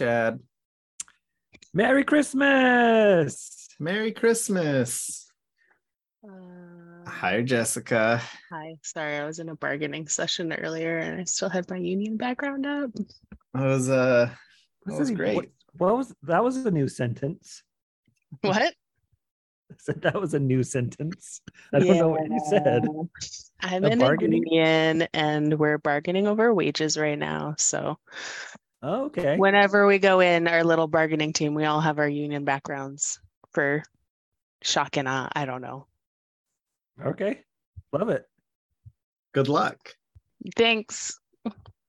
Hey, Chad. Merry Christmas. Merry Christmas. Uh, Hi, Jessica. hi. Sorry, I was in a bargaining session earlier and I still had my union background up. That was uh that What's was great. What, what was that? Was a new sentence. What? I said that was a new sentence. I don't know what you said. I'm A in bargaining- a union and we're bargaining over wages right now. So Oh, okay. whenever we go in our little bargaining team, we all have our union backgrounds for shock and awe. I don't know. Okay. Love it. Good luck. Thanks.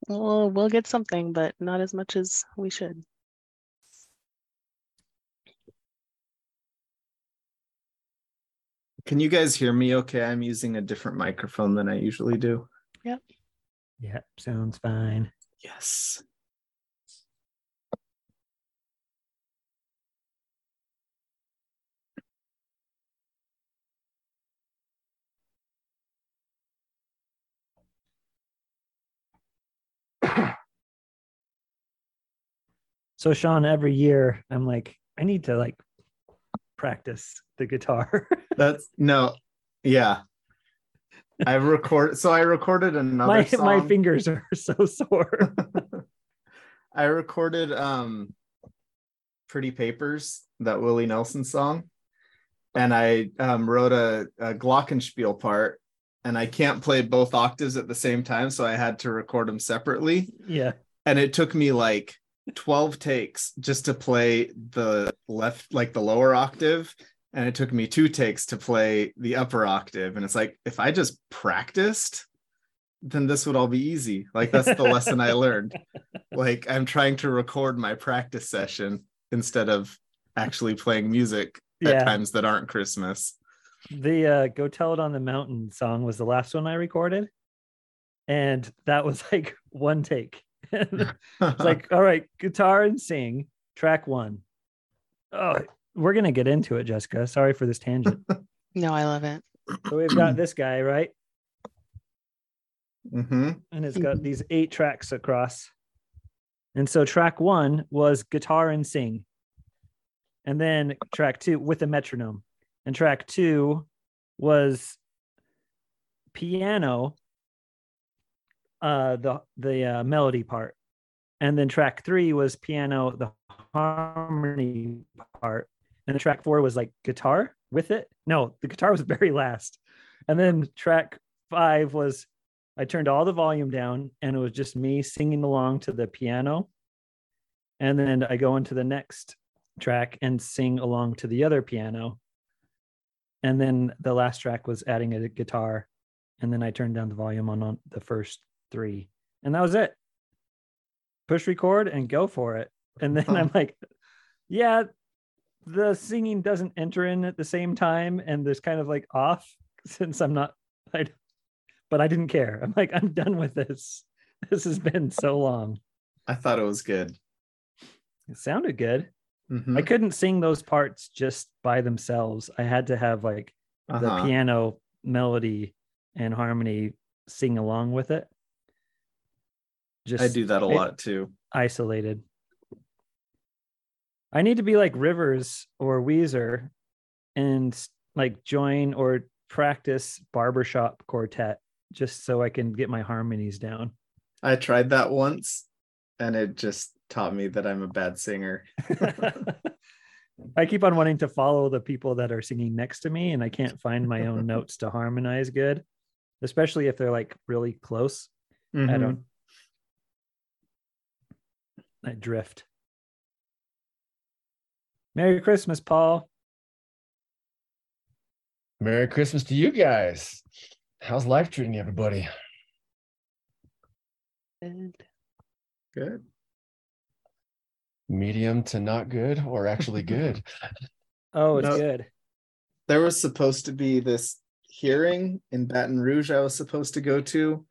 We'll we'll get something, but not as much as we should. Can you guys hear me okay? I'm using a different microphone than I usually do. Yep. Yep. sounds fine. Yes. So Sean, every year I'm like, I need to like practice the guitar. That's no. Yeah. I record so I recorded another my song. my fingers are so sore. I recorded um Pretty Papers, that Willie Nelson song. And I um, wrote a, a glockenspiel part, and I can't play both octaves at the same time, so I had to record them separately. yeah. And it took me like 12 takes just to play the left, like the lower octave. And it took me two takes to play the upper octave. And it's like, if I just practiced, then this would all be easy. Like, that's the lesson I learned. Like, I'm trying to record my practice session instead of actually playing music at times that aren't Christmas. The uh Go Tell It on the Mountain song was the last one I recorded. And that was like one take. it's like, all right, guitar and sing, track one. Oh, we're gonna get into it, Jessica. Sorry for this tangent. No, I love it. So we've got this guy, right? Mm-hmm. And it's got these eight tracks across. And so track one was guitar and sing. And then track two with a metronome. And track two was piano, uh, the the uh, melody part. And then track three was piano, the harmony part. And then track four was like guitar with it. No, the guitar was very last. And then track five was I turned all the volume down and it was just me singing along to the piano. And then I go into the next track and sing along to the other piano. And then the last track was adding a guitar. And then I turned down the volume on, on the first three. And that was it. Push record and go for it. And then I'm like, yeah, the singing doesn't enter in at the same time. And there's kind of like off since I'm not, I but I didn't care. I'm like, I'm done with this. This has been so long. I thought it was good. It sounded good. Mhm. I couldn't sing those parts just by themselves. I had to have like the Uh-huh. piano melody and harmony sing along with it. Just I do that a lot too. isolated. I need to be like Rivers or Weezer and like join or practice barbershop quartet just so I can get my harmonies down. I tried that once and it just taught me that I'm a bad singer. I keep on wanting to follow the people that are singing next to me, and I can't find my own notes to harmonize good, especially if they're like really close. I Mhm. don't. I drift. Merry Christmas, Paul. Merry Christmas to you guys. How's life treating you, everybody? Good. Good. Medium to not good or actually good? Oh, it's No. good. There was supposed to be this hearing in Baton Rouge I was supposed to go to,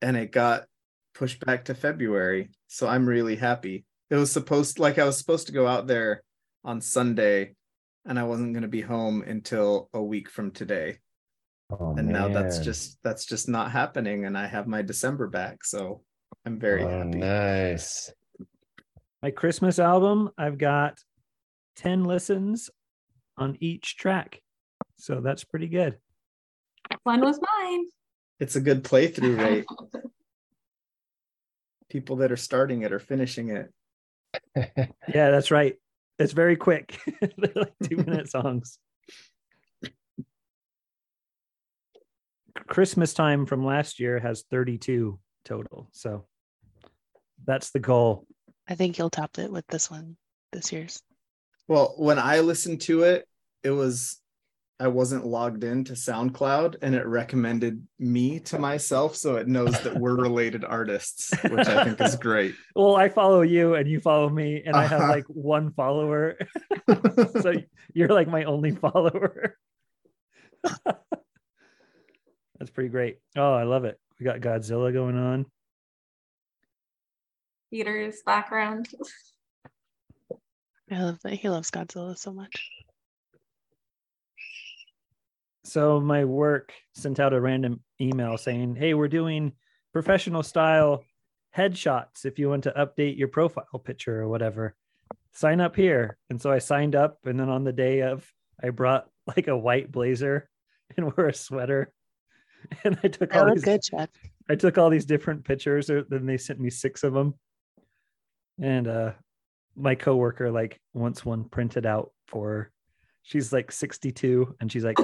and it got pushed back to February. So I'm really happy. It was supposed like I was supposed to go out there on Sunday, and I wasn't going to be home until a week from today. Oh, and now that's just that's just not happening and i have my december back so i'm very oh, happy nice. My Christmas album, I've got 10 listens on each track. So that's pretty good. One was mine. It's a good playthrough rate. People that are starting it are finishing it. Yeah, that's right. It's very quick. They're like two minute songs. Christmas time from last year has 32 total. So that's the goal. I think you'll top it with this one this year's. Well, when I listened to it, it was I wasn't logged into SoundCloud and it recommended me to myself so it knows that we're related artists, which I think is great. Well, I follow you and you follow me, and I have Uh-huh. like one follower. so you're like my only follower. That's pretty great. Oh, I love it. We got Godzilla going on. Peter's background. I love that he loves Godzilla so much. So my work sent out a random email saying, "Hey, we're doing professional style headshots. If you want to update your profile picture or whatever, sign up here." And so I signed up, and then on the day of, I brought like a white blazer and wore a sweater, and I took I all these. good, Chad. I took all these different pictures. Then they sent me six of them, and uh, my coworker like wants one printed out for. her. She's like 62, and she's like,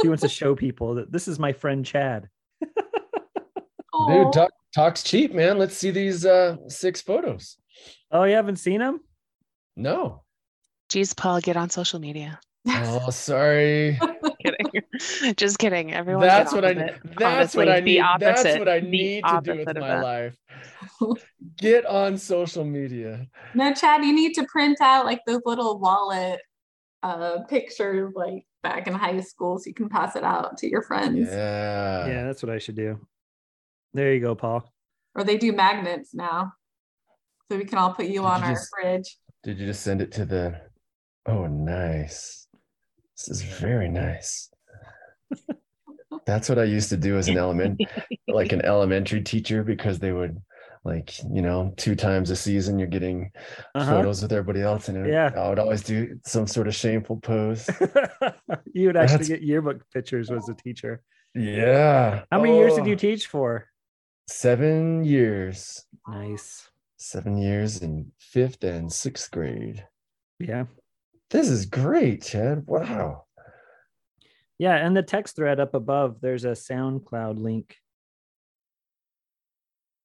she wants to show people that this is my friend Chad. Dude, talk, talks cheap, man. Let's see these uh six photos. Oh, you haven't seen them? No. Jeez, Paul, get on social media. Oh, sorry. kidding. Just kidding. Everyone. that's what I of it. that's what I the need. That's what I need to do with my that. life. Get on social media. no, Chad, you need to print out like those little wallet uh pictures like back in high school so you can pass it out to your friends. Yeah. yeah, that's what I should do. There you go, Paul. Or they do magnets now. So we can all put you Did on you our just- fridge. Did you just send it to the Oh, nice. This is very nice. That's what I used to do as an element like an elementary teacher because they would like, you know, two times a season you're getting Uh-huh. photos with everybody else and Yeah. I would always do some sort of shameful pose. you would actually That's- get yearbook pictures as a teacher. Yeah. How many years did Oh, you teach for? Seven years. Nice. Seven years in fifth and sixth grade. Yeah. This is great, Chad. Wow. Yeah. And the text thread up above, there's a SoundCloud link.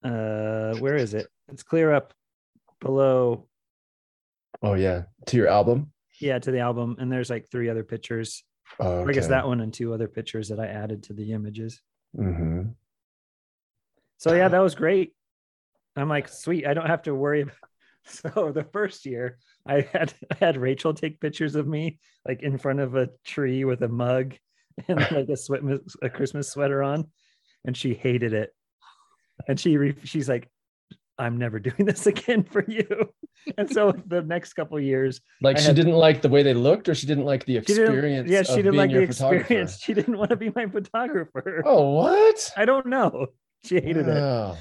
Uh, where is it? It's clear up below. Oh yeah. To your album. Yeah, to the album. And there's like three other pictures. Oh, Or I guess that one and two other pictures that I added to the images. Mm-hmm. So yeah, that was great. I'm like, sweet. I don't have to worry. About... So the first year, I had I had Rachel take pictures of me like in front of a tree with a mug and like a sweat a Christmas sweater on, and she hated it. And she re- she's like, I'm never doing this again for you. And so the next couple years, Like I she had- didn't like the way they looked, or she didn't like the she experience. Yeah, she didn't like the experience. She didn't want to be my photographer. Oh, what? I don't know. She hated it. Oh.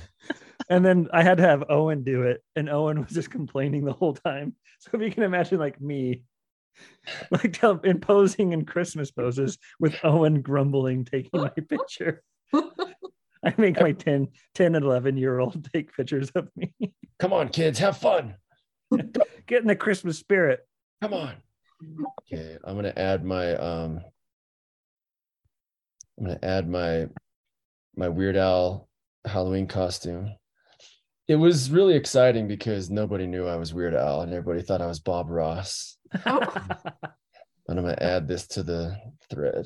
And then I had to have Owen do it, and Owen was just complaining the whole time. So if you can imagine, like me, like imposing in Christmas poses with Owen grumbling, taking my picture. I make my 10, 10 and 11 year old take pictures of me. Come on, kids, have fun. Get in the Christmas spirit. Come on. Okay, I'm gonna add my um I'm gonna add my my Weird Al Halloween costume. It was really exciting because nobody knew I was Weird Al and everybody thought I was Bob Ross. Oh, And I'm gonna add this to the thread.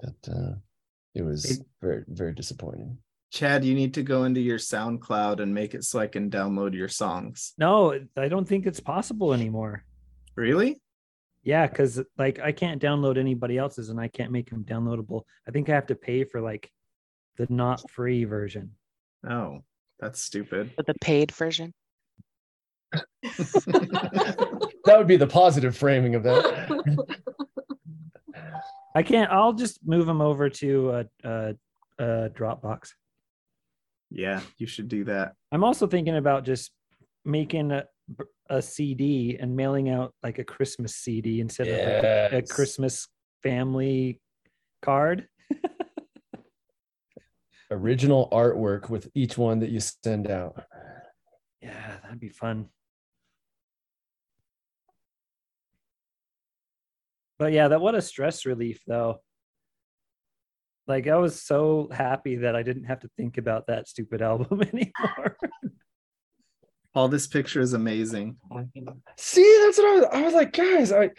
But uh, it was very, very disappointing. Chad, you need to go into your SoundCloud and make it so I can download your songs. no, I don't think it's possible anymore. Really? Yeah, because like I can't download anybody else's and I can't make them downloadable. I think I have to pay for like the not free version. Oh, that's stupid. With the paid version. That would be the positive framing of that. I can't. I'll just move them over to a, a, a Dropbox. Yeah, you should do that. I'm also thinking about just making a, a CD and mailing out like a Christmas CD instead of like a, a Christmas family card. Original artwork with each one that you send out. Yeah, that'd be fun. But yeah, that what a stress relief though. Like I was so happy that I didn't have to think about that stupid album anymore. Paul, this picture is amazing. See, that's what I was. I was like, guys, I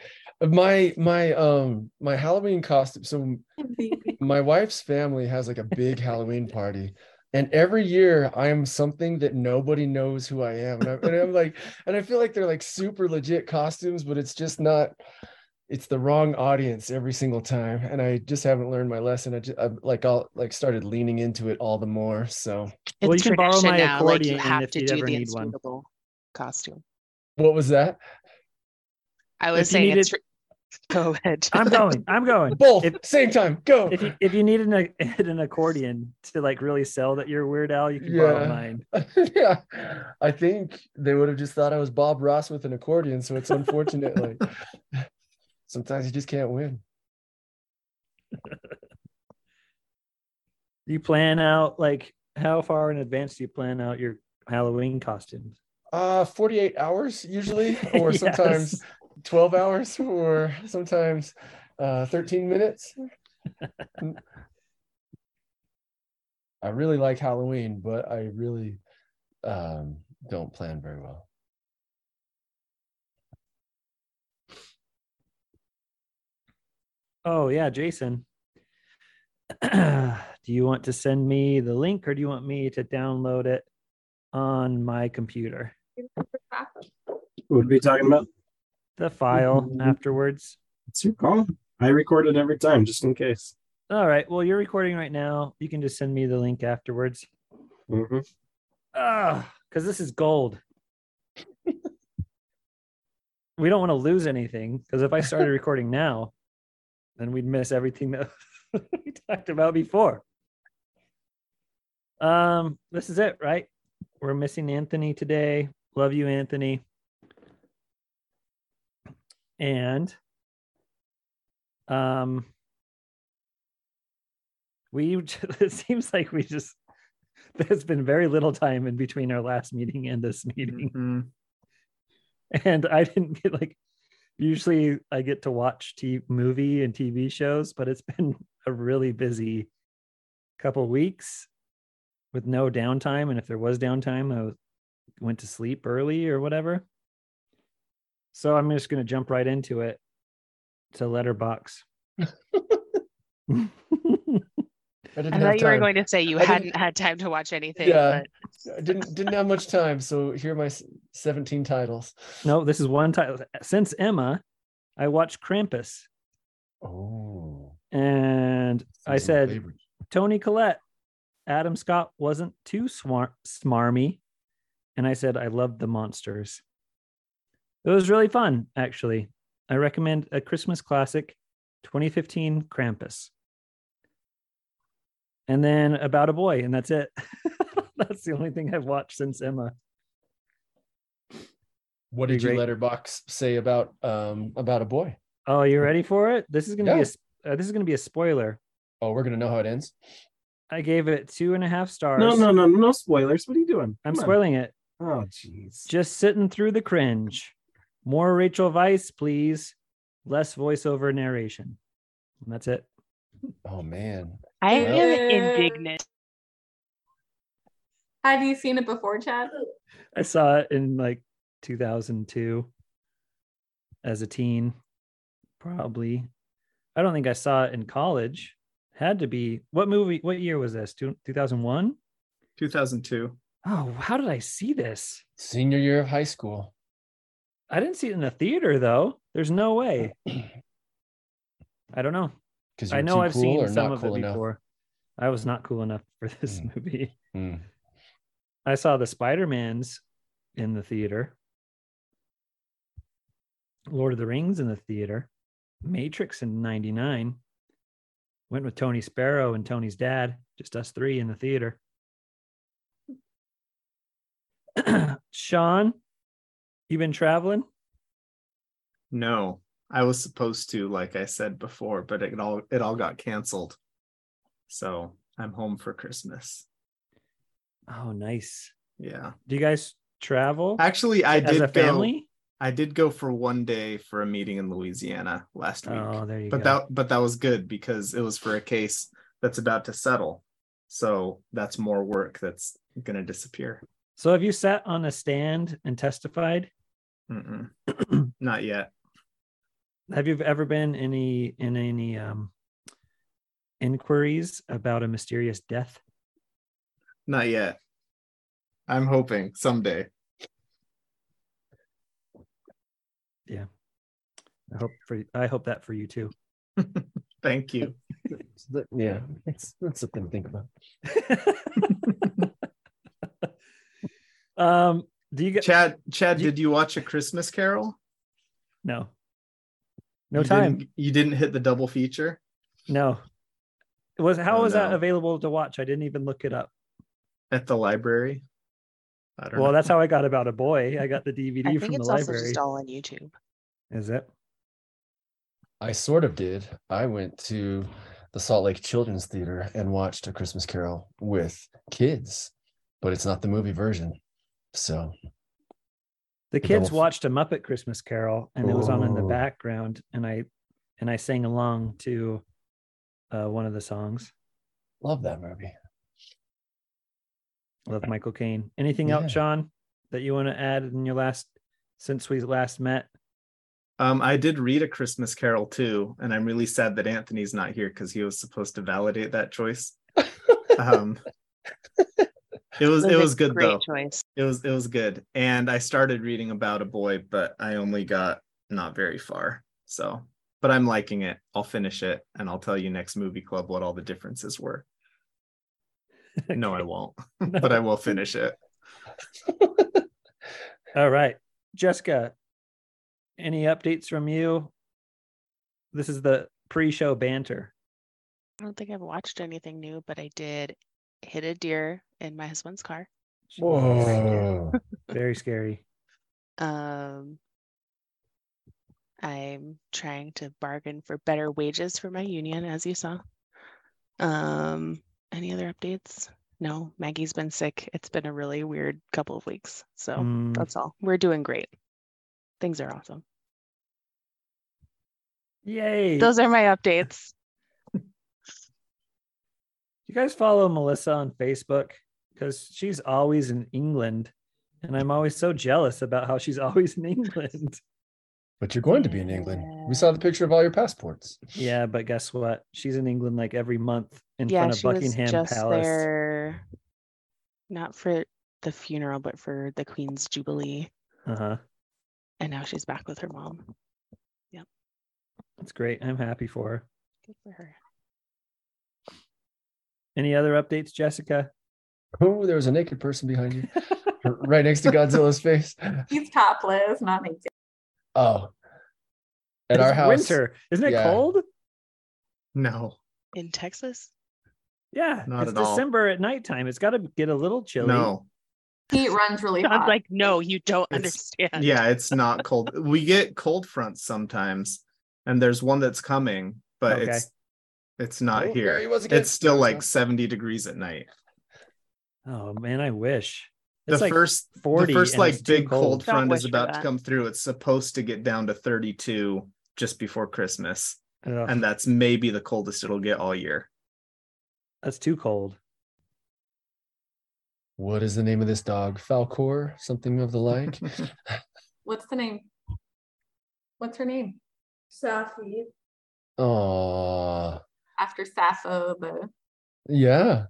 my my um my Halloween costume. So my wife's family has like a big Halloween party. And every year I am something that nobody knows who I am. And, I, and I'm like, and I feel like they're like super legit costumes, but it's just not, it's the wrong audience every single time. And I just haven't learned my lesson. I just I've like I'll like started leaning into it all the more. So Well, you can borrow my now, like you accordion have if to you do ever the need one. inscrutable costume. what was that? I If was you saying needed- it's tr- go ahead. I'm going. I'm going. Both If, same time. Go. if you if you need an, an accordion to like really sell that you're Weird Al, you can borrow mine. yeah, I think they would have just thought I was Bob Ross with an accordion. So it's unfortunate. Sometimes you just can't win. You plan out like how far in advance do you plan out your Halloween costumes? Uh, 48 hours usually, or Yes. sometimes 12 hours, or sometimes uh, 13 minutes. I really like Halloween, but I really um, don't plan very well. Oh yeah, Jason. do you want to send me the link or do you want me to download it on my computer? What are we talking about? The file Mhm. afterwards. It's your call. I record it every time just in case. All right. Well, you're recording right now. You can just send me the link afterwards. Mm-hmm. Because this is gold. we don't want to lose anything because if I started recording now, then we'd miss everything that we talked about before. Um, this is it, right? We're missing Anthony today. Love you, Anthony. And um we it seems like we just there's been very little time in between our last meeting and this meeting Mhm. and i didn't get like usually i get to watch t- movie and tv shows but it's been a really busy couple weeks with no downtime. And if there was downtime i was, went to sleep early or whatever. So i'm just going to jump right into it. To letterbox I didn't I have thought you were going to say you I hadn't had time to watch anything. Yeah. but I didn't didn't have much time, so here are my 17 titles. no this is one title since emma i watched krampus Oh, and i these are my said favorites. Toni Collette, Adam Scott wasn't too smart, smarmy. And I said, I loved the monsters. It was really fun, actually. I recommend a Christmas classic, 2015 Krampus. And then About a Boy, and that's it. that's the only thing I've watched since Emma. What did your letterbox say about um about a boy? Oh, you ready for it? This is gonna be a uh, this is gonna be a spoiler. Oh, we're gonna know how it ends. I gave it two and a half stars. No, no, no, no spoilers. What are you doing? I'm Come on. spoiling it. Oh, jeez. just sitting through the cringe. More Rachel Weisz, please. Less voiceover narration. And that's it. Oh man. I Well- am indignant. Have you seen it before, Chad? I saw it in like 2002 as a teen, probably. I don't think I saw it in college. Had to be. What movie? What year was this? Two- 2001? 2002. Oh, how did I see this? Senior year of high school. I didn't see it in the theater though. There's no way. I don't know. Because I know too I've cool seen some of cool it enough. before. I was not cool enough for this Mm. movie. Hmm. I saw the Spider-Mans in the theater. Lord of the Rings in the theater. Matrix in 99. Went with Tony Sparrow and Tony's dad, just us three in the theater. Sean, you been traveling? No, I was supposed to, like I said before, but it all it all got canceled. So I'm home for Christmas. Oh, nice. Yeah. Do you guys travel Actually, I did a go. family? I did go for one day for a meeting in Louisiana last week. Oh, there you but go. that but that was good because it was for a case that's about to settle. So that's more work that's gonna disappear. so have you sat on a stand and testified? Not yet. Have you ever been any in any um inquiries about a mysterious death? Not yet. I'm hoping someday. Yeah. I hope for I hope that for you too. Thank you. Yeah, that's, that's something to think about. um, do you get Chad, Chad, You- did you watch a Christmas Carol? no? No You time. Didn't, you didn't hit the double feature No. It was how Oh, was that available to watch? I didn't even look it up. at the library. I don't Well, know. that's how I got about a boy. I got the DVD I think from the it's also library. just all on YouTube. Is it? I sort of did. I went to the Salt Lake Children's Theater and watched A Christmas Carol with kids, but it's not the movie version. So The The kids double f- watched a Muppet Christmas Carol and it was on in the background and I and I sang along to uh, one of the songs. love that movie. Love Michael Caine. Anything Yeah. else, Sean, that you want to add in your last since we last met? Um, I did read a Christmas Carol too, and I'm really sad that Anthony's not here because he was supposed to validate that choice. Um, it was it a was good great though. choice. It was it was good, and I started reading about a boy, but I only got not very far. So, but I'm liking it. I'll finish it, and I'll tell you next movie club what all the differences were. No, I won't, but I will finish it. All right. Jessica, any updates from you? This is the pre-show banter. I don't think I've watched anything new, but I did hit a deer in my husband's car. Whoa. Very scary. Um, I'm trying to bargain for better wages for my union, as you saw. Um, any other updates? No, Maggie's been sick. It's been a really weird couple of weeks. So Mm, that's all. We're doing great. Things are awesome. yay. Those are my updates. you guys follow Melissa on Facebook? Because she's always in England. And I'm always so jealous about how she's always in England. But you're going to be in England. We saw the picture of all your passports. Yeah, but guess what? She's in England like every month in yeah, front of she was Buckingham just Palace. there, not for the funeral, but for the Queen's Jubilee. Uh-huh. And now she's back with her mom. Yep. That's great. I'm happy for her. Good for her. Any other updates, Jessica? Oh, there was a naked person behind you, right next to Godzilla's face. He's topless, not naked. Oh, at our house. Winter. Isn't it yeah. cold? No, In Texas? Yeah. Not it's at all. December at nighttime. It's got to get a little chilly. no, Heat runs really Sounds hot. like, no, you don't It's- understand. yeah, it's not cold. We get cold fronts sometimes, and there's one that's coming, but Okay. it's it's not Oh, here. he. It's still like 70 degrees at night. Oh man, I wish. The like first 40 the first like it's big cold, cold. Front is about to come through. It's supposed to get down to 32 just before Christmas, Ugh, and that's maybe the coldest it'll get all year. that's too cold. What is the name of this dog? Falcor, something of the like. What's the name? What's her name? Safi. Oh, After Sappho, the, yeah.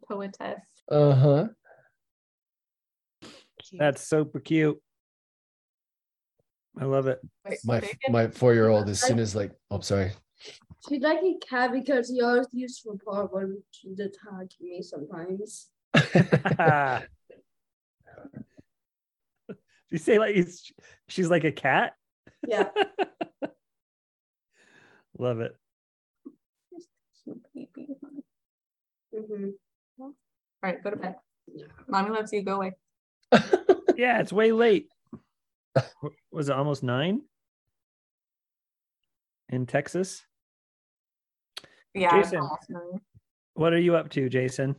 The poetess. Uh huh. That's super cute. I love it. My my four year old, as soon as like, oh, sorry. She's like a cat because he always used for part when she's attacking me sometimes. you say like he's, she's like a cat? Yeah. Love it. Cute baby. hmm All right, go to bed. Mommy loves you. Go away. Yeah, it's way late. Was it almost nine in Texas? Yeah. Jason. almost. What are you up to, Jason?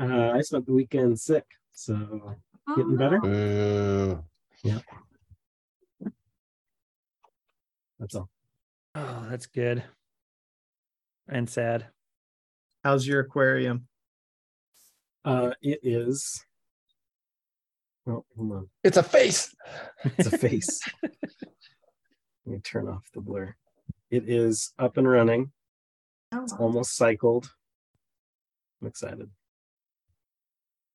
Uh, I spent the weekend sick, so Oh, Getting better? no. Ooh. that's all. Oh, that's good. And sad. How's your aquarium? Uh, it is. Oh, hold on. It's a face. It's a face. Let me turn off the blur. It is up and running. Oh, It's almost cycled. I'm excited.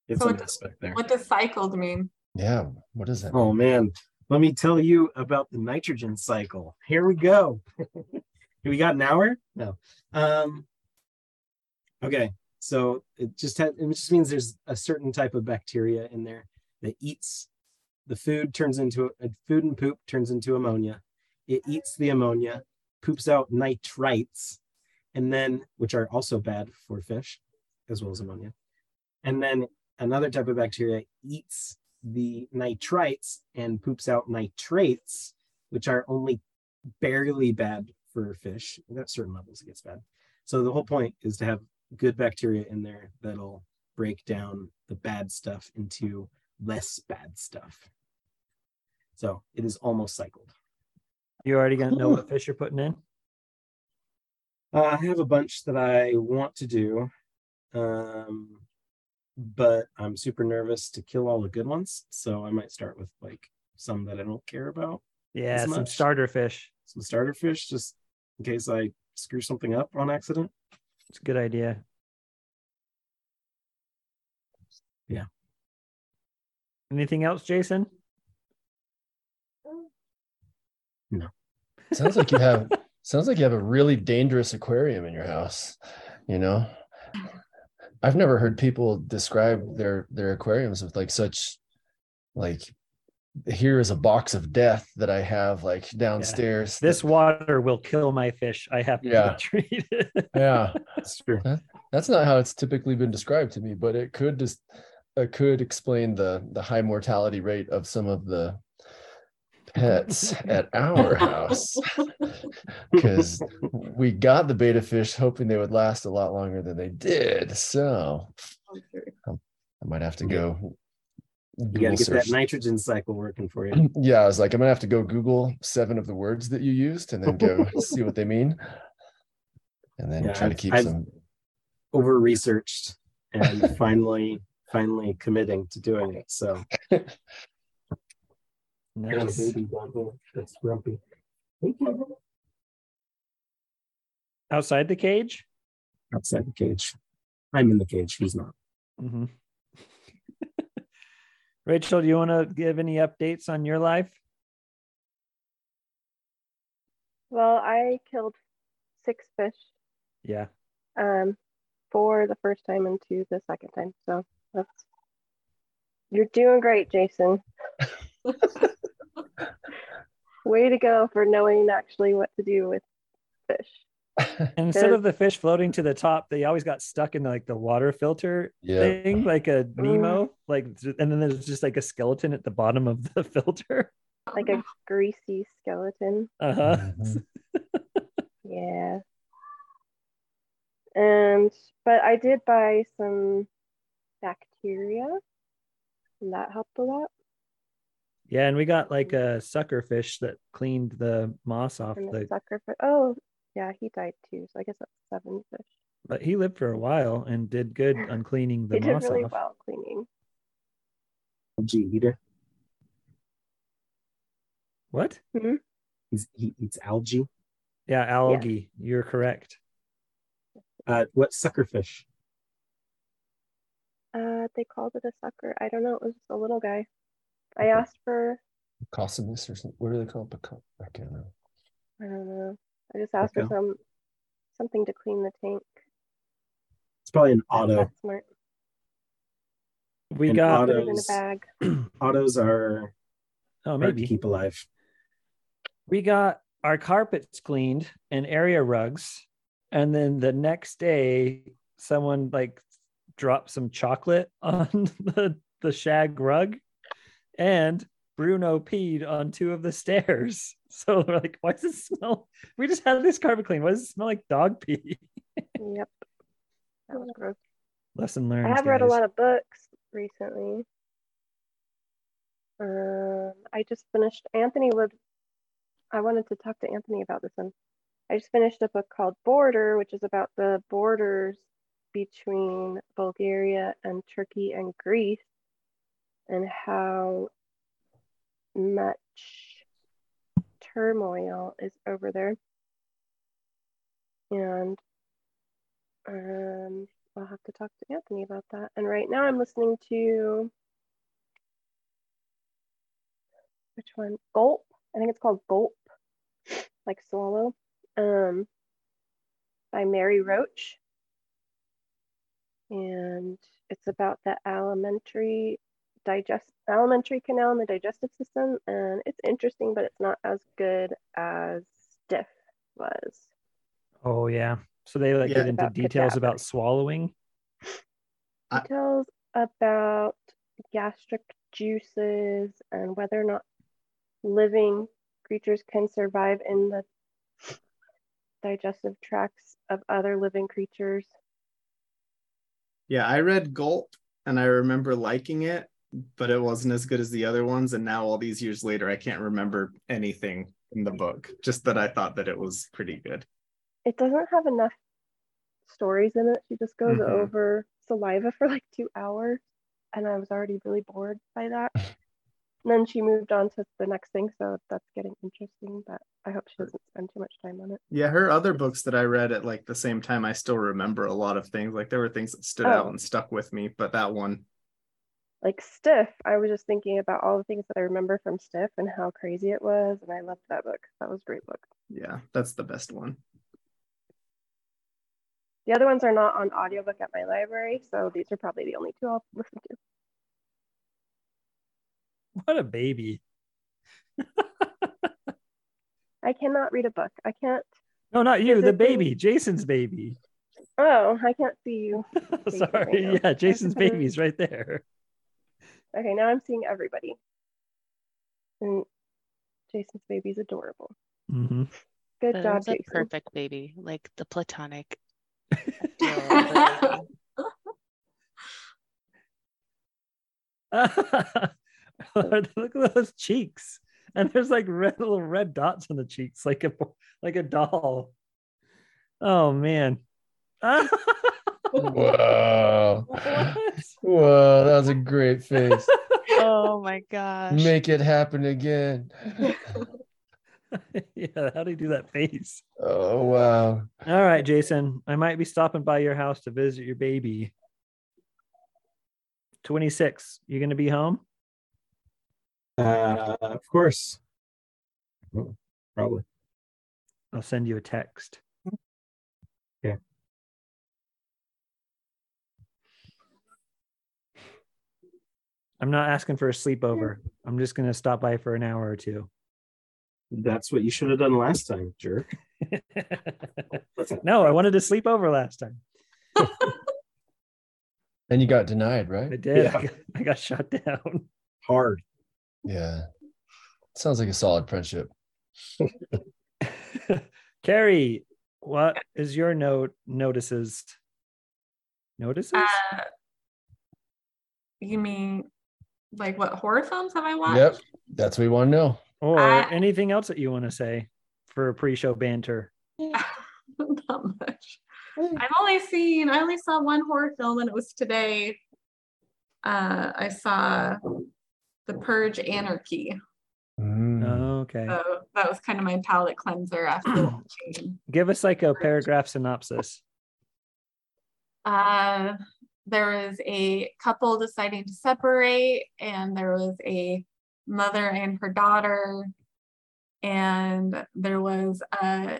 It's So a what- mess back there. What does cycled mean? Yeah. What is that? Oh man, let me tell you about the nitrogen cycle. Here we go. we got an hour? No. Um okay, so it just had it just means there's a certain type of bacteria in there that eats the food turns into uh, food and poop turns into ammonia. It eats the ammonia, poops out nitrites, and then which are also bad for fish as well as ammonia. And then another type of bacteria eats the nitrites and poops out nitrates, which are only barely bad for fish. At certain levels, it gets bad. So the whole point is to have good bacteria in there that'll break down the bad stuff into less bad stuff. So it is almost cycled. You already gonna know what fish you're putting in? Uh, I have a bunch that I want to do, um, but I'm super nervous to kill all the good ones. So I might start with like some that I don't care about. Yeah, some starter fish. some starter fish just in case I screw something up on accident. It's a good idea. Yeah. Anything else, Jason? No. Sounds like you have sounds like you have a really dangerous aquarium in your house, you know? I've never heard people describe their their aquariums with like such like here is a box of death that I have like downstairs. This that- water will kill my fish. I have to Yeah. be treated. yeah. That's true. That's not how it's typically been described to me, but it could just it could explain the the high mortality rate of some of the pets at our house because we got the betta fish hoping they would last a lot longer than they did. So I might have to go. You Google gotta get that nitrogen cycle working for you. Yeah, I was like, I'm gonna have to go Google seven of the words that you used and then go see what they mean, and then Yeah, try to I've- keep I've- some. Over researched and finally, finally committing to doing it. So nice. baby that's grumpy. Outside the cage? Outside the cage. I'm in the cage. He's not. Mhm. Rachel, do you want to give any updates on your life? Well, I killed six fish, Yeah. um, four the first time and two the second time. So that's you're doing great, Jason. Way to go for knowing actually what to do with fish. And instead of the fish floating to the top, they always got stuck in like the water filter Yeah. thing, like a Nemo, like, and then there's just like a skeleton at the bottom of the filter. Like a greasy skeleton. Uh huh. Mhm. Yeah. And but I did buy some bacteria, and that helped a lot. Yeah, and we got like a sucker fish that cleaned the moss off And the the. sucker fish. Oh, yeah, he died too. So I guess that's seven fish. But he lived for a while and did good on cleaning the he did really off. well cleaning. Algae eater. What? He's, he eats algae. Yeah, algae. You're correct. Uh, what suckerfish? Uh, they called it a sucker. I don't know. It was just a little guy. I asked for. Cossinus or something. What do they call it? Pico- I can't remember. I don't know. I just asked for some something to clean the tank. It's probably an auto. That's smart. We And got. Put it in a Autos. bag. Autos are Oh, hard to maybe. keep alive. we got our carpets cleaned and area rugs and then the next day someone like dropped some chocolate on the the shag rug, and Bruno peed on two of the stairs. So we're like, why does it smell? We just had this carpet clean. Why does it smell like dog pee? Yep. That was gross. Lesson learned. I have read a lot of books recently. Um, I just finished. Anthony would. I wanted to talk to Anthony about this one. I just finished a book called Border, which is about the borders between Bulgaria and Turkey and Greece, and how much turmoil is over there. And um, I'll have to talk to Anthony about that. And right now I'm listening to which one? Gulp. I think it's called Gulp, like swallow. Um, by Mary Roach. And it's about the alimentary digest alimentary canal and the digestive system. And it's interesting, but it's not as good as Stiff was. Oh yeah. So they like Yeah. get into About details cadaver. about swallowing. I- details about gastric juices and whether or not living creatures can survive in the digestive tracts of other living creatures. Yeah, I read Gulp and I remember liking it, but it wasn't as good as the other ones. And now, all these years later, I can't remember anything in the book, just that I thought that it was pretty good. It doesn't have enough stories in it. She just goes Mhm. over saliva for like two hours, and I was already really bored by that. And then she moved on to the next thing, so that's getting interesting. But I hope she doesn't spend too much time on it. Yeah, her other books that I read at like the same time, I still remember a lot of things. Like there were things that stood out Oh. and stuck with me, but that one, like Stiff, I was just thinking about all the things that I remember from Stiff and how crazy it was, and I loved that book. That was a great book. yeah, that's the best one. The other ones are not on audiobook at my library, so these are probably the only two I'll listen to. What a baby. I cannot read a book. I can't. No, not you, the Physically- baby, Jason's baby. Oh, I can't see you. Jason right Sorry. Yeah, Jason's baby's right there. Okay, now I'm seeing everybody. And Jason's baby's adorable. hmm Good That job, is a Jason. perfect baby, like the platonic. ideal of a baby. Look at those cheeks. And there's like red little red dots on the cheeks, like a like a doll. Oh man. Whoa. What? Whoa, that was a great face. oh my gosh. Make it happen again. yeah, how do you do that face? Oh wow. All right, Jason. I might be stopping by your house to visit your baby. 26. You gonna be home? Uh, of course. Probably. I'll send you a text. Okay. I'm not asking for a sleepover. I'm just gonna stop by for an hour or two. That's what you should have done last time, jerk. no, I wanted to sleep over last time. And you got denied, I right? did. Yeah. I, got, I got shut down. Hard. Yeah. Sounds like a solid friendship. Carrie, what is your note notices? Notices? Uh, you mean like what horror films have I watched? Yep. That's what we want to know. or I- anything else that you want to say for a pre-show banter? Not much. I've only seen, I only saw one horror film and it was today. Uh, I saw The Purge Anarchy. Mm. Oh, okay. So that was kind of my palate cleanser after watching. Give us like a paragraph synopsis. Uh, there was a couple deciding to separate, and there was a mother and her daughter, and there was a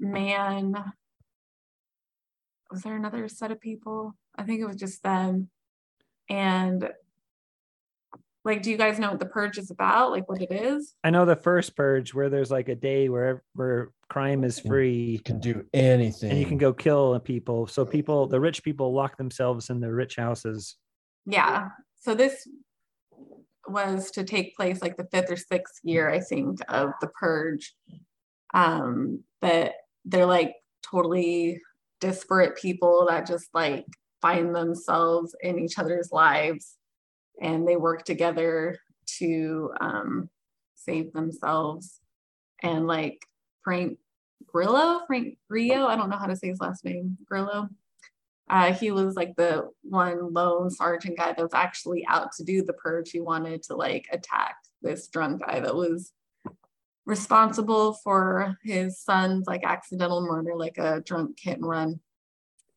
man. Was there another set of people? I think it was just them. And like, do you guys know what the purge is about? Like, what it is? I know the first purge where there's like a day where where crime is free You can do anything. and you can go kill people. So people, the rich people lock themselves in their rich houses. Yeah. so this was to take place like the fifth or sixth year, I think, of the purge. Um, but they're like totally disparate people that just like find themselves in each other's lives and they work together to um, save themselves. And like Frank Grillo, Frank Grillo, I don't know how to say his last name, Grillo. Uh, he was like the one lone sergeant guy that was actually out to do the purge. He wanted to like attack this drunk guy that was responsible for his son's like accidental murder, like a drunk hit and run.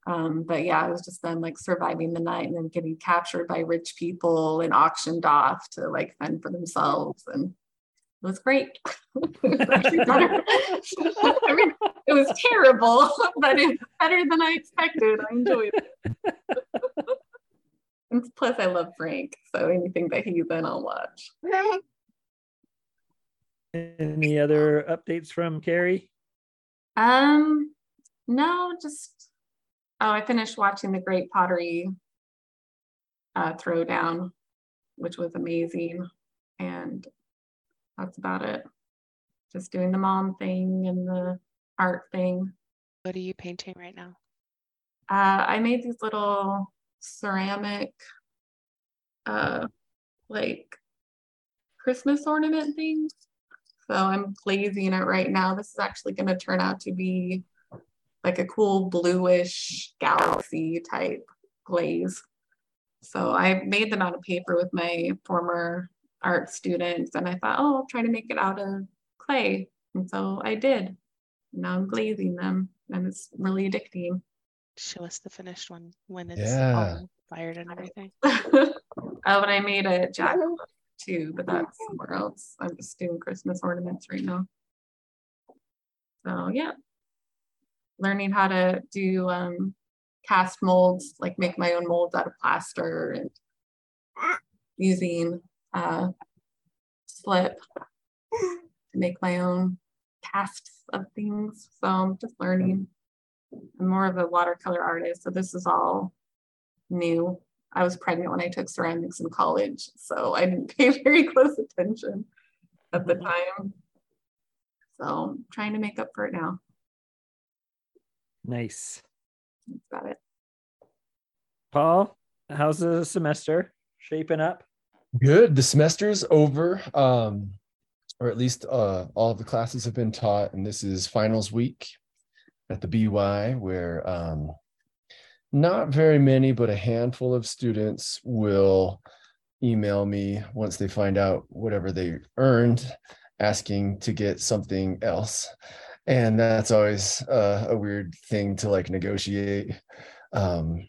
Um, but yeah, it was just them like surviving the night and then getting captured by rich people and auctioned off to like fend for themselves. And it was great. I mean, it was terrible, but it's better than I expected. I enjoyed it. and plus, I love Frank, so anything that he's in, I'll watch. Any other updates from Carrie? Um, no, just oh, I finished watching the Great Pottery uh, Throwdown, which was amazing, and that's about it. Just doing the mom thing and the art thing. What are you painting right now? Uh, I made these little ceramic, uh, like Christmas ornament things. So I'm glazing it right now. This is actually going to turn out to be like a cool bluish galaxy type glaze. So I made them out of paper with my former art students and I thought, oh, I'll try to make it out of clay. And so I did. Now I'm glazing them and it's really addicting. Show us the finished one when it's Yeah. all fired and everything. oh, and I made a jack too, but that's somewhere else. I'm just doing Christmas ornaments right now. So yeah, learning how to do um, cast molds, like make my own molds out of plaster and using uh, slip to make my own casts of things. So I'm just learning. I'm more of a watercolor artist, so this is all new. I was pregnant when I took ceramics in college, so I didn't pay very close attention at the time. So I'm trying to make up for it now. Nice. That's about it. Paul, how's the semester shaping up? Good. The semester's over. Um, or at least uh, all of the classes have been taught, and this is finals week at the BY, where um, not very many, but a handful of students will email me once they find out whatever they earned, asking to get something else. And that's always uh, a weird thing to like negotiate. Um,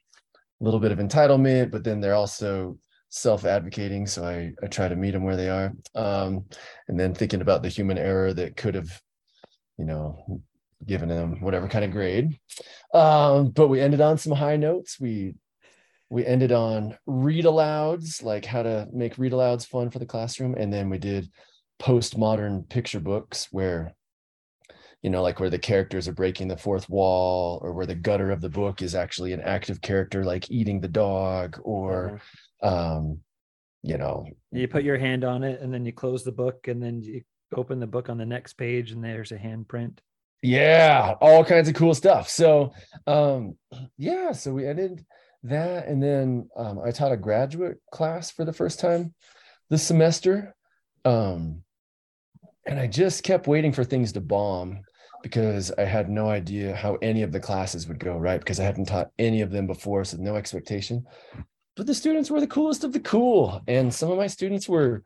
a little bit of entitlement, but then they're also self-advocating so I, I try to meet them where they are. Um, and then thinking about the human error that could have you know given them whatever kind of grade. Um, but we ended on some high notes. We we ended on read alouds like how to make read alouds fun for the classroom. And then we did postmodern picture books where you know like where the characters are breaking the fourth wall or where the gutter of the book is actually an active character like eating the dog or um you know You put your hand on it and then you close the book and then you open the book on the next page and there's a handprint. yeah all kinds of cool stuff. So um yeah so we ended that and then um, i taught a graduate class for the first time this semester um and i just kept waiting for things to bomb because i had no idea how any of the classes would go right? Because i hadn't taught any of them before so no expectation but the students were the coolest of the cool. And some of my students were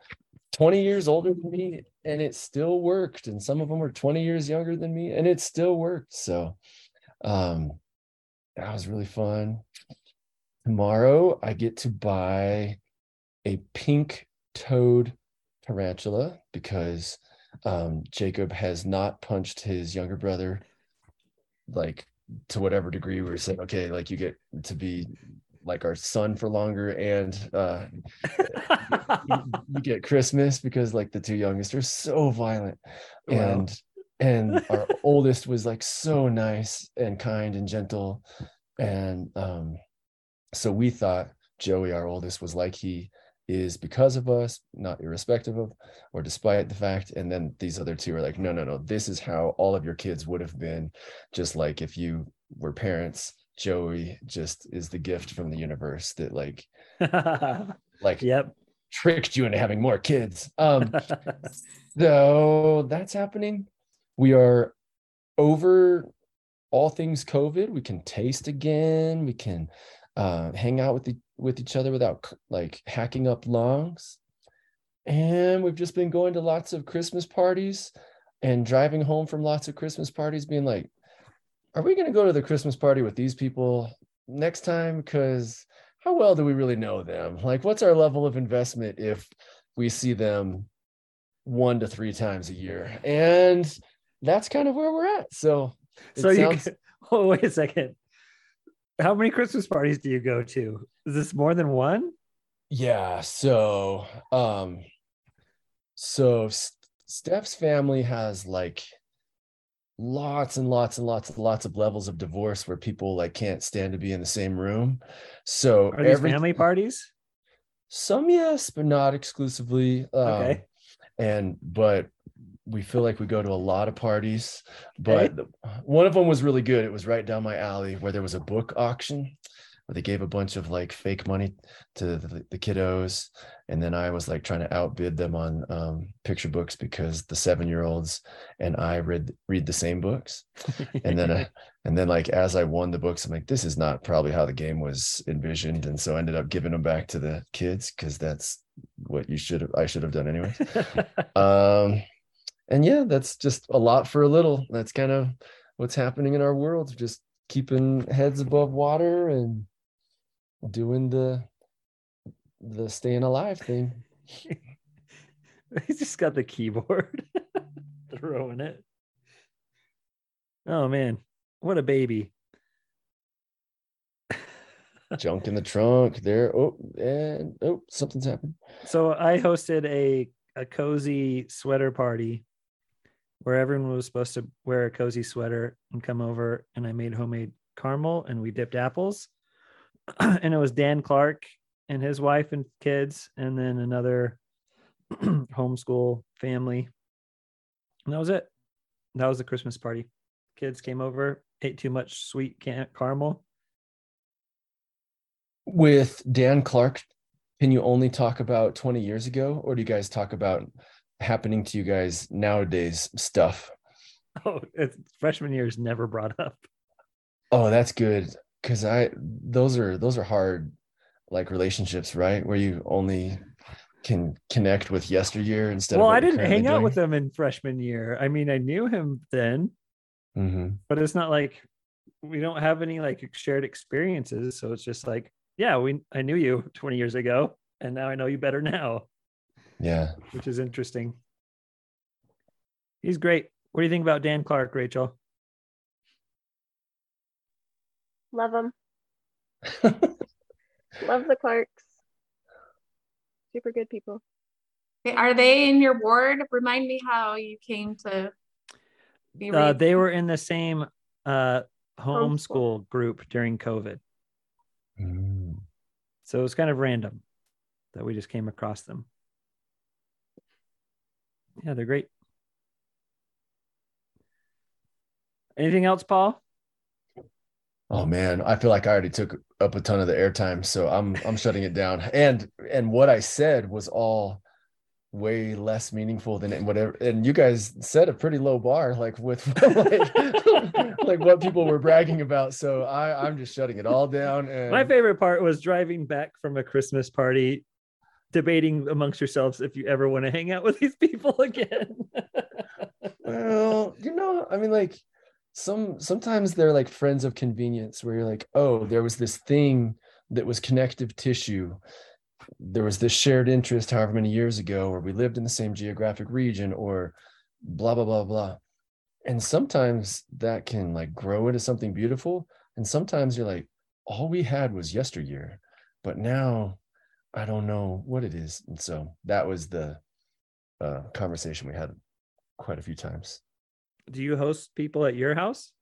20 years older than me and it still worked. And some of them were 20 years younger than me and it still worked. So um that was really fun. Tomorrow i get to buy a pink toad tarantula because um jacob has not punched his younger brother like to whatever degree we we're saying okay like you get to be like our son for longer and uh you, you get Christmas because like the two youngest are so violent Wow. and and our oldest was like so nice and kind and gentle and um so we thought Joey our oldest was like he is because of us, not irrespective of or despite the fact. And then these other two are like, no, no, no, this is how all of your kids would have been, just like if you were parents. Joey just is the gift from the universe that like like yep. tricked you into having more kids. Um so that's happening. We are over all things COVID. We can taste again. We can uh, hang out with the, with each other without like hacking up lungs. And we've just been going to lots of Christmas parties and driving home from lots of Christmas parties, being like, "Are we going to go to the Christmas party with these people next time?" Because how well do we really know them? Like, what's our level of investment if we see them one to three times a year? And that's kind of where we're at. So, so you sounds- can, oh wait a second. How many Christmas parties do you go to? Is this more than one? Yeah, so um so Steph's family has like lots and lots and lots and lots of levels of divorce where people like can't stand to be in the same room. So Are these every family parties? some yes, but not exclusively. Um, Okay. and but we feel like we go to a lot of parties but the- one of them was really good it was right down my alley where there was a book auction they gave a bunch of like fake money to the, the kiddos and then i was like trying to outbid them on um, picture books because the seven year olds and i read read the same books. And then uh, and then like as i won the books i'm like this is not probably how the game was envisioned and so i ended up giving them back to the kids because that's what you should have i should have done anyway. Um and yeah that's just a lot for a little. That's kind of what's happening in our world just keeping heads above water and doing the the staying alive thing He's just got the keyboard throwing it. Oh man, what a baby. junk in the trunk there oh and oh something's happened So I hosted a a cozy sweater party where everyone was supposed to wear a cozy sweater and come over and I made homemade caramel and we dipped apples. and it was Dan Clark and his wife and kids and then another homeschool family. And that was it. That was the Christmas party. Kids came over, ate too much sweet caramel. with dan clark can you only talk about 20 years ago or do you guys talk about happening to you guys nowadays stuff Oh, it's, freshman year is never brought up. oh that's good because i those are those are hard like relationships right where you only can connect with yesteryear instead well, of what I didn't hang currently out with doing. him in freshman year. I mean, I knew him then, Mhm. but it's not like we don't have any like shared experiences. So it's just like, yeah, we I knew you 20 years ago, and now I know you better now, yeah which is interesting. He's great. What do you think about Dan Clark, Rachel? Love them. Love the Clarks. Super good people. Are they in your ward? Remind me how you came to be. Uh, they were in the same uh, homeschool Homeschool. group during COVID. Mm. So it was kind of random that we just came across them. Yeah, they're great. Anything else, Paul? Oh man, I feel like I already took up a ton of the airtime, so I'm I'm shutting it down. And and what I said was all way less meaningful than whatever. And you guys set a pretty low bar, like with like, like what people were bragging about. So I I'm just shutting it all down. And My favorite part was driving back from a Christmas party, debating amongst yourselves if you ever want to hang out with these people again. well, you know, I mean, like some sometimes they're like friends of convenience where you're like, oh, there was this thing that was connective tissue. There was this shared interest however many years ago, or we lived in the same geographic region, or blah blah blah blah. And sometimes that can like grow into something beautiful. And sometimes you're like, all we had was yesteryear, but now I don't know what it is. And so that was the uh, conversation we had quite a few times. Do you host people at your house?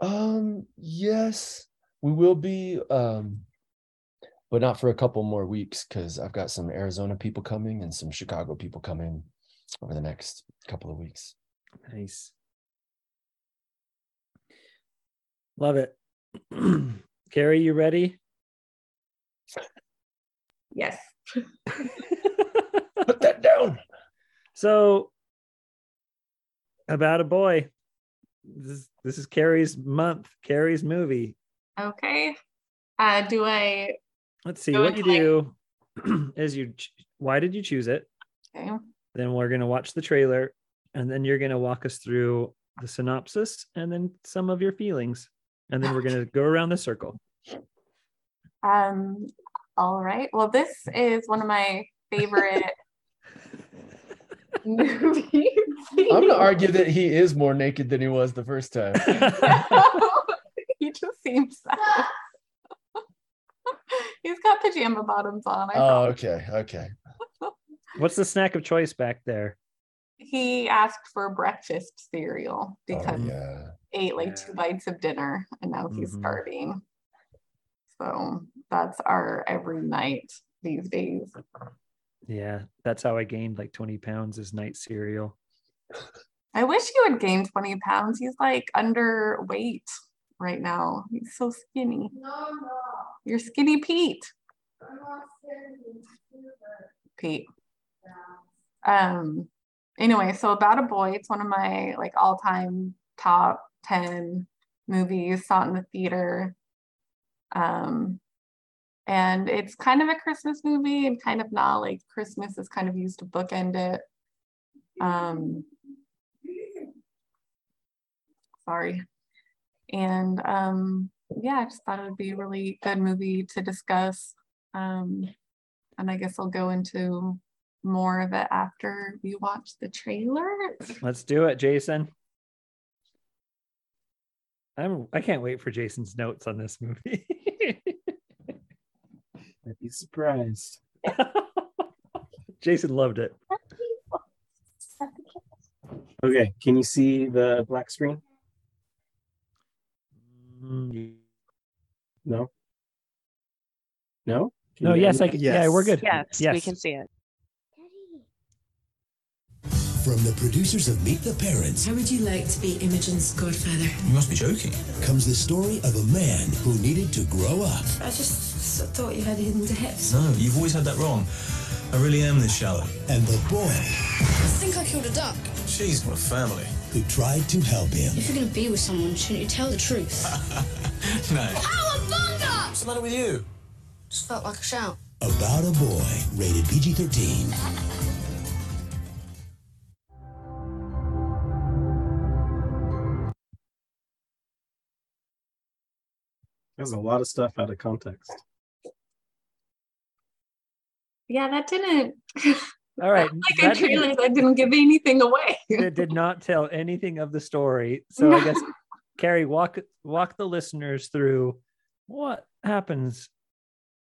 Um, yes, we will be. Um, but not for a couple more weeks because I've got some Arizona people coming and some Chicago people coming over the next couple of weeks. Nice. Love it. Carrie, you ready? Yes. Put that down. So, about a boy. This is, this is Carrie's month, Carrie's movie. Okay. Uh, do I? Let's see what you ahead. do is you why did you choose it? Okay. Then we're going to watch the trailer and then you're going to walk us through the synopsis and then some of your feelings. And then we're going to go around the circle. Um. All right. Well, this is one of my favorite movies. I'm gonna argue that he is more naked than he was the first time. he just seems sad. He's got pajama bottoms on. I Oh, promise. okay, okay. What's the snack of choice back there? He asked for breakfast cereal Oh, because yeah. ate like Yeah. two bites of dinner and now he's Mhm. starving. So that's our every night these days. Yeah, that's how I gained like 20 pounds is night cereal. I wish he would gain 20 pounds. He's like underweight right now. He's so skinny. No, no. You're skinny Pete. I'm not saying Pete. Yeah. Um anyway, so about a boy, it's one of my like all-time top 10 movies, saw it in the theater. Um and it's kind of a Christmas movie and kind of not like Christmas is kind of used to bookend it. Um sorry. And um yeah, I just thought it would be a really good movie to discuss. Um and I guess I'll go into more of it after we watch the trailer. Let's do it, Jason. I'm I can't wait for Jason's notes on this movie. I'd be surprised. Jason loved it. Okay, can you see the black screen? Mm, No. No. Can No, you- yes, I can. Yeah, we're good. Yes, yes. we can see it. From the producers of Meet the Parents How would you like to be Imogen's godfather? You must be joking. comes the story of a man who needed to grow up. I just sort of thought you had hidden depths. No, you've always had that wrong. I really am this shallow. And the boy I think I killed a duck. Jeez, what a family. who tried to help him. If you're going to be with someone, shouldn't you tell the truth? No. Ow, a bunga! What's the matter with you? Just felt like a shout. About a boy, rated PG 13. There's a lot of stuff out of context. Yeah, that didn't All right. like a trailer that didn't give anything away. it did not tell anything of the story. So I guess Carrie, walk walk the listeners through what happens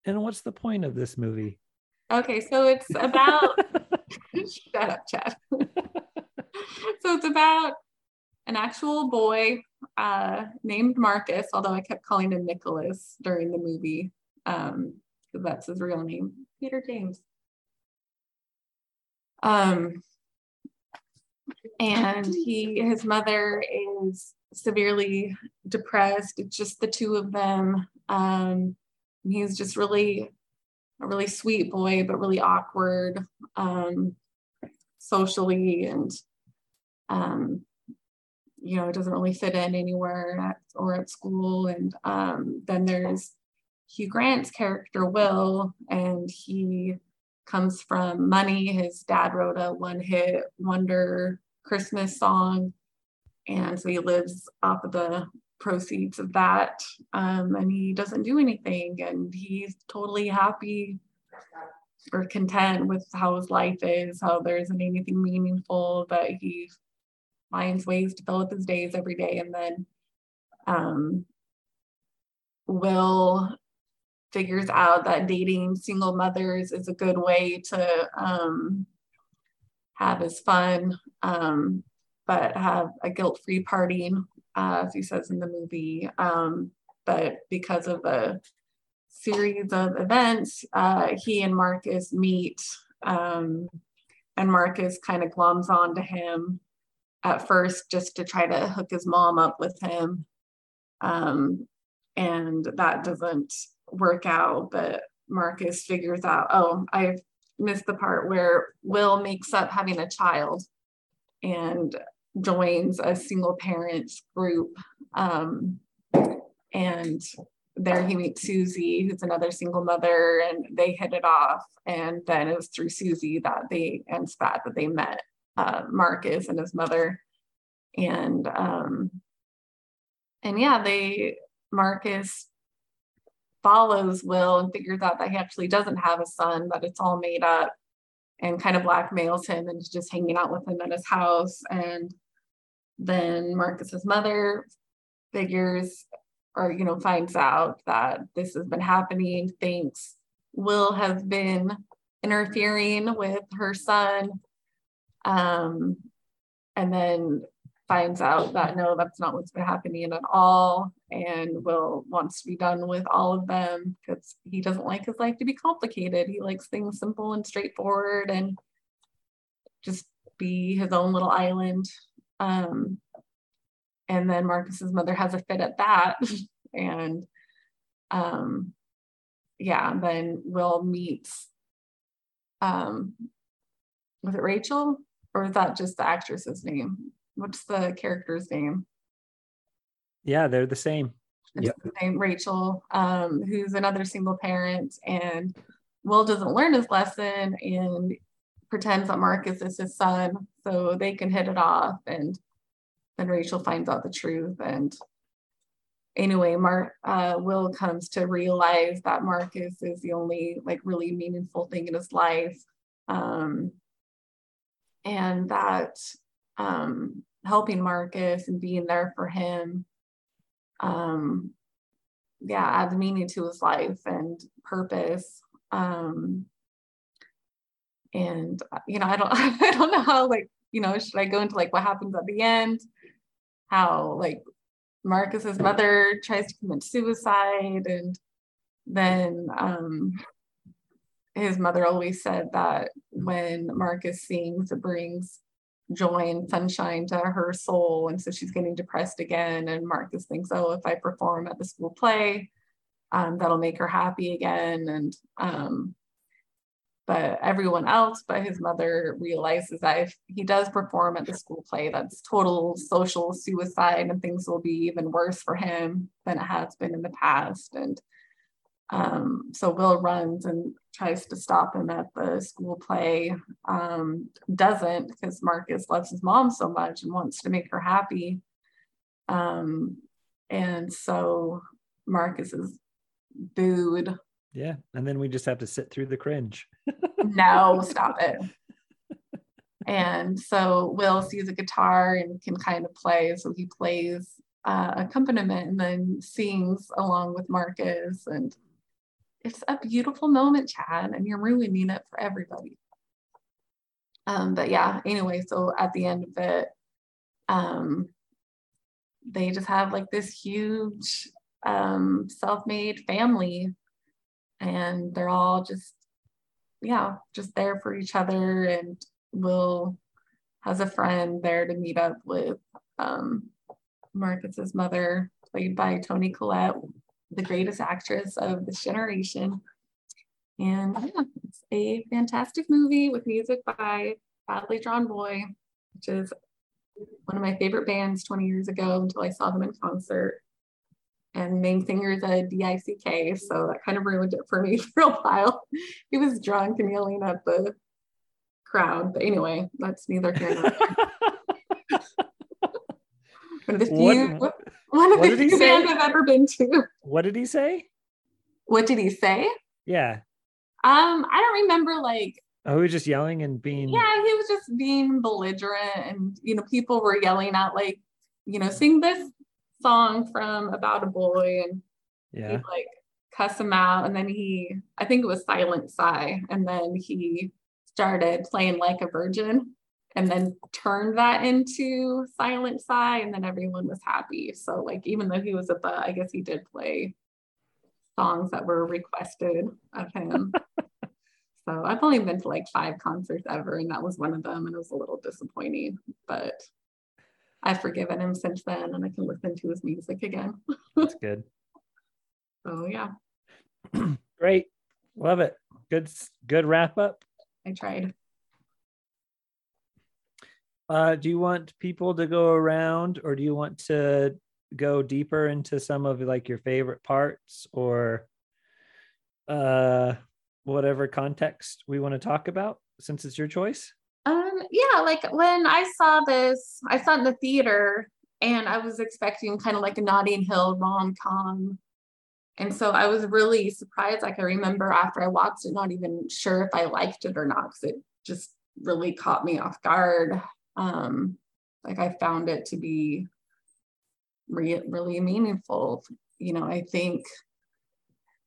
and what's the point of this movie. Okay, so it's about shut up, Chad. so it's about an actual boy uh, named Marcus, although I kept calling him Nicholas during the movie um, because that's his real name, Peter James. Um, and he, his mother is severely depressed. It's just the two of them. Um, he's just really a really sweet boy, but really awkward um, socially, and um, you know, doesn't really fit in anywhere at, or at school. And um, then there's Hugh Grant's character Will, and he comes from money. His dad wrote a one-hit wonder Christmas song, and so he lives off of the proceeds of that um, and he doesn't do anything and he's totally happy or content with how his life is how there isn't anything meaningful but he finds ways to fill up his days every day and then um, will figures out that dating single mothers is a good way to um, have his fun um, but have a guilt-free partying uh, as he says in the movie. Um, but because of a series of events, uh, he and Marcus meet, um, and Marcus kind of gloms on to him at first just to try to hook his mom up with him. Um, and that doesn't work out, but Marcus figures out, oh, I've missed the part where Will makes up having a child and joins a single parents group. Um, and there he meets Susie, who's another single mother, and they hit it off. And then it was through Susie that they and Spat that they met uh, Marcus and his mother. And um, and yeah, they Marcus follows Will and figures out that he actually doesn't have a son, that it's all made up, and kind of blackmails him and just hanging out with him at his house. And then Marcus's mother figures or you know finds out that this has been happening, thinks Will has been interfering with her son. Um, and then finds out that no, that's not what's been happening at all, and Will wants to be done with all of them because he doesn't like his life to be complicated. He likes things simple and straightforward and just be his own little island. Um, and then Marcus's mother has a fit at that, and um, yeah, then Will meets um, was it Rachel or is that just the actress's name? What's the character's name? Yeah, they're the same. It's yep. the same Rachel, um, who's another single parent, and Will doesn't learn his lesson and pretends that Marcus is his son, so they can hit it off. And then Rachel finds out the truth. And anyway, Mark uh, Will comes to realize that Marcus is the only like really meaningful thing in his life. Um, and that um, helping Marcus and being there for him, um, yeah, adds meaning to his life and purpose. Um, and you know, I don't, I don't know how like you know, should I go into like what happens at the end? How like Marcus's mother tries to commit suicide, and then um, his mother always said that when Marcus sings, it brings joy and sunshine to her soul. And so she's getting depressed again. And Marcus thinks, oh, if I perform at the school play, um, that'll make her happy again. And um, but everyone else but his mother realizes that if he does perform at the school play, that's total social suicide and things will be even worse for him than it has been in the past. And um, so Will runs and tries to stop him at the school play, um, doesn't because Marcus loves his mom so much and wants to make her happy. Um, and so Marcus is booed. Yeah. And then we just have to sit through the cringe. no, stop it. And so Will sees a guitar and can kind of play. So he plays uh, accompaniment and then sings along with Marcus. And it's a beautiful moment, Chad, and you're ruining it for everybody. Um, but yeah, anyway, so at the end of it, um, they just have like this huge um, self-made family, and they're all just, yeah, just there for each other. And Will has a friend there to meet up with um, Marcus's mother, played by Toni Collette, the greatest actress of this generation. And yeah, it's a fantastic movie with music by Badly Drawn Boy, which is one of my favorite bands 20 years ago until I saw them in concert. And main singer is a DICK, so that kind of ruined it for me for a while. He was drunk and yelling at the crowd. But anyway, that's neither here nor there. One of the few, what, one of the few bands I've ever been to. What did he say? What did he say? Yeah. Um, I don't remember like Oh, he was just yelling and being Yeah, he was just being belligerent and you know, people were yelling out like, you know, sing this song from about a boy and yeah, like cuss him out. And then he I think it was Silent Sigh, and then he started playing like a virgin and then turned that into Silent Sigh, and then everyone was happy. So like even though he was at the, I guess he did play songs that were requested of him. so I've only been to like five concerts ever, and that was one of them, and it was a little disappointing, but I've forgiven him since then, and I can listen to his music again. That's good. so yeah, Great. Love it. Good good wrap up. I tried. Uh, do you want people to go around or do you want to go deeper into some of like your favorite parts or uh whatever context we want to talk about since it's your choice? Um, yeah, like when I saw this, I saw it in the theater and I was expecting kind of like a Notting Hill rom-com. And so I was really surprised. Like I remember after I watched it, not even sure if I liked it or not, because it just really caught me off guard. Um, like I found it to be re- really meaningful. You know, I think,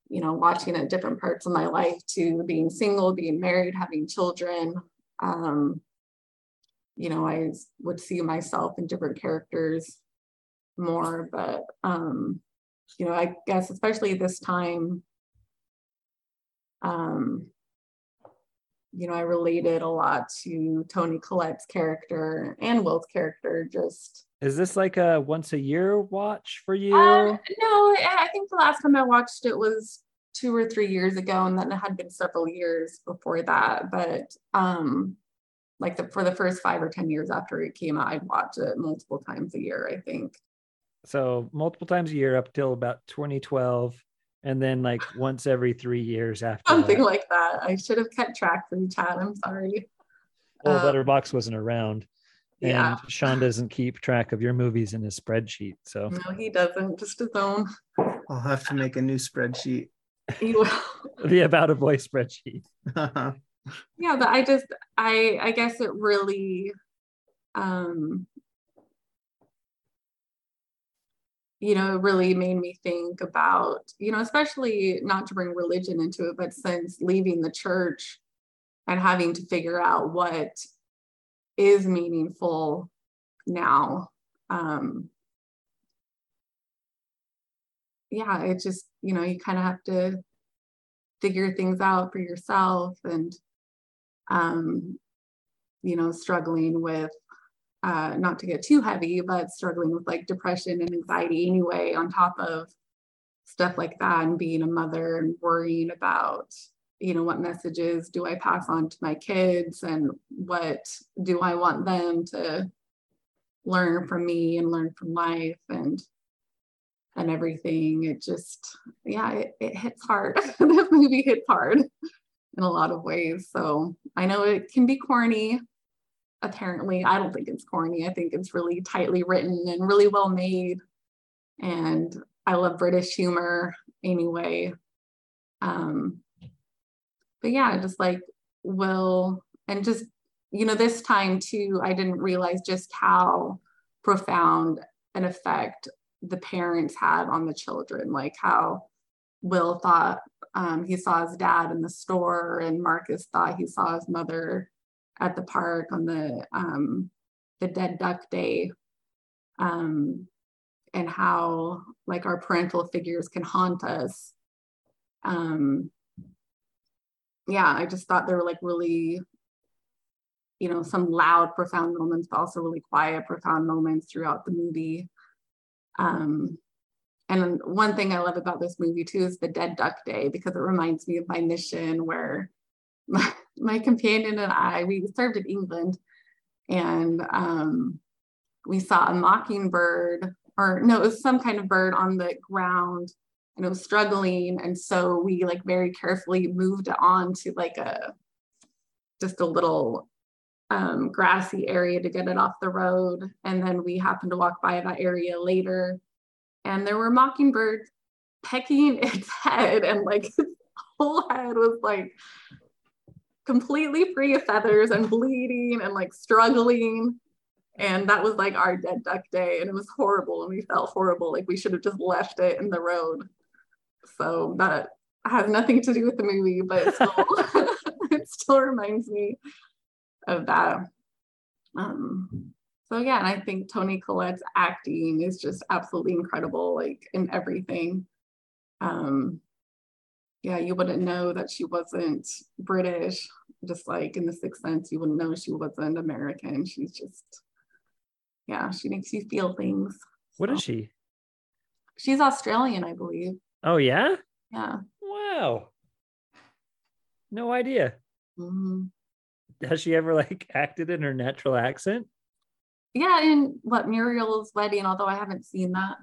you know, watching at different parts of my life to being single, being married, having children, um, you know, I would see myself in different characters more, but um, you know, I guess especially this time, um, you know, I related a lot to Toni Collette's character and Will's character. Just Is this like a once a year watch for you? um, no, I I think the last time I watched it was two or three years ago, and then it had been several years before that. But um, like the for the first five or ten years after it came out, I'd watch it multiple times a year. I think. so multiple times a year up till about 2012 and then like once every three years after Something that. like that. I should have kept track for you, Chad. I'm sorry. well um, Letterboxd wasn't around and Yeah. sean doesn't keep track of your movies in his spreadsheet so No, he doesn't. Just his own. I'll have to make a new spreadsheet. He will. the about a boy spreadsheet yeah but i just i i guess it really um you know really made me think about you know especially not to bring religion into it but since leaving the church and having to figure out what is meaningful now um yeah it just you know you kind of have to figure things out for yourself and um you know struggling with uh not to get too heavy but struggling with like depression and anxiety anyway on top of stuff like that and being a mother and worrying about you know what messages do i pass on to my kids and what do i want them to learn from me and learn from life and and everything. It just yeah it, it hits hard. This movie hits hard in a lot of ways. So i know it can be corny apparently i don't think it's corny. I think it's really tightly written and really well made. And i love british humor anyway. Um but yeah just like will and just you know this time too i didn't realize just how profound an effect the parents had on the children. Like how will thought um, he saw his dad in the store and marcus thought he saw his mother at the park on the um, the dead duck day um, and how like our parental figures can haunt us. Um, yeah i just thought they were like really you know some loud profound moments but also really quiet profound moments throughout the movie. Um, and one thing I love about this movie too is the Dead Duck Day because it reminds me of my mission where my, my companion and I we served in England and um, we saw a mockingbird or no, it was some kind of bird on the ground and it was struggling and so we like very carefully moved it on to like a just a little um, grassy area to get it off the road. And then we happened to walk by that area later, and there were mockingbirds pecking its head, and like its whole head was like completely free of feathers and bleeding and like struggling. And that was like our dead duck day, and it was horrible, and we felt horrible. Like we should have just left it in the road. So that has nothing to do with the movie, but it still, it still reminds me of that. Um, so yeah, and I think Toni Collette's acting is just absolutely incredible, like in everything. Um, yeah, you wouldn't know that she wasn't British. Just like in the Sixth Sense, you wouldn't know she wasn't American. She's just, yeah, she makes you feel things. What is So- she? She's Australian, I believe. Oh yeah. Yeah. Wow. No idea. Mhm. Has she ever like acted in her natural accent? Yeah, in what Muriel's wedding, although I haven't seen that.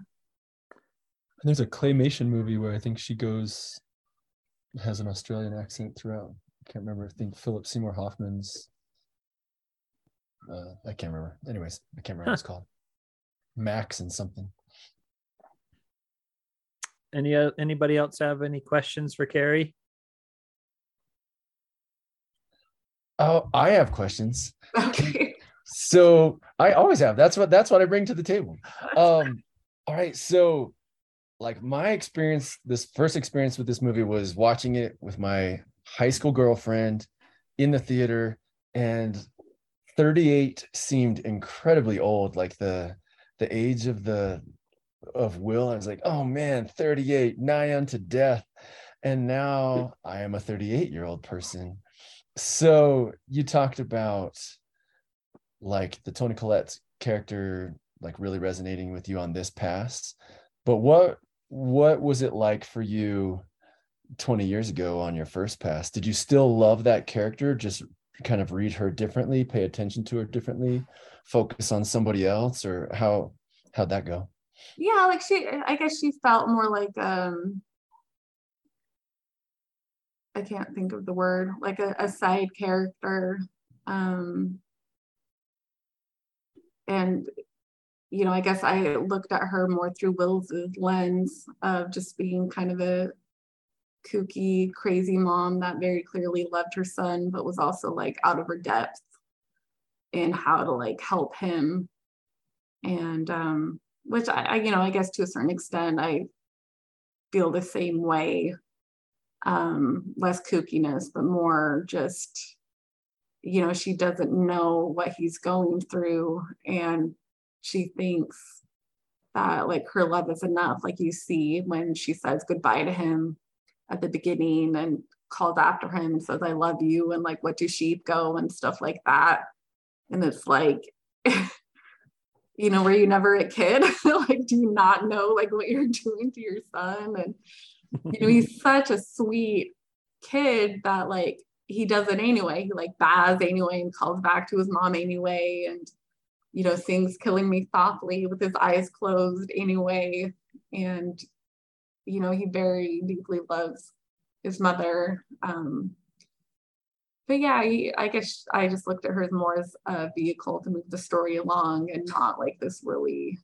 And there's a claymation movie where I think she goes has an Australian accent throughout. I can't remember. I think Philip Seymour Hoffman's. Uh, I can't remember. Anyways, I can't remember what it's called. Max and something. Any uh, anybody else have any questions for Carrie? Oh, I have questions. Okay. So I always have. That's what that's what I bring to the table. Um, all right. So like my experience, this first experience with this movie was watching it with my high school girlfriend in the theater, and 38 seemed incredibly old, like the the age of the of Will. I was like, oh man, 38, nigh unto death. And now I am a 38 year old person. So you talked about like the Toni Collette's character like really resonating with you on this pass. But what what was it like for you 20 years ago on your first pass? Did you still love that character? Just kind of read her differently, pay attention to her differently, focus on somebody else, or how how'd that go? Yeah, like she I guess she felt more like um I can't think of the word, like a, a side character. Um and you know, I guess I looked at her more through Will's lens of just being kind of a kooky, crazy mom that very clearly loved her son, but was also like out of her depth in how to like help him. And um, which I, I, you know, I guess to a certain extent, I feel the same way. Um, less kookiness, but more just, you know, she doesn't know what he's going through and she thinks that like her love is enough like you see when she says goodbye to him at the beginning and calls after him and says i love you and like what do sheep go? and stuff like that. And it's like you know were you never a kid? Like do you not know like what you're doing to your son? And you know he's such a sweet kid that like he does it anyway. He like baz anyway and calls back to his mom anyway. And you know, sings Killing Me Softly with his eyes closed anyway. And, you know, he very deeply loves his mother. Um, but yeah, he, I guess I just looked at her as more as a vehicle to move the story along and not like this really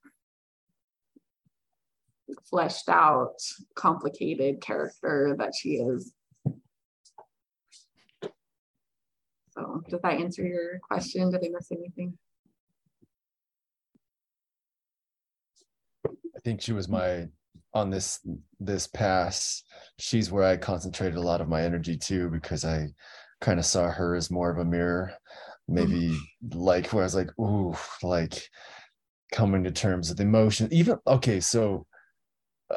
fleshed out, complicated character that she is. So, does that answer your question? Did I miss anything? I think she was my on this this pass. She's where I concentrated a lot of my energy too because I kind of saw her as more of a mirror. Maybe like where I was like, ooh, like coming to terms with emotion. Even okay, so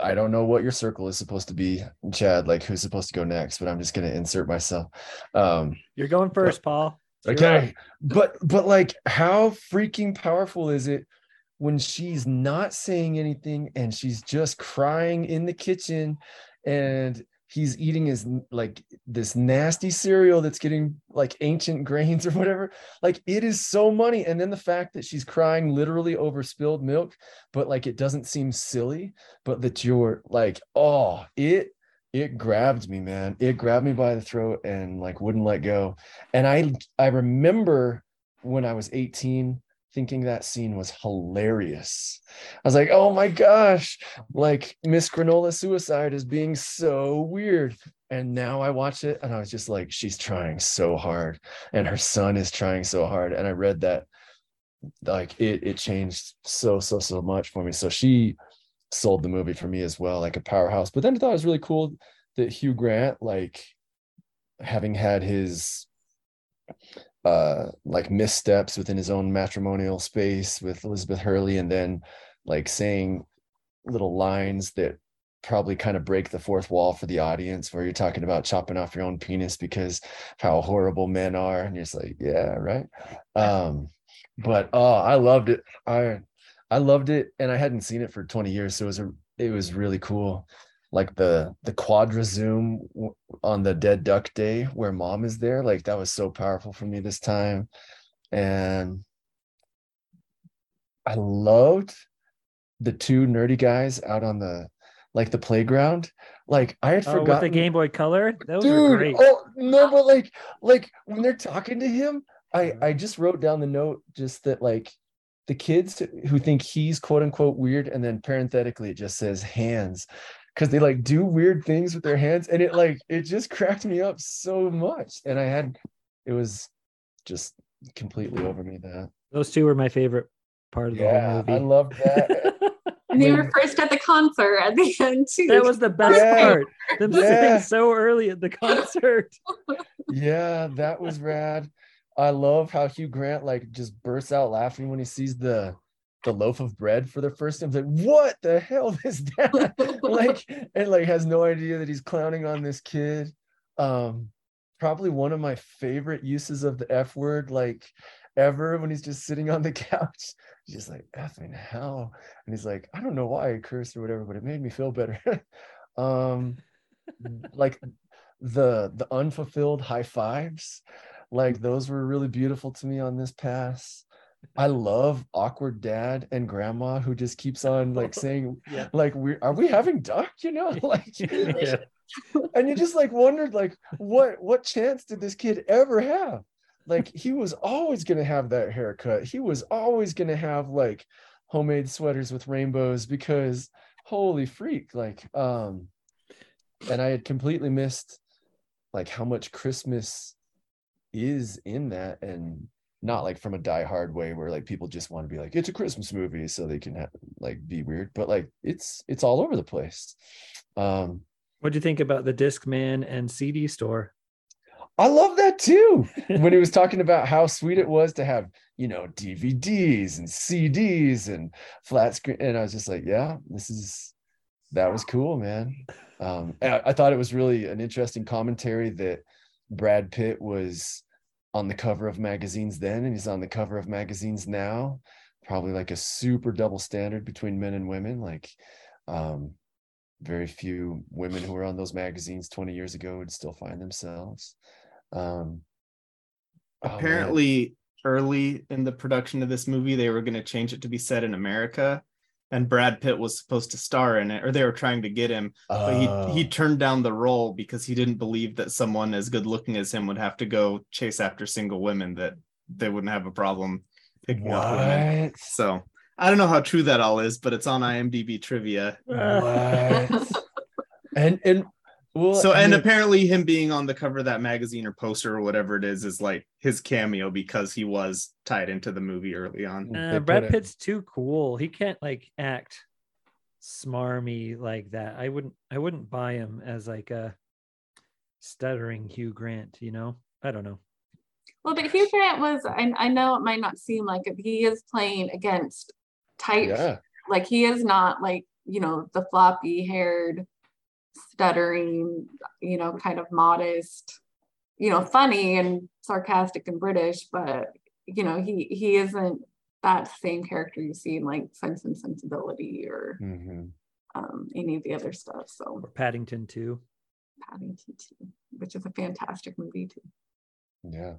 I don't know what your circle is supposed to be, Chad, like who's supposed to go next, but I'm just gonna insert myself. Um You're going first, Paul. You're okay but but like how freaking powerful is it when she's not saying anything and she's just crying in the kitchen and he's eating his like this nasty cereal that's getting like ancient grains or whatever like it is so money. And then the fact that she's crying literally over spilled milk but like it doesn't seem silly but that you're like oh it it grabbed me man. It grabbed me by the throat and like wouldn't let go. And i i remember when i was 18 thinking that scene was hilarious. I was like oh my gosh like miss granola suicide is being so weird. And now i watch it and i was just like she's trying so hard and her son is trying so hard. And i read that like it it changed so so so much for me. So she sold the movie for me as well, like a powerhouse. But then I thought it was really cool that Hugh Grant, like having had his uh like missteps within his own matrimonial space with Elizabeth Hurley and then like saying little lines that probably kind of break the fourth wall for the audience where you're talking about chopping off your own penis because how horrible men are and you're just like yeah right? Um but oh i loved it. I i loved it and i hadn't seen it for 20 years so it was a it was really cool like the the quadra zoom on the dead duck day where mom is there like that was so powerful for me this time. And i loved the two nerdy guys out on the like the playground. Like i had Oh, forgotten the Game Boy Color, those dude great. oh no but like like when they're talking to him i mm-hmm. i just wrote down the note just that like the kids who think he's quote unquote weird and then parenthetically it just says hands because they like do weird things with their hands and it like it just cracked me up so much and i had it was just completely over me that Those two were my favorite part of the yeah whole movie. i loved that And they were first at the concert at the end too. that was the best Yeah. part. Them Yeah. sitting so early at the concert. yeah that was rad i love how hugh grant like just bursts out laughing when he sees the the loaf of bread for the first time like what the hell is that? Like and like has no idea that he's clowning on this kid. Um probably one of my favorite uses of the f word like ever when he's just sitting on the couch. He's just like effing hell. And he's like i don't know why i cursed or whatever but it made me feel better. Um like the the unfulfilled high fives like those were really beautiful to me on this pass i love awkward dad and grandma who just keeps on like saying Yeah. like we are we having duck you know like Yeah. and you just like wondered like what what chance did this kid ever have like he was always to have that haircut he was always to have like homemade sweaters with rainbows because holy freak like um and i had completely missed like how much christmas is in that and not like from a die hard way where like people just want to be like it's a christmas movie so they can have, like be weird but like it's it's all over the place um what do you think about the Discman and CD store? I love that too. when he was talking about how sweet it was to have, you know, DVDs and CDs and flat screen. And I was just like, yeah, this is, that was cool, man. Um, I, I thought it was really an interesting commentary that Brad Pitt was on the cover of magazines then and he's on the cover of magazines now. Probably like a super double standard between men and women. Like, um, very few women who were on those magazines 20 years ago would still find themselves. Um, oh, apparently early in the production of this movie they were going to change it to be set in america and brad pitt was supposed to star in it or they were trying to get him but he, he Oh. turned down the role because he didn't believe that someone as good looking as him would have to go chase after single women that they wouldn't have a problem picking up women so i don't know how true that all is but it's on imdb trivia What? and and well, so and then- apparently him being on the cover of that magazine or poster or whatever it is is like his cameo because he was tied into the movie early on Uh, Brad Pitt's too cool. He can't like act smarmy like that. I wouldn't I wouldn't buy him as like a stuttering Hugh Grant, you know? I don't know. Well, but Hugh Grant was, I, I know it might not seem like it, but he is playing against type. yeah, Like he is not like, you know, the floppy haired, stuttering, you know, kind of modest, you know, funny and sarcastic and British, but you know, he he isn't that same character you see in like Sense and Sensibility or Mhm. um, any of the other stuff. So Or Paddington too. Paddington 2, which is a fantastic movie too. yeah.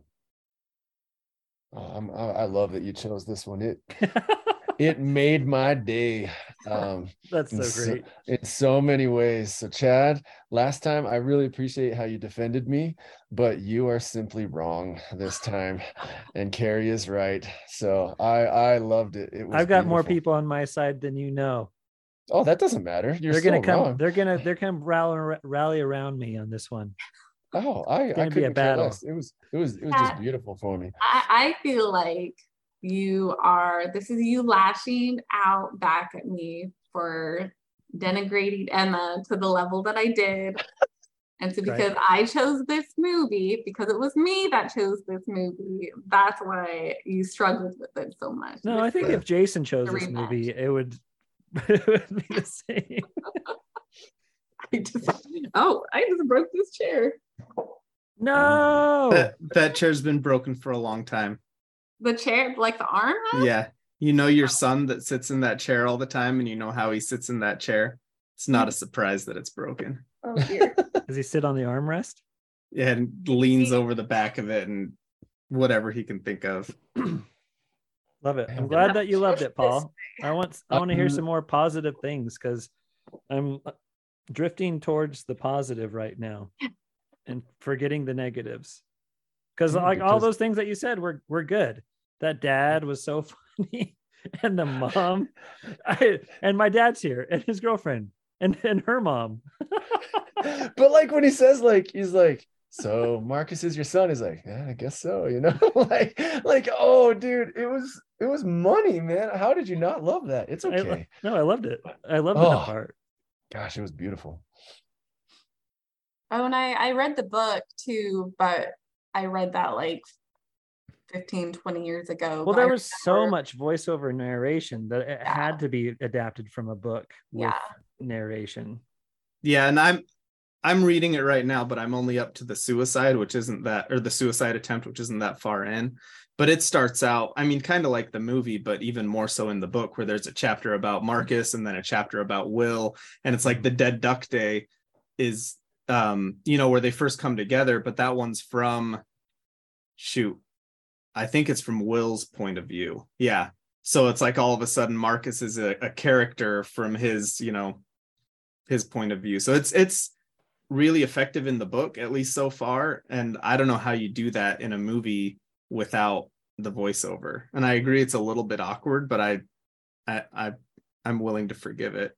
Oh, I'm, I I love that you chose this one. It it made my day. Um, That's in so great. in so many ways. So, Chad, last time I really appreciate how you defended me, but you are simply wrong this time, and Carrie is right. So I I loved it. It was. I've got more people on my side than you know. Oh, that doesn't matter. You're they're gonna still come. wrong. They're gonna. They're gonna rally rally around me on this one. Oh, I I gonna be a couldn't care battle. less. It was it was it was just beautiful for me. I, I feel like you are this is you lashing out back at me for denigrating Emma to the level that I did. And so Right. because I chose this movie, because it was me that chose this movie, that's why you struggled with it so much. No, I think if Jason chose this movie, it would, it would be the same. just oh, I just broke this chair. No. That that chair's been broken for a long time. The chair, like the arm. has? Yeah. You know your son that sits in that chair all the time and you know how he sits in that chair. It's not a surprise that it's broken. Oh dear. Does he sit on the armrest? Yeah, and leans over the back of it and whatever he can think of. Love it. I'm glad that you loved it, Paul. I want I want to hear some more positive things because I'm uh, drifting towards the positive right now and forgetting the negatives. Because Yeah, like all those things that you said were were good. That dad was so funny, and the mom, I, and my dad's here, and his girlfriend, and and her mom. but like when he says like he's like so marcus is your son he's like yeah i guess so you know like like oh dude it was it was money man how did you not love that it's I okay no, I loved it. I loved Oh. that part. gosh it was beautiful Oh, and I I read the book too, but I read that like 15, 20 years ago. Well, there was so much voiceover narration that it had to be adapted from a book with Yeah. narration. Yeah, and I'm I'm reading it right now, but I'm only up to the suicide, which isn't that or the suicide attempt, which isn't that far in. But it starts out, I mean, kind of like the movie, but even more so in the book, where there's a chapter about Marcus and then a chapter about Will. And it's like the dead duck day is um, you know, where they first come together, but that one's from shoot. I think it's from Will's point of view. Yeah. So it's like all of a sudden Marcus is a, a character from his, you know, his point of view. So it's it's really effective in the book, at least so far. And I don't know how you do that in a movie without the voiceover. And I agree it's a little bit awkward, but I I, I I'm willing to forgive it.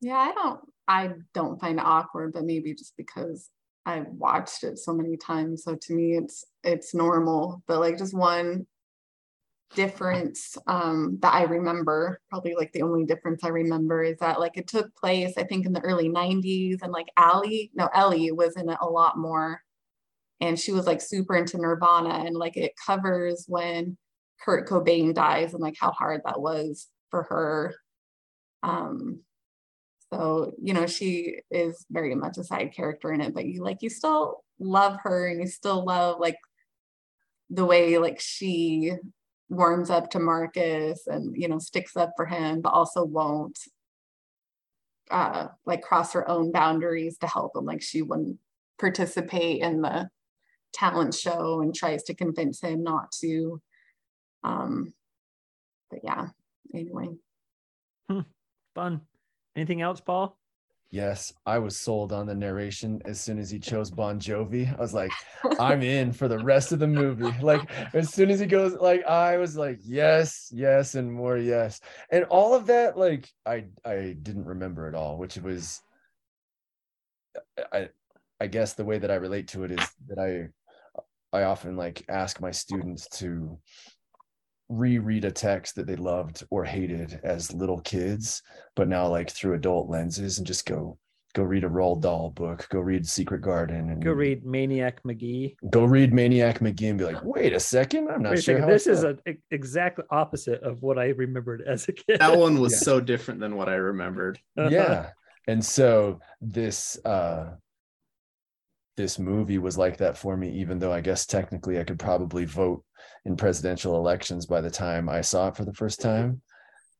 Yeah, I don't I don't find it awkward, but maybe just because I've watched it so many times. So to me it's it's normal. But like just one difference um that I remember, probably like the only difference I remember is that like it took place, I think in the early 90s, and like Allie, no, Ellie was in it a lot more. And she was like super into Nirvana and like it covers when Kurt Cobain dies and like how hard that was for her. Um so, you know, she is very much a side character in it, but you like you still love her and you still love like the way like she warms up to Marcus and you know sticks up for him, but also won't uh like cross her own boundaries to help him. Like she wouldn't participate in the talent show and tries to convince him not to. Um but yeah, anyway. Fun. Anything else, Paul? yes i was sold on the narration as soon as he chose bon jovi. I was like i'm in for the rest of the movie. Like as soon as he goes like i was like yes yes and more yes. And all of that like i i didn't remember at all which was i i guess the way that i relate to it is that i i often like ask my students to reread a text that they loved or hated as little kids but now like through adult lenses and just go go read a Roald Dahl book go read Secret Garden and Go read Maniac Magee. go read Maniac Magee and be like wait a second I'm not Wait sure second, how This is felt." an exact opposite of what I remembered as a kid. That one was Yeah. so different than what I remembered. yeah and so this uh this movie was like that for me even though i guess technically i could probably vote in presidential elections by the time i saw it for the first time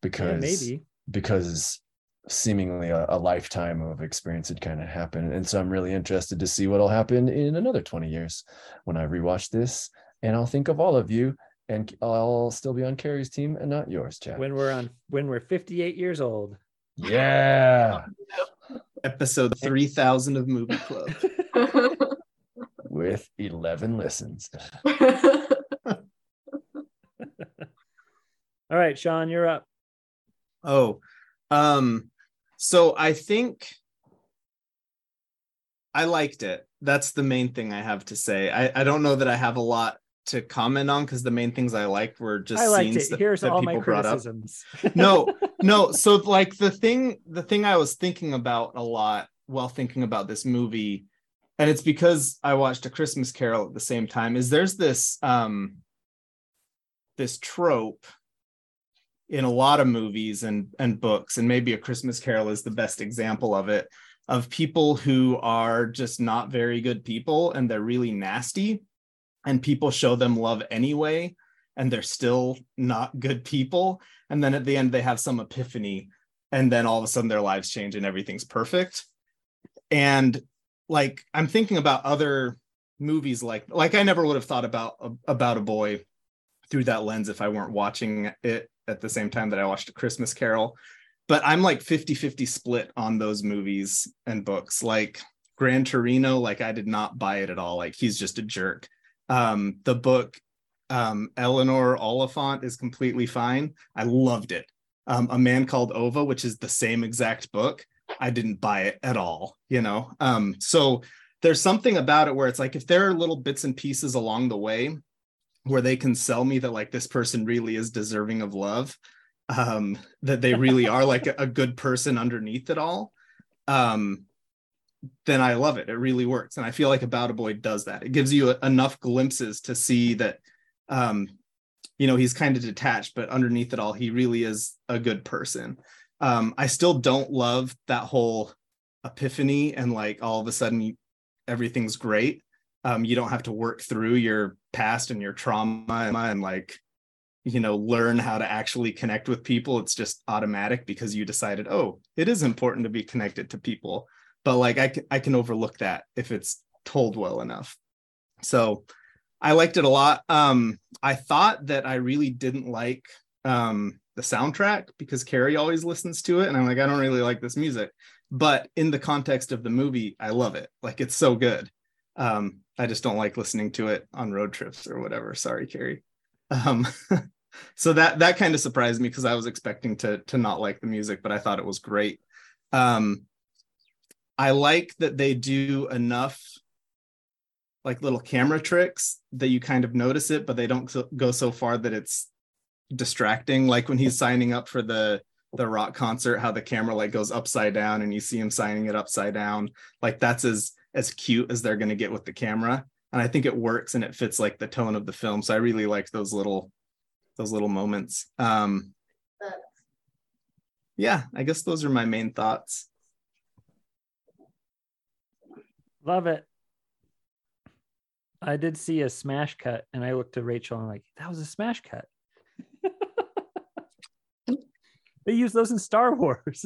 because maybe. because seemingly a, a lifetime of experience had kind of happened and so i'm really interested to see what'll happen in another 20 years when i rewatch this and i'll think of all of you and i'll still be on carrie's team and not yours chad when we're on when we're 58 years old. yeah Episode 3000 of Movie Club. with 11 listens. All right, Sean, you're up. Oh, um, so I think I liked it. That's the main thing I have to say. I, I don't know that I have a lot to comment on because the main things I liked were just I liked scenes it. that, Here's that all my people brought up. no no so like the thing the thing i was thinking about a lot while thinking about this movie and it's because i watched a christmas carol at the same time is there's this um this trope in a lot of movies and and books and maybe a christmas carol is the best example of it of people who are just not very good people and they're really nasty and people show them love anyway and they're still not good people. And then at the end they have some epiphany and then all of a sudden their lives change and everything's perfect. And like i'm thinking about other movies like like i never would have thought about about a boy through that lens if i weren't watching it at the same time that i watched a christmas carol. But i'm like 50 50 split on those movies and books. Like gran torino like i did not buy it at all. Like he's just a jerk. Um the book um eleanor oliphant is completely fine. I loved it. Um a man called Ove which is the same exact book i didn't buy it at all you know um so there's something about it where it's like if there are little bits and pieces along the way where they can sell me that like this person really is deserving of love um that they really are like a, good person underneath it all um then I love it. It really works. And I feel like About a Boy does that. It gives you a, enough glimpses to see that, um, you know, he's kind of detached, but underneath it all, he really is a good person. Um, I still don't love that whole epiphany and like all of a sudden everything's great. Um, you don't have to work through your past and your trauma and, like, you know, learn how to actually connect with people. It's just automatic because you decided, oh, it is important to be connected to people but like I I can overlook that if it's told well enough. So I liked it a lot. Um, I thought that I really didn't like um, the soundtrack because Carrie always listens to it, and I'm like, I don't really like this music. But in the context of the movie, I love it. Like it's so good. Um, I just don't like listening to it on road trips or whatever. Sorry, Carrie. Um, so that that kind of surprised me because I was expecting to to not like the music, but I thought it was great. Um, I like that they do enough like little camera tricks that you kind of notice it, but they don't go so far that it's distracting. Like when he's signing up for the the rock concert, how the camera like goes upside down and you see him signing it upside down. Like that's as as cute as they're gonna get with the camera. And I think it works and it fits like the tone of the film. So I really like those little those little moments. Um yeah, I guess those are my main thoughts. Love it. I did see a smash cut and I looked to Rachel and I'm like, that was a smash cut. They use those in Star Wars.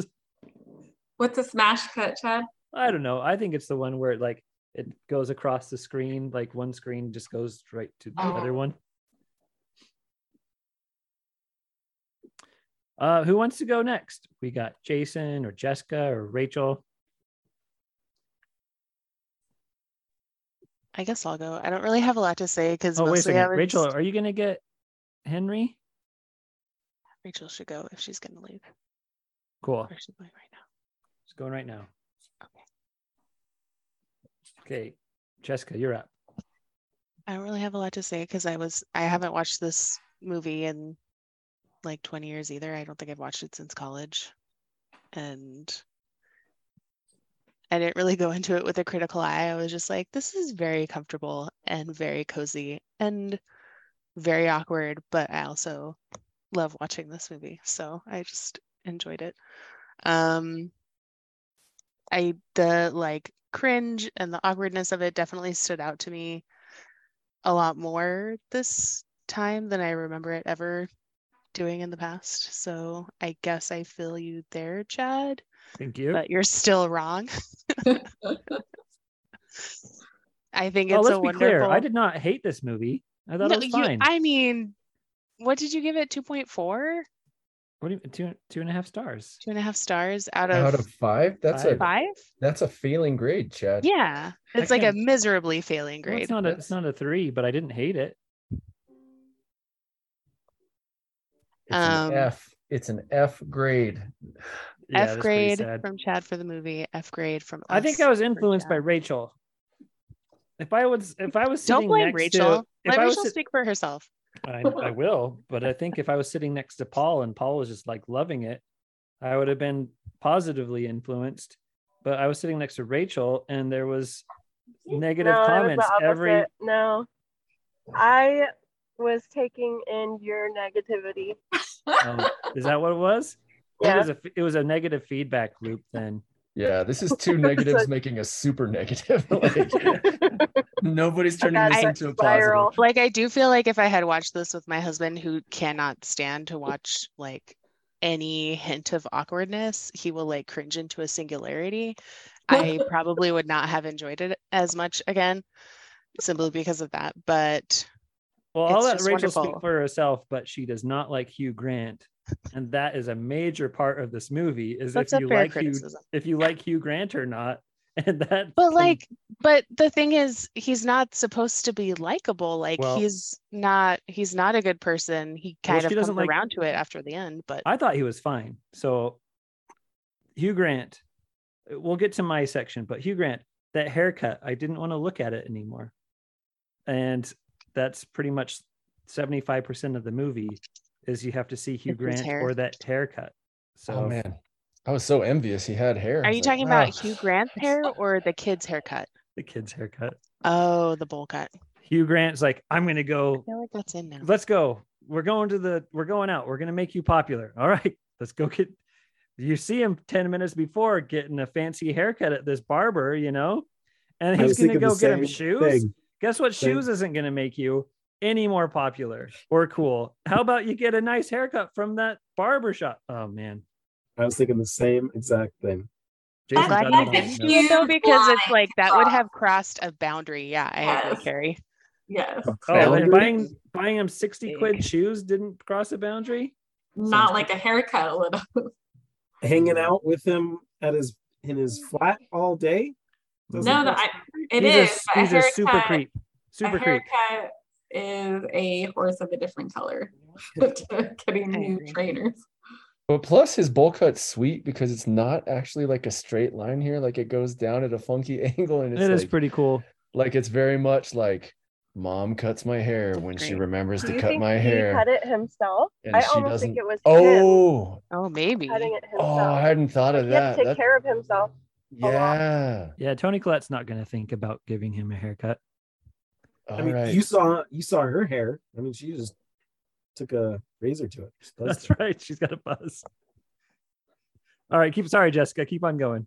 What's a smash cut, Chad? I don't know. I think it's the one where it, like it goes across the screen, like one screen just goes right to the Oh. other one. Uh, who wants to go next? We got Jason or Jessica or Rachel. I guess I'll go. I don't really have a lot to say because Oh, wait a mostly I was Rachel, are you gonna get Henry? Rachel should go if she's gonna leave. Cool. Where's she going right now? It's going right now. Okay. Okay, Jessica, you're up. I don't really have a lot to say because I was I haven't watched this movie in like 20 years either. I don't think I've watched it since college. And I didn't really go into it with a critical eye. I was just like, this is very comfortable and very cozy and very awkward, but I also love watching this movie. So I just enjoyed it. Um I the like cringe and the awkwardness of it definitely stood out to me a lot more this time than I remember it ever doing in the past. So I guess I feel you there, Chad, Thank you. but you're still wrong. I think it's let's a be wonderful. clear. I did not hate this movie. I thought No, it was you- fine. I mean, what did you give it? 2.4? What do you two two and a half stars? Two and a half stars out of, Out of five? That's a five? that's a failing grade, Chad. Yeah. I It's like a can't- miserably failing Well, grade. it's not a it's not a three, but I didn't hate it. It's an Um, F. It's an F grade. Yeah, F grade from Chad for the movie. F grade from I think I was influenced by Rachel. If I was if I was Don't blame next Rachel. to if Let I was Rachel sit- speak for herself. I, I will, but I think if I was sitting next to Paul and Paul was just like loving it, I would have been positively influenced. But I was sitting next to Rachel and there was negative No, it comments every. No, I was taking in your negativity. Oh, is that what it was? It Yeah. was a it was a negative feedback loop then. Yeah, this is two negatives making a super negative. like, nobody's turning That's this into a spiral. positive. Like I do feel like if I had watched this with my husband who cannot stand to watch like any hint of awkwardness, he will like cringe into a singularity. I probably would not have enjoyed it as much again, simply because of that. But Well, I'll let just Rachel speak for herself, but she does not like Hugh Grant, and that is a major part of this movie. Is That's if you like Hugh, if you like Hugh Grant or not, and that. but can- like but the thing is he's not supposed to be likable. Like Well- he's not he's not a good person. He kind she of doesn't comes like- around to it after the end, but I thought he was fine. So, Hugh Grant, we'll get to my section, but Hugh Grant, that haircut, I didn't want to look at it anymore. And that's pretty much 75% of the movie is you have to see Hugh Grant or that haircut. Oh, so, Oh man, I was so envious he had hair. are you like, talking about. Hugh Grant's hair or the kid's haircut? the kid's haircut. Oh, the bowl cut. Hugh Grant's like, I'm going to I go, feel like that's in now. let's go. We're going to the, we're going out. We're going to make you popular. All right, let's go get, you see him 10 minutes before getting a fancy haircut at this barber, you know, and he's going to go get him shoes. thing. Guess what? Same- Shoes isn't going to make you any more popular or cool. How about you get a nice haircut from that barber shop? Oh man, I was thinking the same exact thing. Jason's glad got you it on didn't his do notes. it though, because it's like that would have crossed a boundary. Yeah, I agree, Yes. Carrie. Yes. Oh, oh then Boundary? buying buying him sixty quid shoes didn't cross a boundary. Not like a haircut would have. Hanging out with him at his in his flat all day. Doesn't No, no, cross I, it he's is. a, he's a super creep. Super a creep. Haircut is a horse of a different color to getting new agree. trainers. But plus his bowl cut's sweet because it's not actually like a straight line here. Like it goes down at a funky angle and it's It is like, pretty cool. like it's very much like mom cuts my hair when she remembers Do to you cut think my he hair. cut it himself? and I almost think doesn't- it was him Oh, Oh, maybe. cutting it himself. oh, I hadn't thought of he that. to take That- care of himself. yeah. Yeah, Toni Collette's not going to think about giving him a haircut. All I mean, right. you saw you saw her hair. I mean, she just took a razor to it. That's it. right. She's got a buzz. All right, keep sorry, Jessica. Keep on going.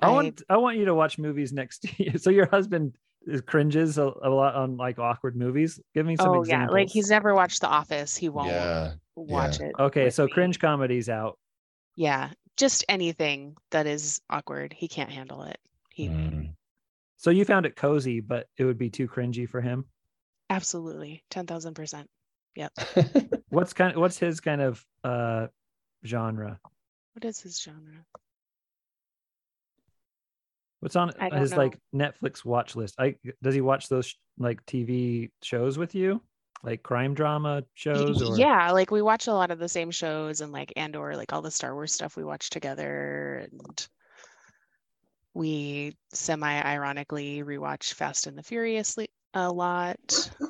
I, I- want I want you to watch movies next year. So your husband is cringes a, a lot on like awkward movies. Give me some Oh examples. yeah, like he's never watched The Office. He won't Yeah. watch yeah. it. okay. So me. cringe comedies out. Yeah, just anything that is awkward. He can't handle it. He Mm. So you found it cozy, but it would be too cringy for him. absolutely ten thousand percent. Yep. what's kind of what's his kind of uh genre? What is his genre? What's on his know. like Netflix watch list? I does he watch those like TV shows with you, like crime drama shows? Or Yeah, like we watch a lot of the same shows and like and or like all the Star Wars stuff we watch together and we semi ironically rewatch Fast and the Furious a lot.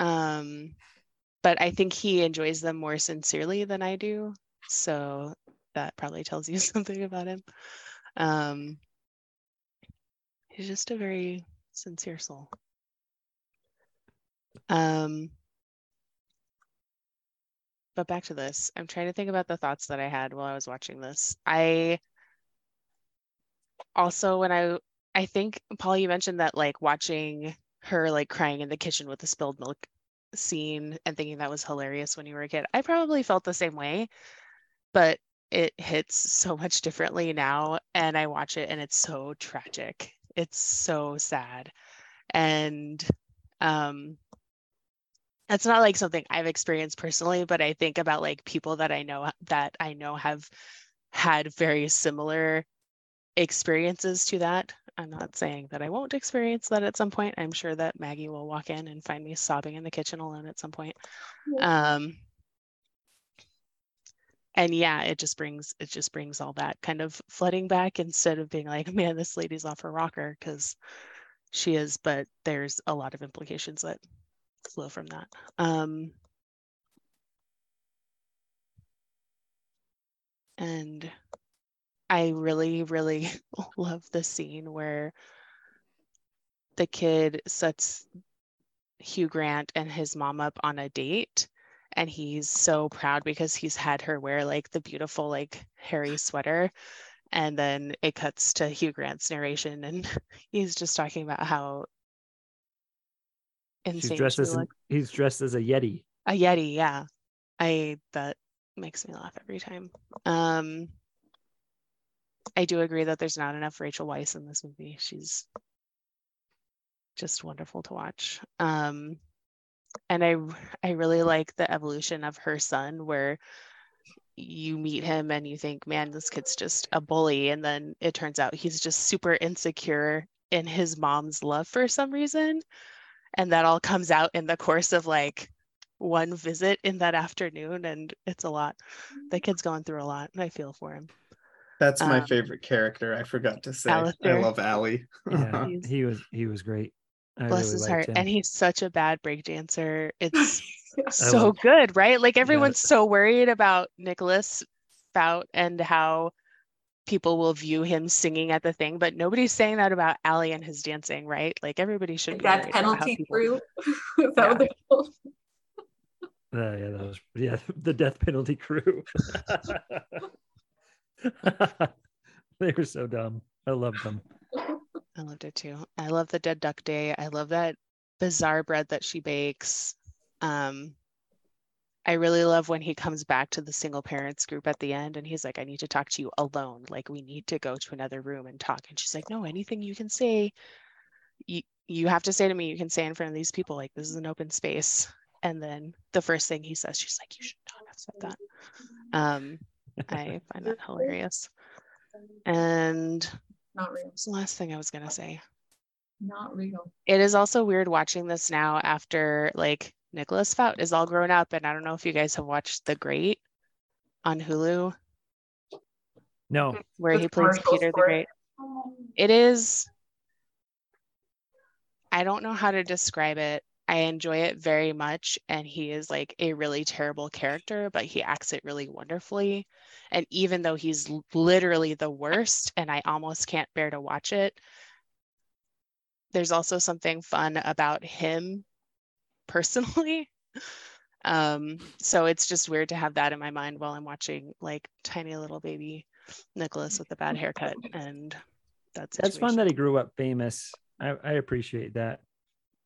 Um but I think he enjoys them more sincerely than I do. So that probably tells you something about him. Um he's just a very sincere soul. Um but back to this. I'm trying to think about the thoughts that I had while I was watching this. I also when I I think Paul you mentioned that like watching her like crying in the kitchen with the spilled milk scene and thinking that was hilarious when you were a kid. I probably felt the same way, but it hits so much differently now and I watch it and it's so tragic. It's so sad. And um that's not like something I've experienced personally, but I think about like people that I know that I know have had very similar experiences to that. I'm not saying that I won't experience that at some point. I'm sure that Maggie will walk in and find me sobbing in the kitchen alone at some point. Um, and yeah, it just brings it just brings all that kind of flooding back instead of being like, man, this lady's off her rocker because she is, but there's a lot of implications that flow from that. Um, and I really, really love the scene where the kid sets Hugh Grant and his mom up on a date and he's so proud because he's had her wear like the beautiful like hairy sweater and then it cuts to Hugh Grant's narration, and he's just talking about how She's insane dressed as an, he's dressed as a yeti. A Yeti, yeah. I that makes me laugh every time. Um I do agree that there's not enough Rachel Weisz in this movie. She's just wonderful to watch. Um and I I really like the evolution of her son where you meet him and you think, man, this kid's just a bully. And then it turns out he's just super insecure in his mom's love for some reason. And that all comes out in the course of like one visit in that afternoon. And it's a lot. The kid's going through a lot. And I feel for him. That's my Um, favorite character. I forgot to say. I love Allie. Yeah, he was he was great. I Bless really his heart. him. And he's such a bad break dancer. It's so love- good, right? Like everyone's so worried about Nicholas Hoult and how people will view him singing at the thing, but nobody's saying that about Ali and his dancing, right? Like everybody should be Death worried about how penalty people- crew. Is that what they're? Uh, yeah, that was yeah the death penalty crew. they were so dumb. I loved them. I loved it too. I love the dead duck day. I love that bizarre bread that she bakes. Um, I really love when he comes back to the single parents group at the end and he's like, I need to talk to you alone. Like, we need to go to another room and talk. And she's like, No, anything you can say, you, you have to say to me, you can say in front of these people, like, this is an open space. And then the first thing he says, she's like, You should not have said that. Um, I find that hilarious. And Not real. what's the last thing I was going to say? Not real. it is also weird watching this now after like Nicholas Hoult is all grown up, and I don't know if you guys have watched The Great on Hulu, No, where he plays Peter the. Great. It is. I don't know how to describe it. I enjoy it very much, and he is like a really terrible character, but he acts it really wonderfully. And even though he's literally the worst, and I almost can't bear to watch it, there's also something fun about him personally. Um, so it's just weird to have that in my mind while I'm watching like tiny little baby Nicholas with a bad haircut and that's it. that's fun that he grew up famous. I, I appreciate that.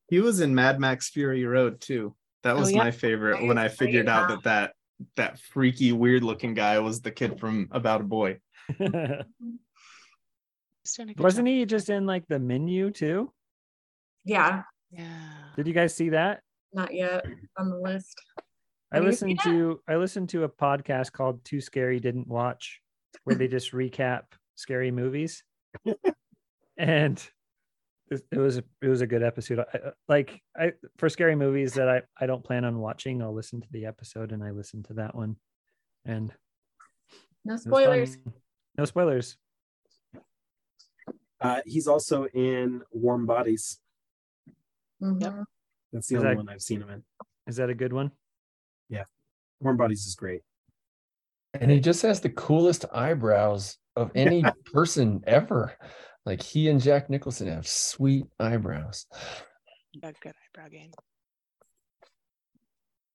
He was in Mad Max Fury Road too. That Oh, was yeah. my favorite when I figured out that that that freaky weird looking guy was the kid from About a Boy. Wasn't he just in like the menu too? Yeah, Yeah. Did you guys see that? not yet on the list. I Have you seen listened to I listened to a podcast called Too Scary Didn't Watch, where they just recap scary movies, and it, it was a, it was a good episode. I, I- like I for scary movies that I I don't plan on watching, I'll listen to the episode, and I listened to that one, and No spoilers. No spoilers. Uh, he's also in Warm Bodies. Mhm. That's the Is only that- one I've seen him in. Is that a good one? Yeah, Warm Bodies is great. And he just has the coolest eyebrows of any person ever. Like he and Jack Nicholson have sweet eyebrows. A good eyebrow game.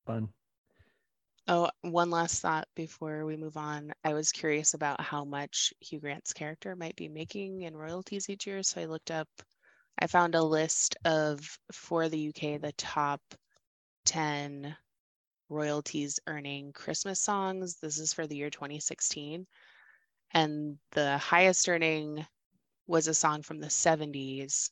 Fun. Oh, one last thought before we move on. I was curious about how much Hugh Grant's character might be making in royalties each year. So I looked up, I found a list of, for the UK, the top 10 royalties earning Christmas songs. This is for the year 2016. And the highest earning was a song from the 70s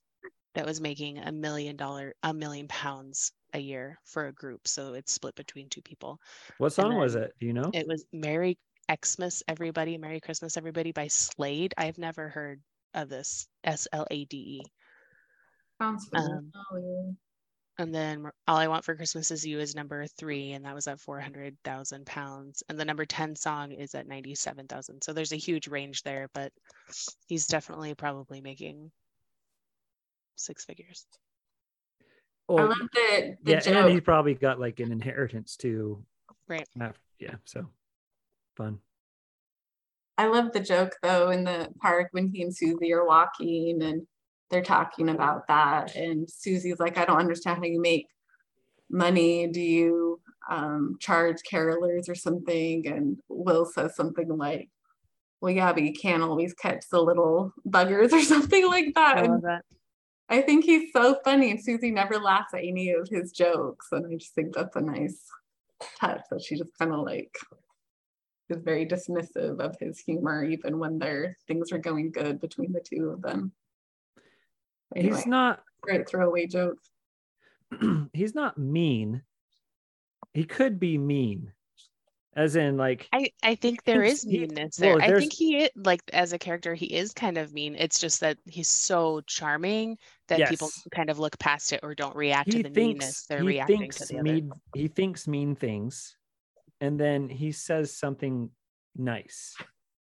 that was making a million dollar, a million pounds a year for a group. So it's split between two people. What song was it? Do you know? It was Merry Xmas, everybody. Merry Christmas, everybody by Slade. I've never heard of this. S L A D E. Sounds Um, familiar. And then All I Want for Christmas Is You is number three, and that was at 400,000 pounds. And the number 10 song is at 97,000. So there's a huge range there, but he's definitely probably making six figures. I love the, the yeah, joke. and he probably got like an inheritance too. Right. af- Yeah, so fun. I love the joke though in the park when he and Susie are walking and they're talking about that. And Susie's like, I don't understand how you make money. Do you um, charge carolers or something? And Will says something like, well, yeah, but you can't always catch the little buggers or something like that. I love that. I think he's so funny. And Susie never laughs at any of his jokes. And I just think that's a nice touch that she just kind of like is very dismissive of his humor, even when their things are going good between the two of them. Anyway, He's not great throwaway jokes. he's not mean. He could be mean. As in like I, I think there is thinks is he- meanness there. well, I think he i- like as a character he is kind of mean. It's just that he's so charming that people kind of look past it or don't react he to the meanness. They're he reacting thinks to the other. mean he thinks mean things and then he says something nice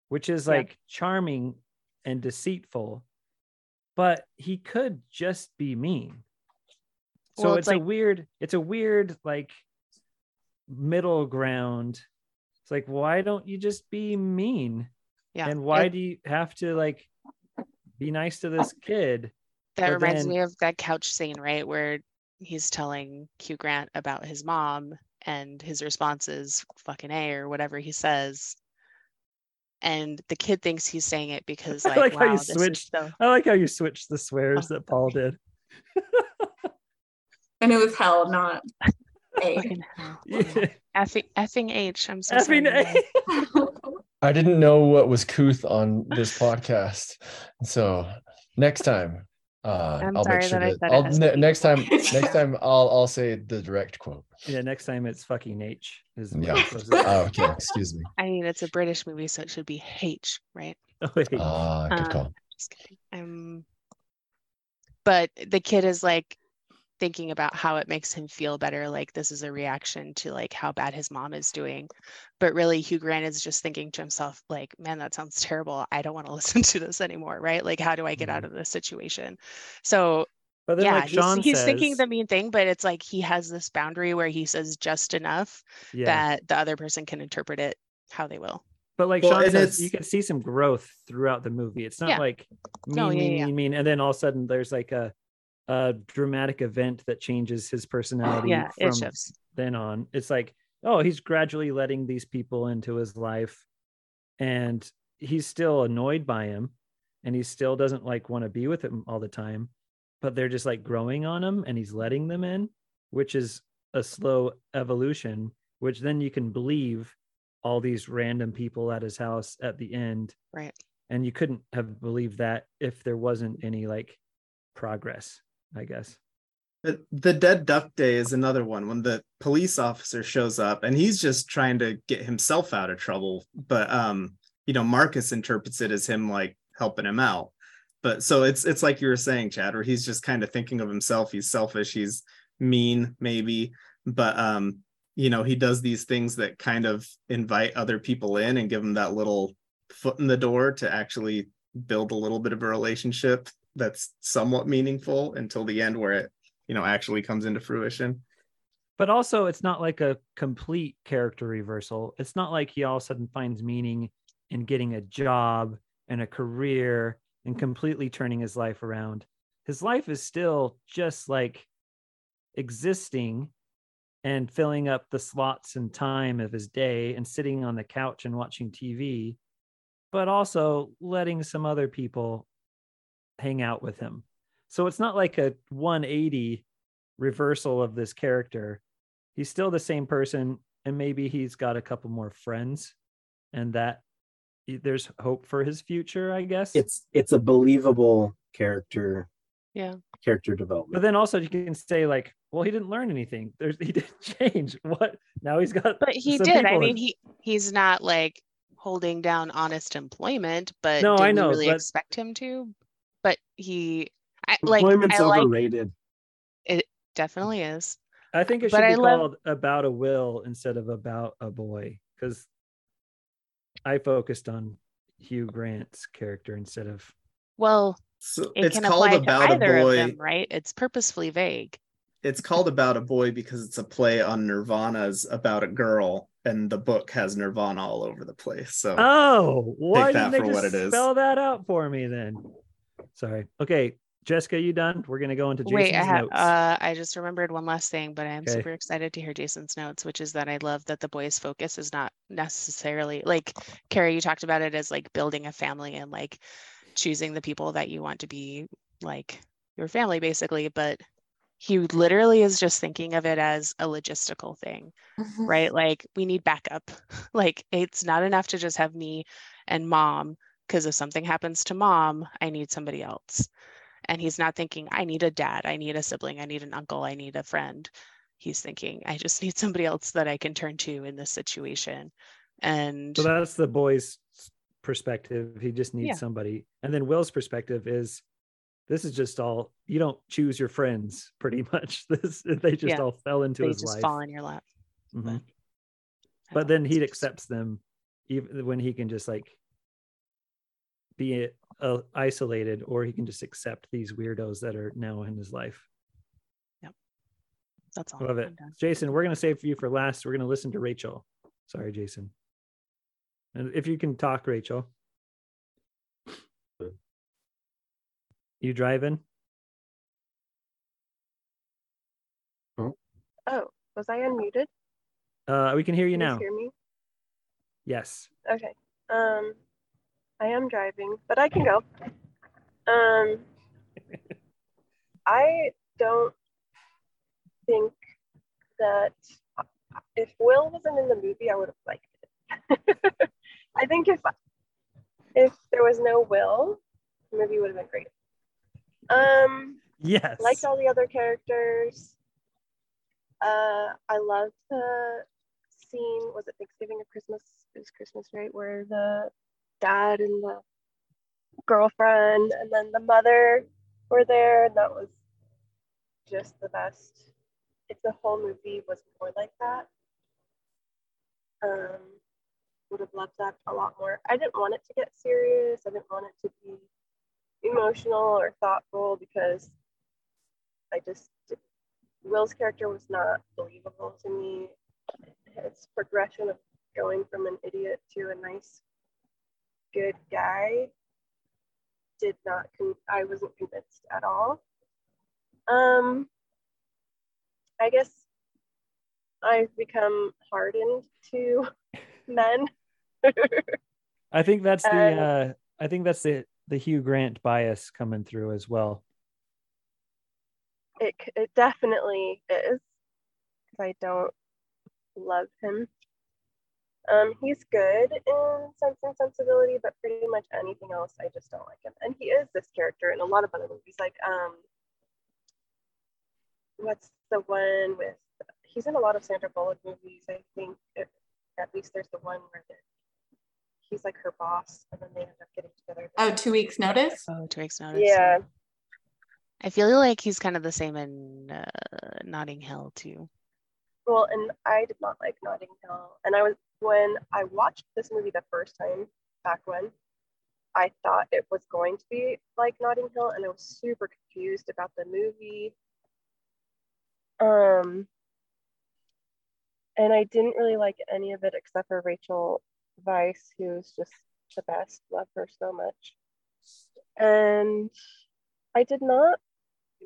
which is Yeah. like charming and deceitful but he could just be mean so Well, it's, it's a weird it's a weird like middle ground it's like why don't you just be mean Yeah. and why it- do you have to like be nice to this kid that but reminds then- me of that couch scene, right? Where he's telling Hugh Grant about his mom and his response is fucking A or whatever he says. And the kid thinks he's saying it because I like, like how you wow, switched so i like how you switched the swears that paul did And it was hell, not A. Oh, yeah. Effing, effing H. I'm so sorry. Effing A. Mom. I didn't know what was couth on this podcast. So next time, uh, I'm I'll sorry make sure that I that said it I'll, ne- next time, next time I'll I'll say the direct quote. Yeah, next time it's fucking H. Is what Yeah. it's supposed to Oh, okay, excuse me. I mean, it's a British movie, so it should be H, right? Oh, wait. Ah, good Uh, call. Just kidding. Um, but the kid is like thinking about how it makes him feel better. Like this is a reaction to like how bad his mom is doing. But really, Hugh Grant is just thinking to himself, like, man, that sounds terrible. I don't want to listen to this anymore, right? Like, how do I get out mm-hmm. of this situation? So But then, yeah, like Sean he's, he's thinking the mean thing, but it's like he has this boundary where he says just enough Yeah. that the other person can interpret it how they will. But like Well, Sean says, you can see some growth throughout the movie. It's not Yeah. like mean, No, yeah, mean, yeah. mean, mean, and then all of a sudden there's like a a dramatic event that changes his personality Yeah, it from shifts. then on. It's like, oh, he's gradually letting these people into his life, and he's still annoyed by him, and he still doesn't like want to be with him all the time, but they're just like growing on him, and he's letting them in, which is a slow evolution. Which then you can believe all these random people at his house at the end Right. and you couldn't have believed that if there wasn't any like progress i guess The, dead duck day is another one when the police officer shows up and he's just trying to get himself out of trouble. But um, you know, Marcus interprets it as him like helping him out. But so it's it's like you were saying, Chad, where he's just kind of thinking of himself. He's selfish, he's mean, maybe, but um, you know, he does these things that kind of invite other people in and give them that little foot in the door to actually build a little bit of a relationship that's somewhat meaningful until the end where it you know actually comes into fruition. But also it's not like a complete character reversal. It's not like he all of a sudden finds meaning in getting a job and a career and completely turning his life around. His life is still just like existing and filling up the slots and time of his day and sitting on the couch and watching TV, but also letting some other people hang out with him. So it's not like a 180 reversal of this character. He's still the same person, and maybe he's got a couple more friends, and that there's hope for his future, I guess. It's it's a believable character Yeah. character development. But then also you can say like, well, he didn't learn anything. There's he didn't change. What now? He's got. But he some did. I mean, he he's not like holding down honest employment, but No, did I know, really but- expect him to? But he, I like, Employment's I like overrated. it. Definitely is. I think it should But be I love- called about a will instead of about a boy because I focused on Hugh Grant's character instead of Well, so it it's can called apply to about a either of boy them, right? It's purposefully vague. it's called about a boy because it's a play on nirvana's about a girl and the book has nirvana all over the place so Oh, why that didn't they for what just it is. spell that out for me then? Sorry. Okay, Jessica, you done? We're gonna go into Jason's Wait, I have. notes. Uh, I just remembered one last thing, but I am Okay. super excited to hear Jason's notes, which is that I love that the boys' focus is not necessarily like Carrie. You talked about it as like building a family and like choosing the people that you want to be like your family, basically. But he literally is just thinking of it as a logistical thing, right? Like we need backup. Like it's not enough to just have me and mom, because if something happens to mom, I need somebody else and he's not thinking i need a dad i need a sibling i need an uncle i need a friend he's thinking i just need somebody else that i can turn to in this situation and So that's the boy's perspective. He just needs Yeah. somebody. And then Will's perspective is this is just all you don't choose your friends pretty much. This they just Yeah. all fell into they his just life. fall in your lap Mhm. I But then he accepts them even when he can just like be uh, isolated or he can just accept these weirdos that are now in his life. Yep. That's all Love it. Done. Jason, we're going to save for you for last. We're going to listen to Rachel. Sorry, Jason. And if you can talk, Rachel. You driving? Oh, Oh, was I unmuted? Uh, we can hear you Can now. hear me? Yes. Okay. Um, I am driving, but I can go. Um, I don't think that if Will wasn't in the movie, I would have liked it. I think if if there was no Will, the movie would have been great. Um, Yes. liked all the other characters. Uh, I loved the scene. Was it Thanksgiving or Christmas? It was Christmas, right? Where the dad and the girlfriend and then the mother were there, and that was just the best. If the whole movie was more like that, um, would have loved that a lot more. I didn't want it to get serious. I didn't want it to be emotional or thoughtful because I just Will's character was not believable to me. His progression of going from an idiot to a nice, good guy did not. Con- I wasn't convinced at all. Um, I guess I've become hardened to men. I think that's the And- uh I think that's the the Hugh Grant bias coming through as well. it, it definitely is because I don't love him. Um, he's good in Sense and Sensibility, but pretty much anything else, I just don't like him. And he is this character in a lot of other movies, like um, what's the one with? He's in a lot of Sandra Bullock movies. I think it, at least there's the one where the, he's like her boss, and then they end up getting together. Oh, two weeks notice? oh two weeks notice Yeah, i feel like he's kind of the same in uh, notting hill too Well, and I did not like Notting Hill. And I was when I watched this movie the first time back when, I thought it was going to be like Notting Hill, and I was super confused about the movie. Um, and I didn't really like any of it except for Rachel Weisz, who's just the best. Love her so much. And I did not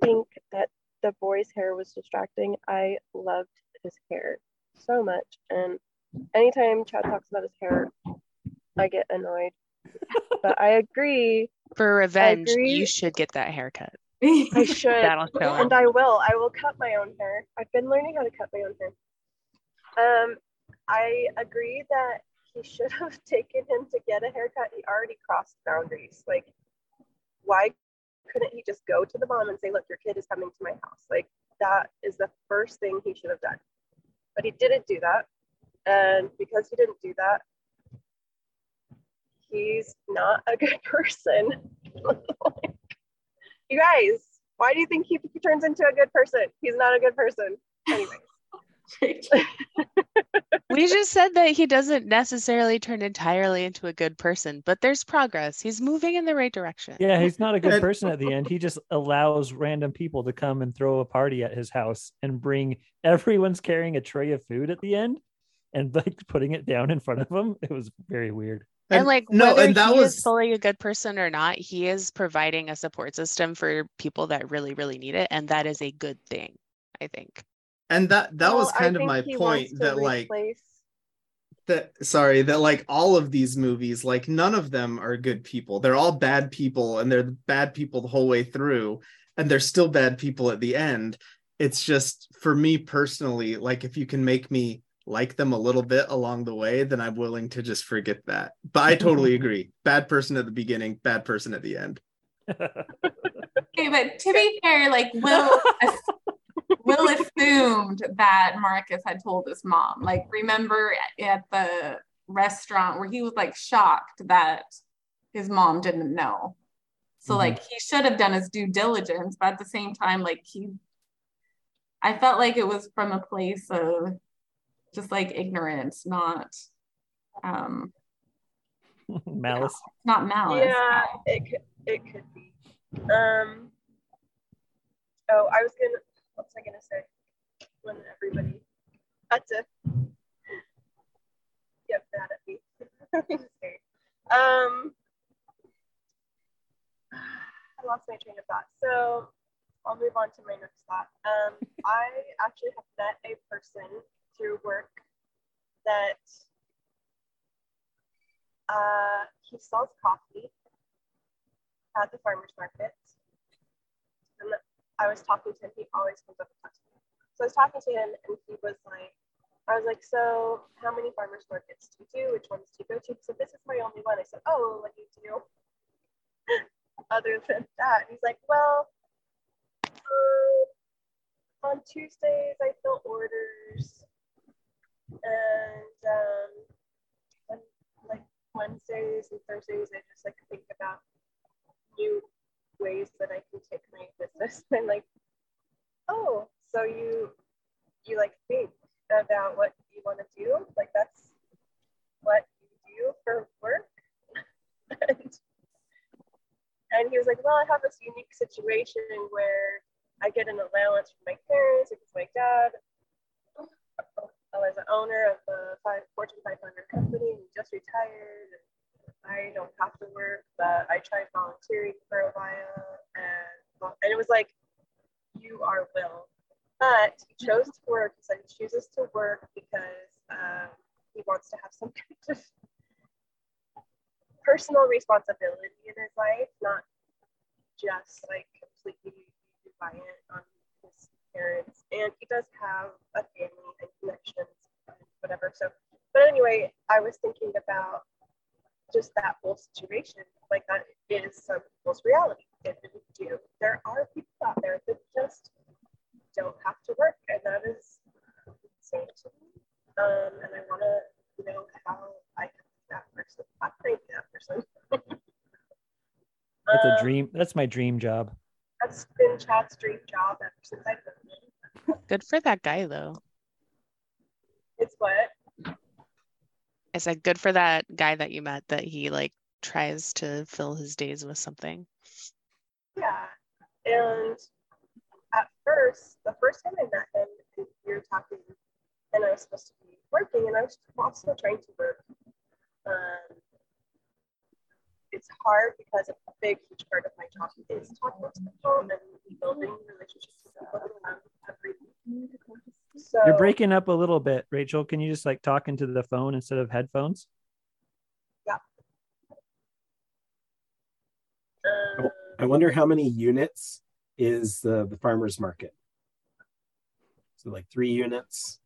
think that the boy's hair was distracting. I loved his hair so much. And anytime Chad talks about his hair, I get annoyed. but I agree. for revenge agree. you should get that haircut I should. That'll show and. I will. I will cut my own hair. I've been learning how to cut my own hair. Um, I agree that he should have taken him to get a haircut. He already crossed boundaries. Like, why couldn't he just go to the mom and say, "Look, your kid is coming to my house"? Like, that is the first thing he should have done. But he didn't do that, and because he didn't do that, he's not a good person. you guys, why do you think he, he turns into a good person? He's not a good person. Anyway. we just said that he doesn't necessarily turn entirely into a good person but there's progress he's moving in the right direction Yeah, he's not a good person at the end. He just allows random people to come and throw a party at his house and bring everyone's carrying a tray of food at the end and like putting it down in front of him. It was very weird. And, like no, whether and that he was is fully a good person or not, he is providing a support system for people that really, really need it, and that is a good thing. I think. And that that was Well, I kind of my point wants to that like that sorry that like all of these movies like none of them are good people. They're all bad people and they're bad people the whole way through and they're still bad people at the end. It's just for me personally like if you can make me like them a little bit along the way then i'm willing to just forget that. But i totally agree. Bad person at the beginning bad person at the end. Okay, but to be fair, like Will Will assumed that Marcus had told his mom. Like, remember at the restaurant where he was like shocked that his mom didn't know. So Mhm. like he should have done his due diligence, but at the same time, like he I felt like it was from a place of just like ignorance, not um Malice. not malice. Yeah, it could it could be. Um. Oh, I was gonna. What was I gonna say? When everybody had to get mad at me. um. I lost my train of thought. So I'll move on to my next thought. Um, I actually have met a person through work that uh, he sells coffee at the farmer's market. And I was talking to him, he always comes up and talks to me. So I was talking to him and he was like, I was like, so how many farmers markets do you do? Which ones do you go to? He said, this is my only one. I said, oh, what do you do other than that? He's like, well, uh, on Tuesdays I fill orders and um, and like Wednesdays and Thursdays I just like think about new ways that I can take my business. And like, oh, so you you like think about what you want to do? Like that's what you do for work? and, and he was like, well, I have this unique situation where I get an allowance from my parents because my dad was an owner of a five, Fortune 500 company and just retired. And I don't have to work, but I tried volunteering for a while, and and it was like, you are Will, but he chose to work. He said he chooses to work because um, he wants to have some kind of personal responsibility in his life, not just like completely reliant on his parents. And he does have a family and connections, and whatever. So, but anyway, I was thinking about just that whole situation. Like that is some people's reality. And really do. There are people out there that just don't have to work, and that is insane to me. Um, and I want to know how I can be that person. I'm praying that person. That's a Um, dream. That's my dream job. That's been Chad's dream job ever since I've been in. Good for that guy though. It's what? I said good for that guy that you met that he like tries to fill his days with something. Yeah. And at first, the first time I met him, we were talking, and I was supposed to be working, and I was also trying to work. Um, it's hard because a big, huge part of my job is talking to people and building relationships with people every week. So You're breaking up a little bit, Rachel. Can you just like talk into the phone instead of headphones? um, I wonder how many units is the, the farmer's market. So like three units.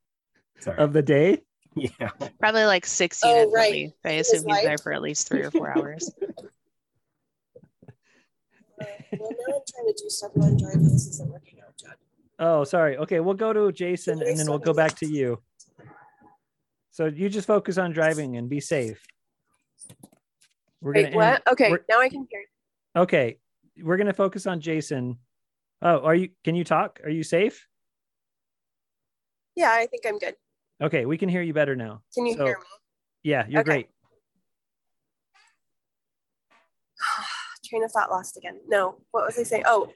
Sorry. Of the day? Yeah. Probably like six Oh, units. at right. least. I assume he's there for at least three or four hours. well, now I'm trying to do stuff while I'm. This isn't working out, Chad. Oh, sorry. Okay, we'll go to Jason and then we'll go back to you. So you just focus on driving and be safe. We're Wait, gonna what? end- Okay, we're- now I can hear you. Okay, we're gonna focus on Jason. Oh, are you? Can you talk? Are you safe? Yeah, I think I'm good. Okay, we can hear you better now. Can you So- hear me? Yeah, you're Okay. great. Train of thought lost again. No, what was I saying? Oh,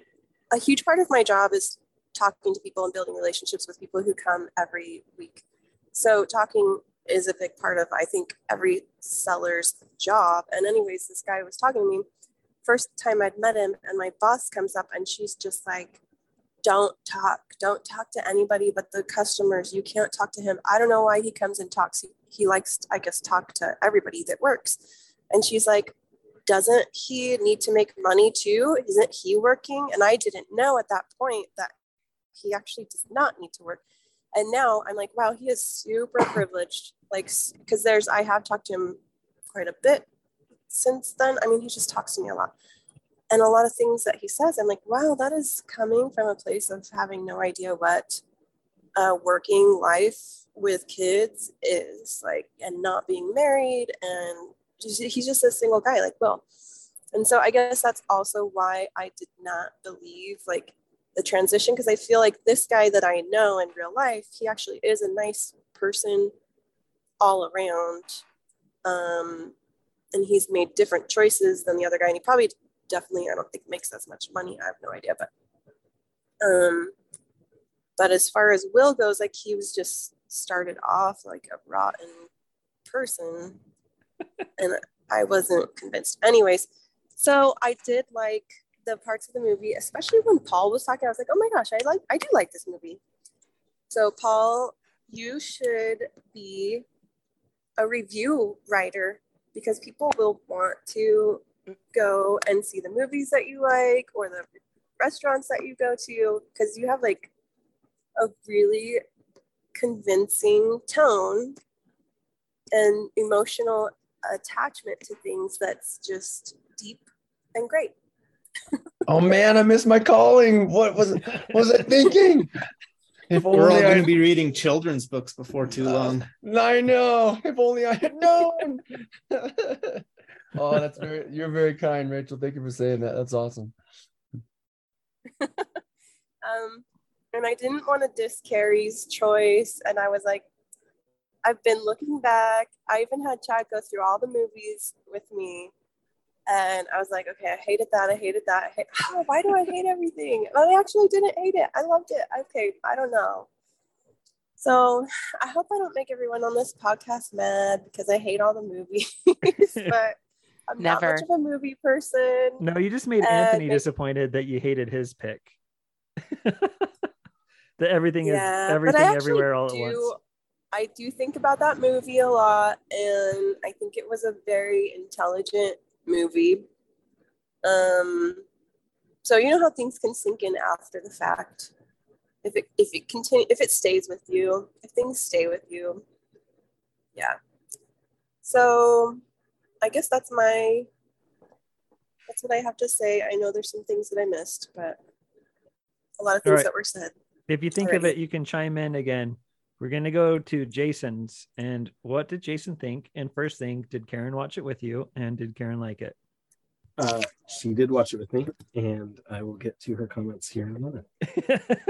a huge part of my job is talking to people and building relationships with people who come every week. So talking is a big part of I think every seller's job. And anyways, this guy was talking to me first time I'd met him, and my boss comes up and she's just like, "Don't talk, don't talk to anybody but the customers. You can't talk to him. I don't know why he comes and talks. He, he likes, I guess, talk to everybody that works." And she's like, "Doesn't he need to make money too? Isn't he working?" And I didn't know at that point that he actually does not need to work. And now I'm like, wow, he is super privileged. Like, because there's, I have talked to him quite a bit since then. I mean, he just talks to me a lot. And a lot of things that he says, I'm like, wow, that is coming from a place of having no idea what a working life with kids is like, and not being married. And he's just a single guy, like Will. And so I guess that's also why I did not believe like the transition because I feel like this guy that I know in real life, he actually is a nice person all around. Um, and he's made different choices than the other guy. And he probably definitely, I don't think makes as much money. I have no idea, but um, but as far as Will goes, like he was just started off like a rotten person, and I wasn't convinced. Anyways, so I did like the parts of the movie, especially when Paul was talking. I was like, oh my gosh, I like, I do like this movie. So Paul, you should be a review writer because people will want to go and see the movies that you like or the restaurants that you go to because you have like a really convincing tone and emotional attachment to things that's just deep and great. oh man, I missed my calling. What was it? Was I thinking? If We're all going to be reading children's books before too long. Uh, I know. If only I had known. oh, that's very. You're very kind, Rachel. Thank you for saying that. That's awesome. um, and I didn't want to diss Carrie's choice, and I was like, I've been looking back. I even had Chad go through all the movies with me, and I was like, okay, I hated that. I hated that. I hate, oh, why do I hate everything? And I actually didn't hate it. I loved it. Okay, I don't know. So I hope I don't make everyone on this podcast mad because I hate all the movies. but I'm Never. not much of a movie person. No, you just made Anthony disappointed that you hated his pick. that everything yeah, is everything everywhere all do, at once. I do think about that movie a lot, and I think it was a very intelligent movie. Um, so you know how things can sink in after the fact. If it if it continue if it stays with you, if things stay with you, yeah. So I guess that's my that's what I have to say. I know there's some things that I missed, but a lot of things right. that were said. If you think already. of it, you can chime in again. We're gonna go to Jason's. And what did Jason think? And first thing, did Karen watch it with you? And did Karen like it? Uh, she did watch it with me, and I will get to her comments here in a minute.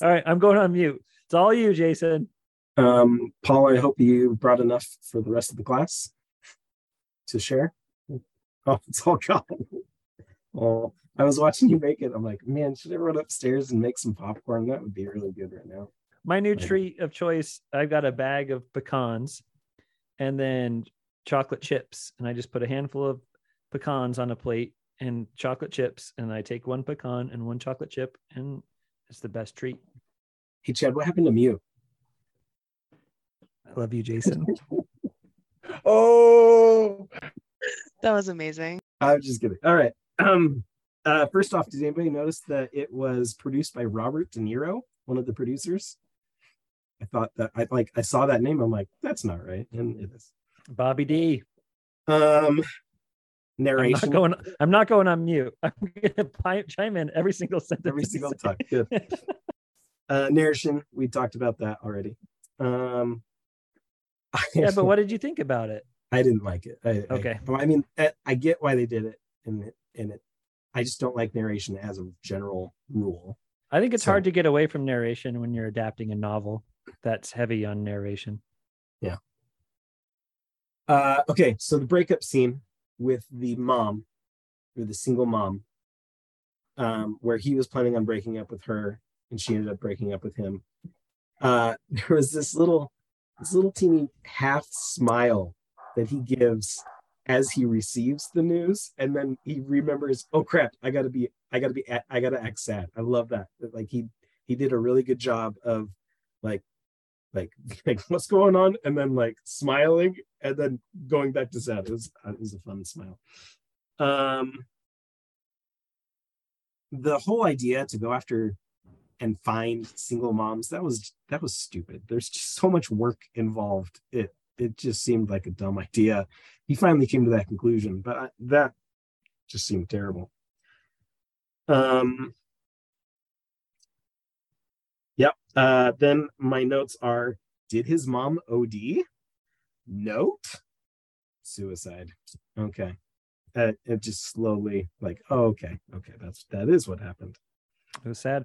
All right, I'm going on mute. It's all you, Jason. Um, Paul, I hope you brought enough for the rest of the class to share. Oh, it's all gone. Oh, I was watching you make it. I'm like, man, should I run upstairs and make some popcorn? That would be really good right now. My new treat of choice, I've got a bag of pecans and then chocolate chips. And I just put a handful of pecans on a plate and chocolate chips. And I take one pecan and one chocolate chip, and it's the best treat. Hey, Chad, what happened to Mew? I love you, Jason. oh, That was amazing. I'm just kidding. All right. Um, uh, first off, did anybody notice that it was produced by Robert De Niro, one of the producers? I thought that I like I saw that name. I'm like, that's not right, and it is. Bobby D. Um, I'm narration. not going. I'm not going on mute. I'm gonna pi- chime in every single sentence. Every single say. time. Good. uh, narration. We talked about that already. Um, yeah, but what did you think about it? I didn't like it. I, I- Okay. well, I, mean, I, I get why they did it, and and it. I just don't like narration as a general rule. I think it's So- hard to get away from narration when you're adapting a novel that's heavy on narration. Yeah. Uh, okay, so the breakup scene with the mom, or the single mom, um, where he was planning on breaking up with her, and she ended up breaking up with him. uh, there was this little, this little teeny half smile that he gives as he receives the news, and then he remembers, oh crap, I gotta be, I gotta be, I gotta act sad. I love that. Like he he did a really good job of like like like what's going on and then like smiling and then going back to sad it was it was a fun smile um the whole idea to go after and find single moms that was that was stupid there's just so much work involved it it just seemed like a dumb idea he finally came to that conclusion but I, that just seemed terrible um Yep. Uh, then my notes are Did his mom OD? Note. Suicide. Okay. Uh, it just slowly, like, oh, okay. Okay. That's, that is what happened. It was sad.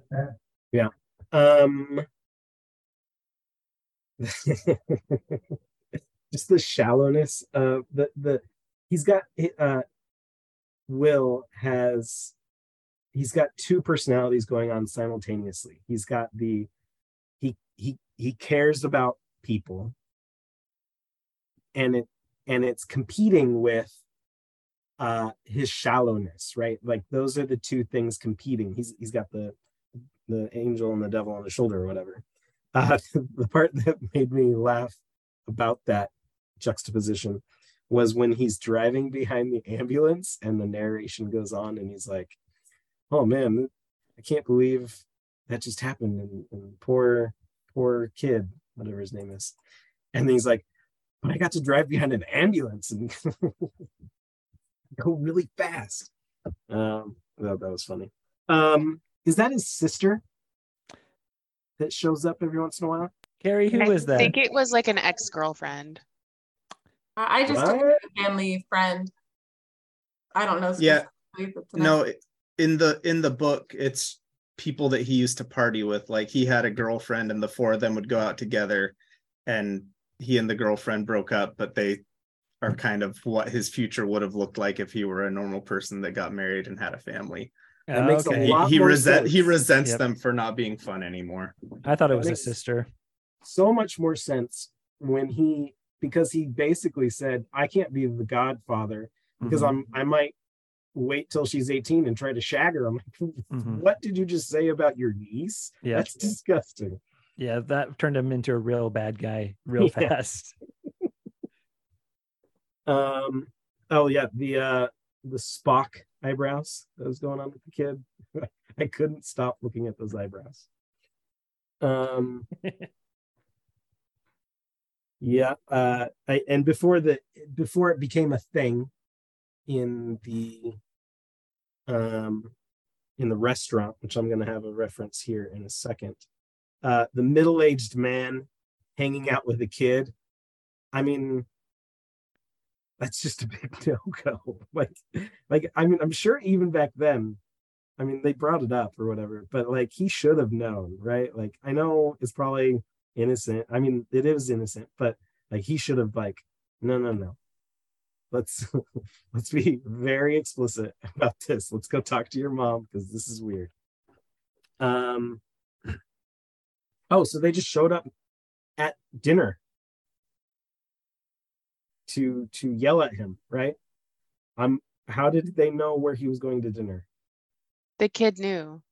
Yeah. Um, just the shallowness of the, the, he's got, uh, Will has he's got two personalities going on simultaneously. He's got the he he he cares about people and it and it's competing with uh his shallowness, right? Like those are the two things competing. He's he's got the the angel and the devil on the shoulder or whatever. Uh the part that made me laugh about that juxtaposition was when he's driving behind the ambulance and the narration goes on and he's like oh man, I can't believe that just happened. And, and poor, poor kid, whatever his name is. And he's like, but I got to drive behind an ambulance and go really fast. Um, that, that was funny. Um, is that his sister that shows up every once in a while? Carrie, who I is that? I think it was like an ex girlfriend. I I just took What? a family friend. I don't know. Yeah. specifically, but it's an No, in the in the book, it's people that he used to party with. Like he had a girlfriend, and the four of them would go out together, and he and the girlfriend broke up, but they are kind of what his future would have looked like if he were a normal person that got married and had a family. That makes a And he, lot he more resent he resents Yep. them for not being fun anymore. I thought it That was a sister. so much more sense when he because he basically said i can't be the godfather because Mhm. i'm i might wait till she's 18 and try to shag her i'm like Mhm. what did you just say about your niece Yeah. that's disgusting Yeah, that turned him into a real bad guy real Yeah. fast. um oh yeah the uh the spock eyebrows that was going on with the kid. I couldn't stop looking at those eyebrows. Um yeah uh I, and before the before it became a thing in the um in the restaurant which i'm going to have a reference here in a second uh the middle-aged man hanging out with a kid i mean that's just a big no-go. Like like i mean i'm sure even back then i mean they brought it up or whatever but like he should have known right? Like i know it's probably innocent i mean it is innocent but like he should have like no no no. Let's let's be very explicit about this. Let's go talk to your mom because this is weird. Um oh so they just showed up at dinner to to yell at him right I'm how did they know where he was going to dinner The kid knew.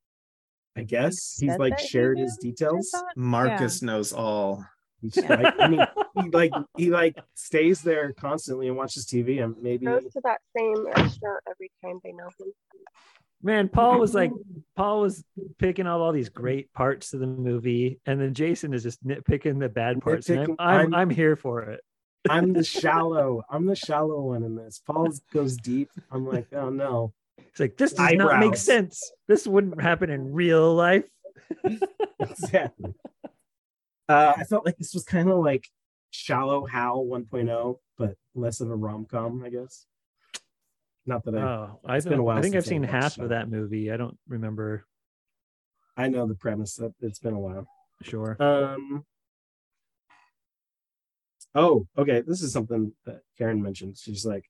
i guess he's like that he shared his details thought? Marcus knows all. He's like, I mean, he like he like stays there constantly and watches TV and maybe Goes to that same restaurant every time they know him. Man, Paul was like, Paul was picking out all these great parts of the movie, and then Jason is just nitpicking the bad parts. And I'm, Nitpicking- I'm, I'm- I'm here for it. I'm the shallow, I'm the shallow one in this. Paul goes deep. I'm like, oh no. It's like this does not make sense. This wouldn't happen in real life. exactly. Uh, I felt like this was kind of like Shallow Hal 1.0, but less of a rom com, I guess. Not that I, Oh, I, it's been a while I think I've seen half that. of that movie. I don't remember. I know the premise. That it's been a while. Sure. Um. Oh, okay. This is something that Karen mentioned. She's like,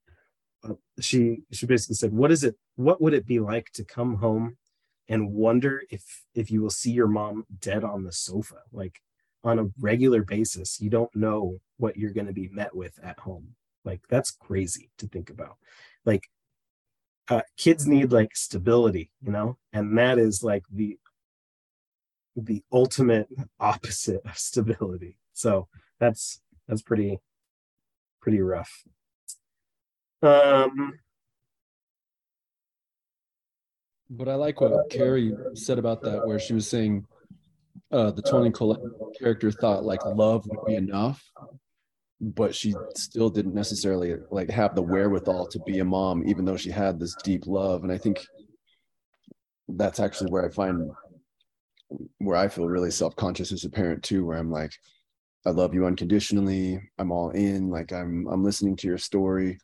uh, she she basically said, "What is it? What would it be like to come home and wonder if if you will see your mom dead on the sofa? Like, on a regular basis, you don't know what you're going to be met with at home. Like that's crazy to think about. Like uh, kids need like stability, you know, and that is like the the ultimate opposite of stability. So that's that's pretty pretty rough. Um But I like what Carrie said about that, where she was saying uh, the Toni Collette character thought like love would be enough, but she still didn't necessarily like have the wherewithal to be a mom, even though she had this deep love. And I think that's actually where I find where I feel really self-conscious as a parent too, where I'm like, I love you unconditionally. I'm all in. Like I'm I'm listening to your story,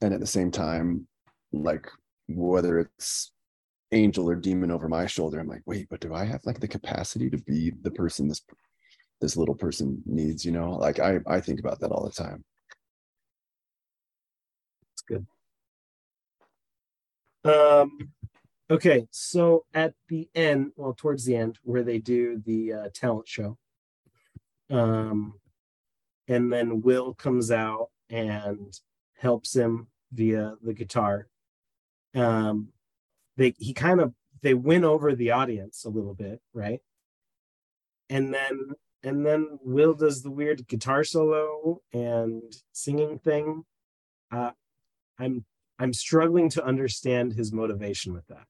and at the same time, like whether it's angel or demon over my shoulder, I'm like, wait, but do I have like the capacity to be the person this this little person needs? You know, like I I think about that all the time. That's good. Um, okay, so at the end, well, towards the end, where they do the uh, talent show, um, and then Will comes out and helps him via the guitar. Um, they he kind of they win over the audience a little bit, right? And then and then Will does the weird guitar solo and singing thing. Uh, I'm I'm struggling to understand his motivation with that.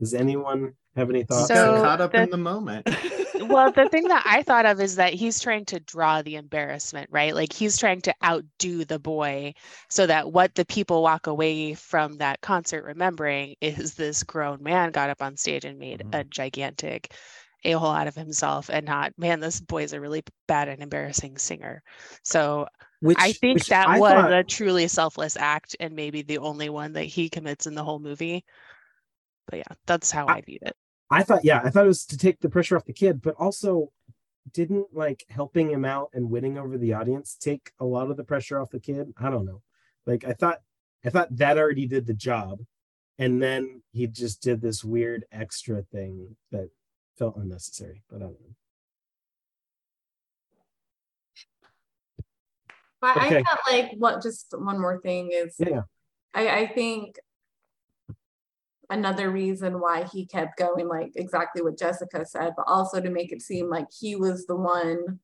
Does anyone have any thoughts? Got caught up in the moment. well, the thing that I thought of is that he's trying to draw the embarrassment, right? Like he's trying to outdo the boy so that what the people walk away from that concert remembering is this grown man got up on stage and made a mm-hmm. gigantic a hole out of himself and not, man, this boy's a really bad and embarrassing singer. So Which- I think that I was thought- a truly selfless act and maybe the only one that he commits in the whole movie. But yeah, that's how I viewed it. I thought, yeah, I thought it was to take the pressure off the kid, but also didn't like helping him out and winning over the audience take a lot of the pressure off the kid. I don't know. Like I thought, I thought that already did the job, and then he just did this weird extra thing that felt unnecessary. But I don't know. But Okay. I felt like what just one more thing is Yeah, yeah. I, I think another reason why he kept going, like exactly what Jessica said, but also to make it seem like he was the one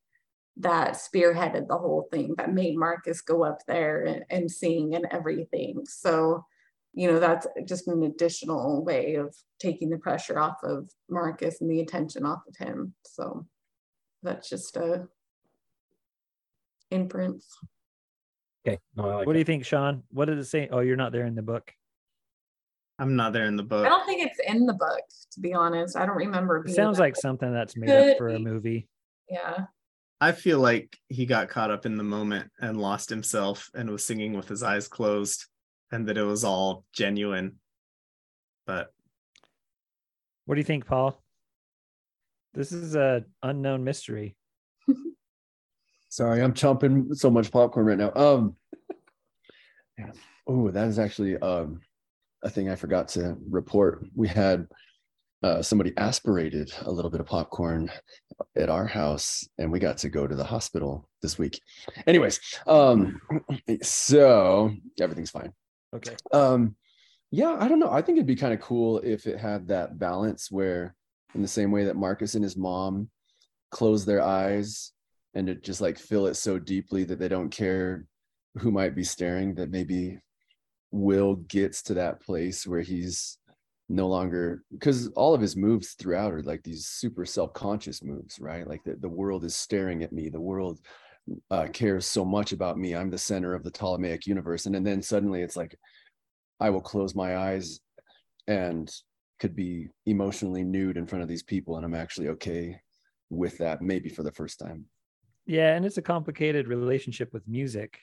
that spearheaded the whole thing that made Marcus go up there and, and sing and everything. So, you know, that's just an additional way of taking the pressure off of Marcus and the attention off of him. So that's just a inference. Okay. No, like what do you think, Sean? What did it say? Oh, you're not there in the book. I'm not there in the book. I don't think it's in the book, to be honest. I don't remember. it It sounds like the- something that's made Could up for a movie. Yeah. I feel like he got caught up in the moment and lost himself and was singing with his eyes closed and that it was all genuine. But What do you think, Paul? This is a unknown mystery. Sorry, I'm chomping so much popcorn right now. Um, yeah. Oh, that is actually um a thing I forgot to report. We had uh, somebody aspirated a little bit of popcorn at our house, and we got to go to the hospital this week. Anyways, um, so everything's fine. Okay. Um, yeah, I don't know. I think it'd be kind of cool if it had that balance where, in the same way that Marcus and his mom close their eyes and it just like feel it so deeply that they don't care who might be staring, that maybe Will gets to that place where he's no longer because all of his moves throughout are like these super self-conscious moves, right? Like the, the world is staring at me, the world uh, cares so much about me. I'm the center of the Ptolemaic universe. And, and then suddenly it's like I will close my eyes and could be emotionally nude in front of these people and I'm actually okay with that maybe for the first time. Yeah, and it's a complicated relationship with music,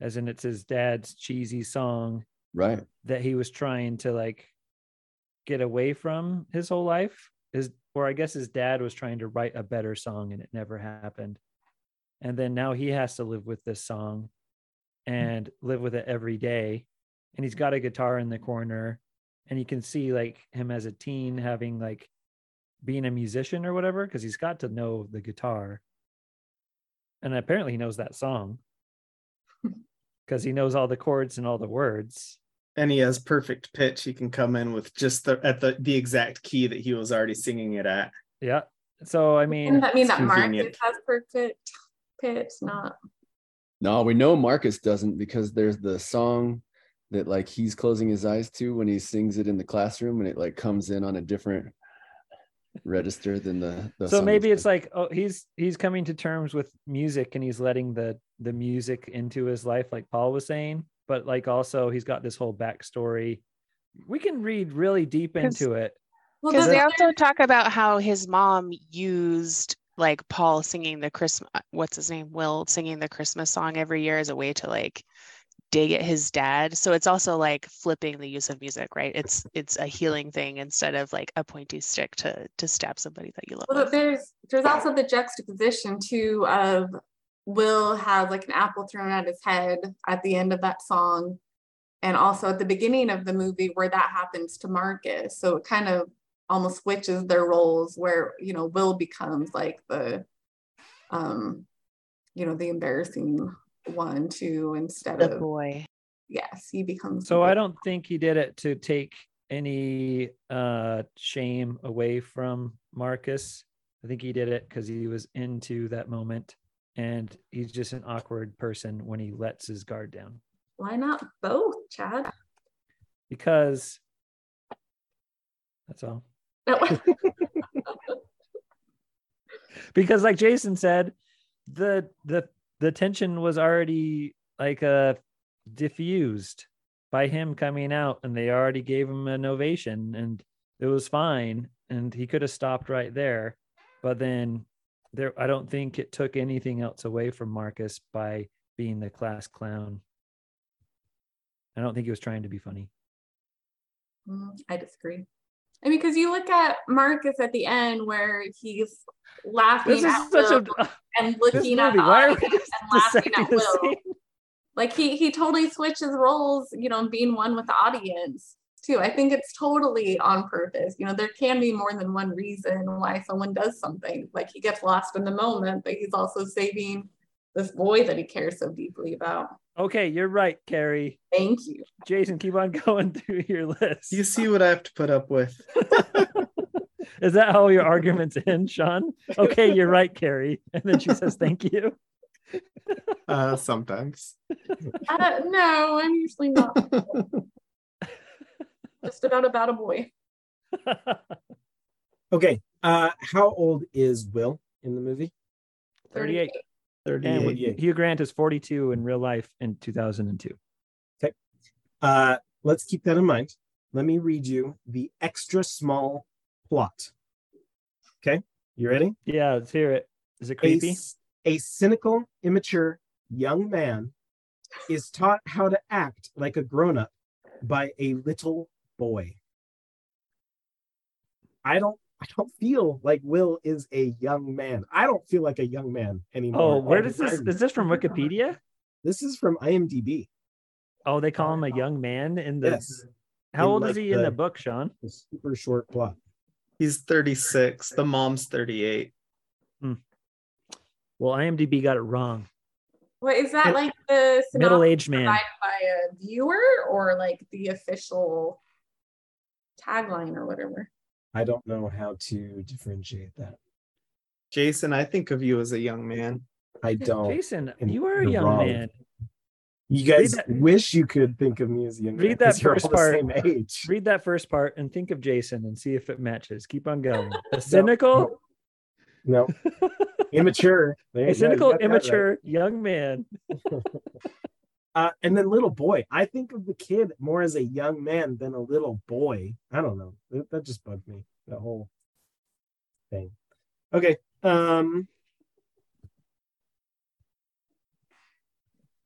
as in it's his dad's cheesy song Right. that he was trying to like get away from his whole life. His or I guess his dad was trying to write a better song and it never happened. And then now he has to live with this song and live with it every day. And he's got a guitar in the corner and you can see like him as a teen having like being a musician or whatever because he's got to know the guitar and apparently he knows that song because he knows all the chords and all the words and he has perfect pitch. He can come in with just the at the the exact key that he was already singing it at. yeah so i mean Doesn't that mean it's that Marcus convenient. has perfect pitch? Not. No, we know Marcus doesn't because there's the song that like he's closing his eyes to when he sings it in the classroom and it like comes in on a different register than the, the so song maybe is it's like oh he's he's coming to terms with music and he's letting the the music into his life like paul was saying. But like also he's got this whole backstory. We can read really deep into it. Well, Because they also talk about how his mom used like Paul singing the Christmas, what's his name? Will singing the Christmas song every year as a way to like dig at his dad. So it's also like flipping the use of music, right? It's it's a healing thing instead of like a pointy stick to to stab somebody that you love. Well, there's there's also the juxtaposition too of Will has like an apple thrown at his head at the end of that song, and also at the beginning of the movie where that happens to Marcus. So it kind of almost switches their roles where you know Will becomes like the um you know the embarrassing one too instead The of boy. yes he becomes so i don't think he did it to take any uh shame away from marcus. I think he did it because he was into that moment and he's just an awkward person when he lets his guard down. Why not both Chad? Because that's all. Because like jason said the the the tension was already like uh diffused by him coming out and they already gave him an ovation and it was fine and he could have stopped right there. But then there i don't think it took anything else away from marcus by being the class clown. I don't think he was trying to be funny. Mm, I disagree. I mean, because you look at Marcus at the end where he's laughing this at Will a and looking at the why are we audience and laughing at Will. scene? Like he he totally switches roles, you know, being one with the audience too. I think it's totally on purpose. You know, there can be more than one reason why someone does something. Like he gets lost in the moment, but he's also saving this boy that he cares so deeply about. okay you're right carrie Thank you. jason keep on going through your list You see what I have to put up with. Is that how your arguments end, Sean? Okay, you're right, Carrie. And then she says, "Thank you." Uh, sometimes. Uh, no, I'm usually not. Just about about a boy. Okay. Uh, how old is Will in the movie? Thirty-eight. And 38. Hugh Grant is forty-two in real life in two thousand and two. Okay. Uh, let's keep that in mind. Let me read you the extra small plot. Okay, you ready? Yeah, let's hear it. Is it A, creepy? s- a cynical, immature young man is taught how to act like a grown up by a little boy. I don't I don't feel like Will is a young man. I don't feel like a young man anymore. Oh, where does this? Is this from Wikipedia? This is from IMDb. Oh, they call uh, him a young man in the. Yes. How In, old like, is he in the the- book, Sean? A super short plot. He's 36. The mom's 38. Hmm. Well, IMDb got it wrong. What is that like the Middle-aged man. by a viewer or like the official tagline or whatever? I don't know how to differentiate that. Jason, I think of you as a young man. I don't. Jason, and you are a young wrong. man. You guys that- wish you could think of me as a young man Read that 'cause you're first part. same age. Read that first part and think of Jason and see if it matches. Keep on going. A cynical, No. Immature. There- yeah, a you cynical, got that right. immature young man. Uh, and then little boy. I think of the kid more as a young man than a little boy. I don't know. That, just bugged me. That whole thing. Okay. Um.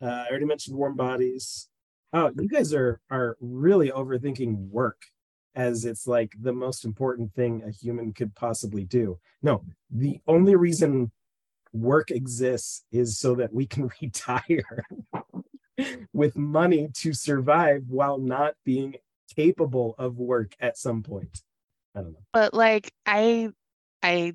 Uh, I already mentioned warm bodies. Oh, you guys are are really overthinking work as it's like the most important thing a human could possibly do. No, the only reason work exists is so that we can retire with money to survive while not being capable of work at some point. I don't know. But like I I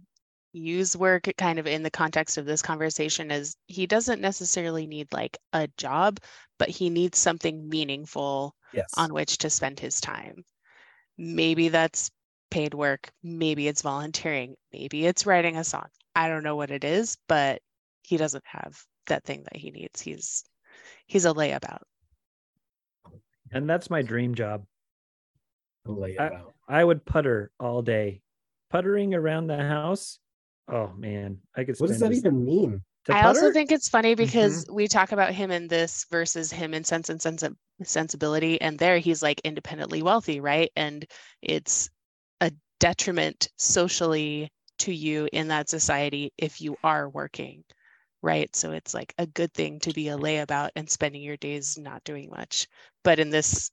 use work kind of in the context of this conversation as he doesn't necessarily need like a job, but he needs something meaningful Yes. on which to spend his time. Maybe that's paid work, maybe it's volunteering, maybe it's writing a song. I don't know what it is, but he doesn't have that thing that he needs. He's he's a layabout. And that's my dream job. A I, layabout. I would putter all day. Puttering around the house. Oh man, I could What does that even mean? I also think it's funny mm-hmm. because we talk about him in this versus him in sense and sensi- sensibility, and there he's like independently wealthy, right? And it's a detriment socially to you in that society if you are working, right? So it's like a good thing to be a layabout and spending your days not doing much. But in this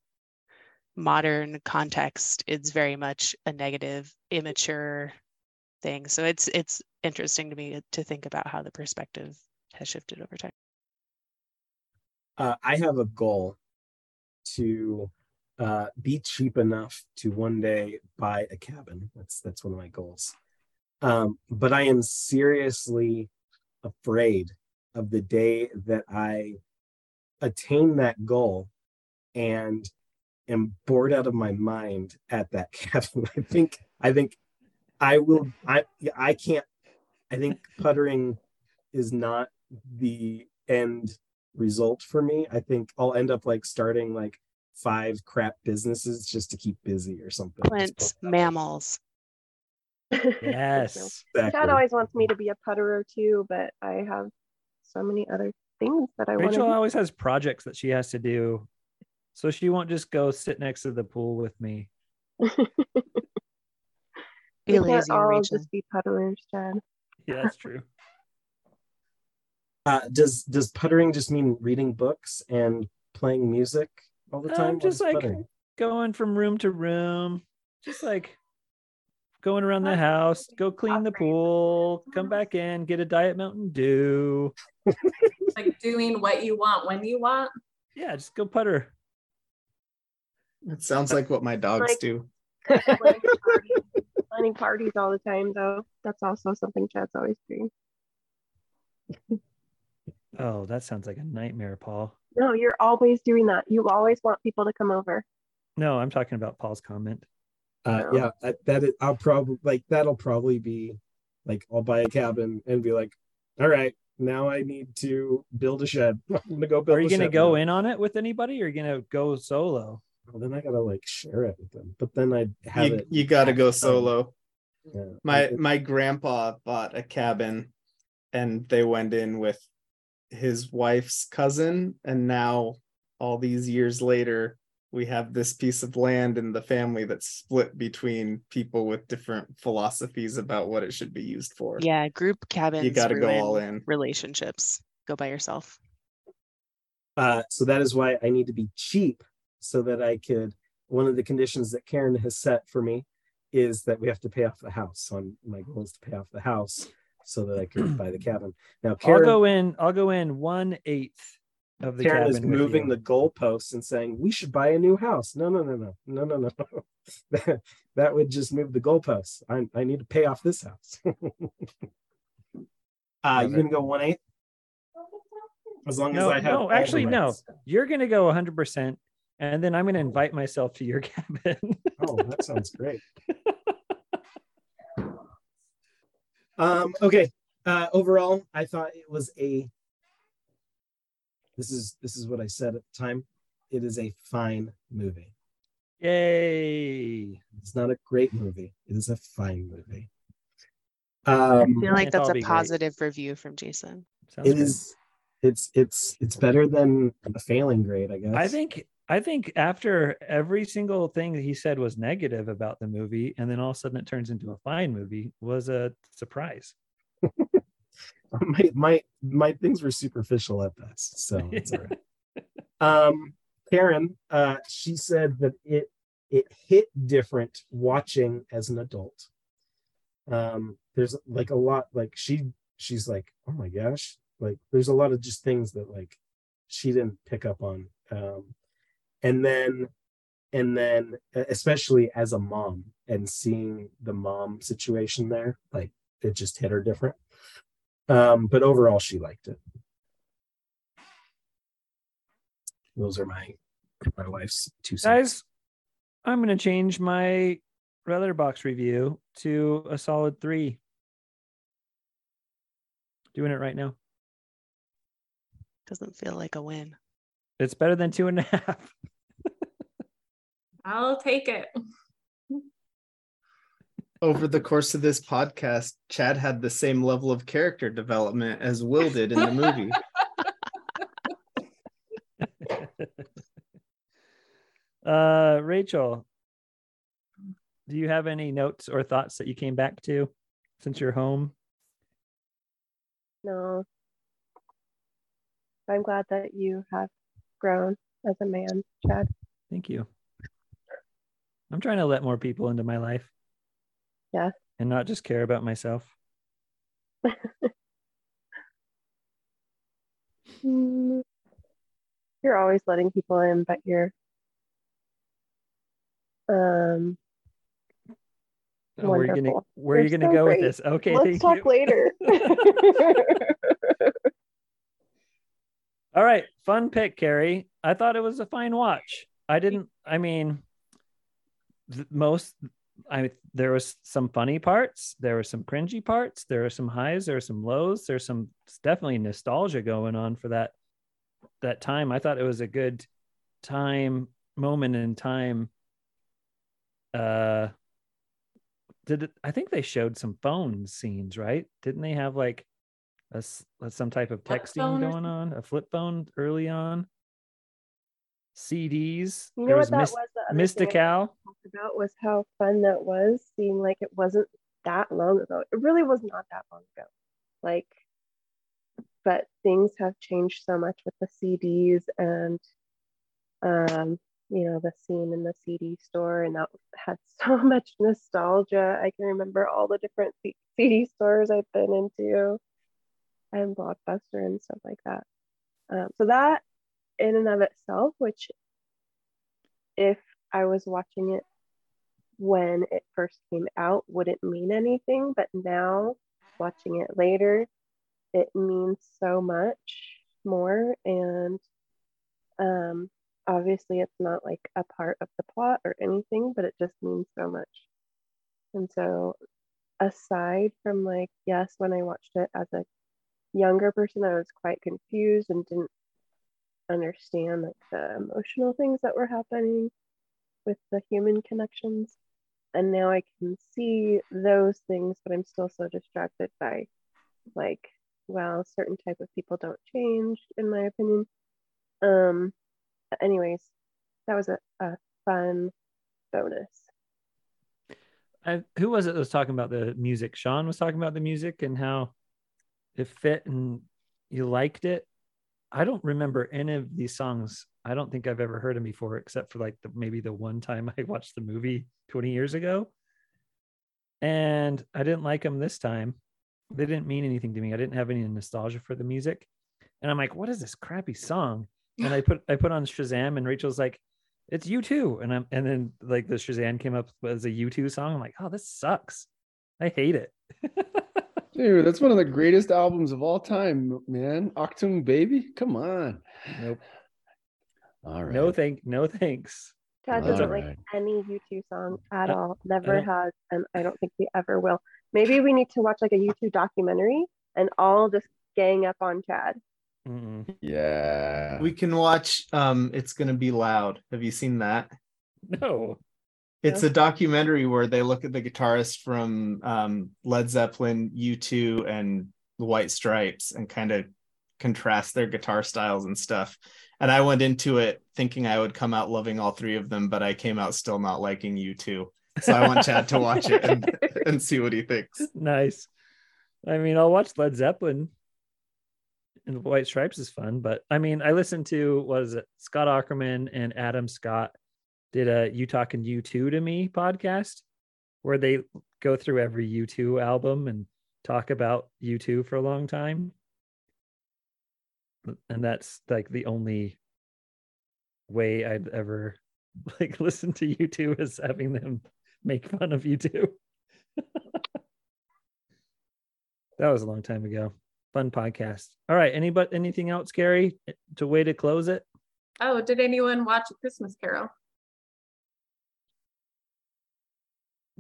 modern context, it's very much a negative, immature thing. So it's it's interesting to me to think about how the perspective has shifted over time. uh, I have a goal to uh, be cheap enough to one day buy a cabin. That's that's one of my goals. Um, but I am seriously afraid of the day that I attain that goal and am bored out of my mind at that cabin. I think I think I will I I can't I think puttering is not the end result for me. I think I'll end up like starting like five crap businesses just to keep busy or something. Clint, mammals. Yes. Dad Exactly. always wants me to be a putterer too, but I have so many other things that I want to Rachel always has projects that she has to do. So she won't just go sit next to the pool with me. Be We can't lazy, all Rachel. just be putterers, Chad. Yeah, that's true. Uh, does does puttering just mean reading books and playing music all the Um, time? What just like puttering? going from room to room, just like going around the house, go clean the pool, come back in, get a diet Mountain Dew. like doing what you want when you want. Yeah, just go putter. It sounds like what my dogs Like- do. Planning parties, planning parties all the time, though. That's also something Chad's always doing. Oh, that sounds like a nightmare, Paul. No, you're always doing that. You always want people to come over. No, I'm talking about Paul's comment. Uh, No. yeah, I- that is, I'll probably like that'll probably be like I'll buy a cabin and be like, all right, now I need to build a shed. I'm gonna go build. Are you a gonna shed go now. in on it with anybody or are you gonna go solo? Well, then I gotta like share it with them. But then I have You, it. you got to go solo. Yeah. My my grandpa bought a cabin, and they went in with his wife's cousin, and now all these years later, we have this piece of land in the family that's split between people with different philosophies about what it should be used for. Yeah, group cabins. gotta go all in. Relationships. Go by yourself. Uh, so that is why I need to be cheap so that I could. One of the conditions that Karen has set for me is that we have to pay off the house. So I'm, my goal is to pay off the house so that I can buy the cabin. Now, I'll go in, I'll go in one eighth of the Karen cabin is moving the goalposts and saying we should buy a new house. No, no, no, no, no, no, no, that, that would just move the goalposts. I, I need to pay off this house. uh, you gonna go one eighth? As long no, as I have no, actually, no. You're gonna go 100 percent and then I'm gonna invite myself to your cabin. Oh, that sounds great. um, okay. Uh, overall, I thought it was a. This is this is what I said at the time. It is a fine movie. Yay. It's not a great movie. It is a fine movie. I Um, feel like that's a be great. positive review from Jason. Sounds it good. is. It's it's it's better than a failing grade, I guess. I think I think after every single thing that he said was negative about the movie, and then all of a sudden it turns into a fine movie, was a surprise. my my my things were superficial at best, so it's all right. um Karen, uh, she said that it it hit different watching as an adult. Um, there's like a lot like she she's like, oh my gosh, like there's a lot of just things that like she didn't pick up on. Um, and then and then especially as a mom, and seeing the mom situation there, like it just hit her different. Um, but overall, she liked it. Those are my my wife's two cents. Guys, I'm gonna change my Letterboxd review to a solid three. Doing it right now. Doesn't feel like a win. It's better than two and a half. I'll take it. Over the course of this podcast, Chad had the same level of character development as Will did in the movie. Uh, Rachel, do you have any notes or thoughts that you came back to since you're home? No. I'm glad that you have grown as a man, Chad. Thank you. I'm trying to let more people into my life Yeah. and not just care about myself. Mm. You're always letting people in, but you're um Oh, where are you gonna where are you gonna so go with this? Okay, Let's talk you. later. All right, fun pick, Carrie. I thought it was a fine watch. I didn't. I mean, most. I there was some funny parts. There were some cringy parts. There were some highs. There were some lows. There's some definitely nostalgia going on for that that time. I thought it was a good time moment in time. Uh, did it, I think they showed some phone scenes, right? Didn't they have like a, some type of texting going on? A flip phone early on. CDs. You know there what that Mis- was? The other thing I Mystical. talked about was how fun that was, seeing like it wasn't that long ago. It really was not that long ago. Like, but things have changed so much with the CDs and, um, you know, the scene in the CD store, and that had so much nostalgia. I can remember all the different C- CD stores I've been into, and Blockbuster and stuff like that. Um, so that, in and of itself, which if I was watching it when it first came out wouldn't mean anything, but now watching it later, it means so much more. And um, obviously, it's not like a part of the plot or anything, but it just means so much. And so, aside from like, yes, when I watched it as a younger person, I was quite confused and didn't understand like the emotional things that were happening with the human connections. And now I can see those things, but I'm still so distracted by like, well, certain type of people don't change, in my opinion. Um, anyways, that was a, a fun bonus. I, who was it that was talking about the music? Sean was talking about the music and how it fit and you liked it. I don't remember any of these songs. I don't think I've ever heard him before, except for like the, maybe the one time I watched the movie 20 years ago. And I didn't like him this time. They didn't mean anything to me. I didn't have any nostalgia for the music. And I'm like, what is this crappy song? And I put I put on Shazam and Rachel's like, it's you too. And I'm and then like the Shazam came up as a U2 song. I'm like, oh, this sucks. I hate it. Dude, that's one of the greatest albums of all time, man. Achtung Baby, come on. Nope. All right. No thank no thanks. Chad All doesn't right. like any U2 song at all. Never has, and I don't think he ever will. Maybe we need to watch like a U2 documentary and all just gang up on Chad. Mm-mm. Yeah. We can watch um It's Gonna Be Loud. Have you seen that? No. It's a documentary where they look at the guitarist from um, Led Zeppelin, U2, and the White Stripes and kind of contrast their guitar styles and stuff. And I went into it thinking I would come out loving all three of them, but I came out still not liking U2. So I want Chad to watch it and, and see what he thinks. Nice. I mean, I'll watch Led Zeppelin. And White Stripes is fun, but I mean, I listened to what is it? Scott Aukerman and Adam Scott did a "You Talking U2 to Me" podcast where they go through every U2 album and talk about U2 for a long time. And that's like the only way I'd ever like listen to U2 is having them make fun of you too. that was a long time ago. Fun podcast. All right. Anybody anything else, Gary? To way to close it? Oh, did anyone watch A Christmas Carol?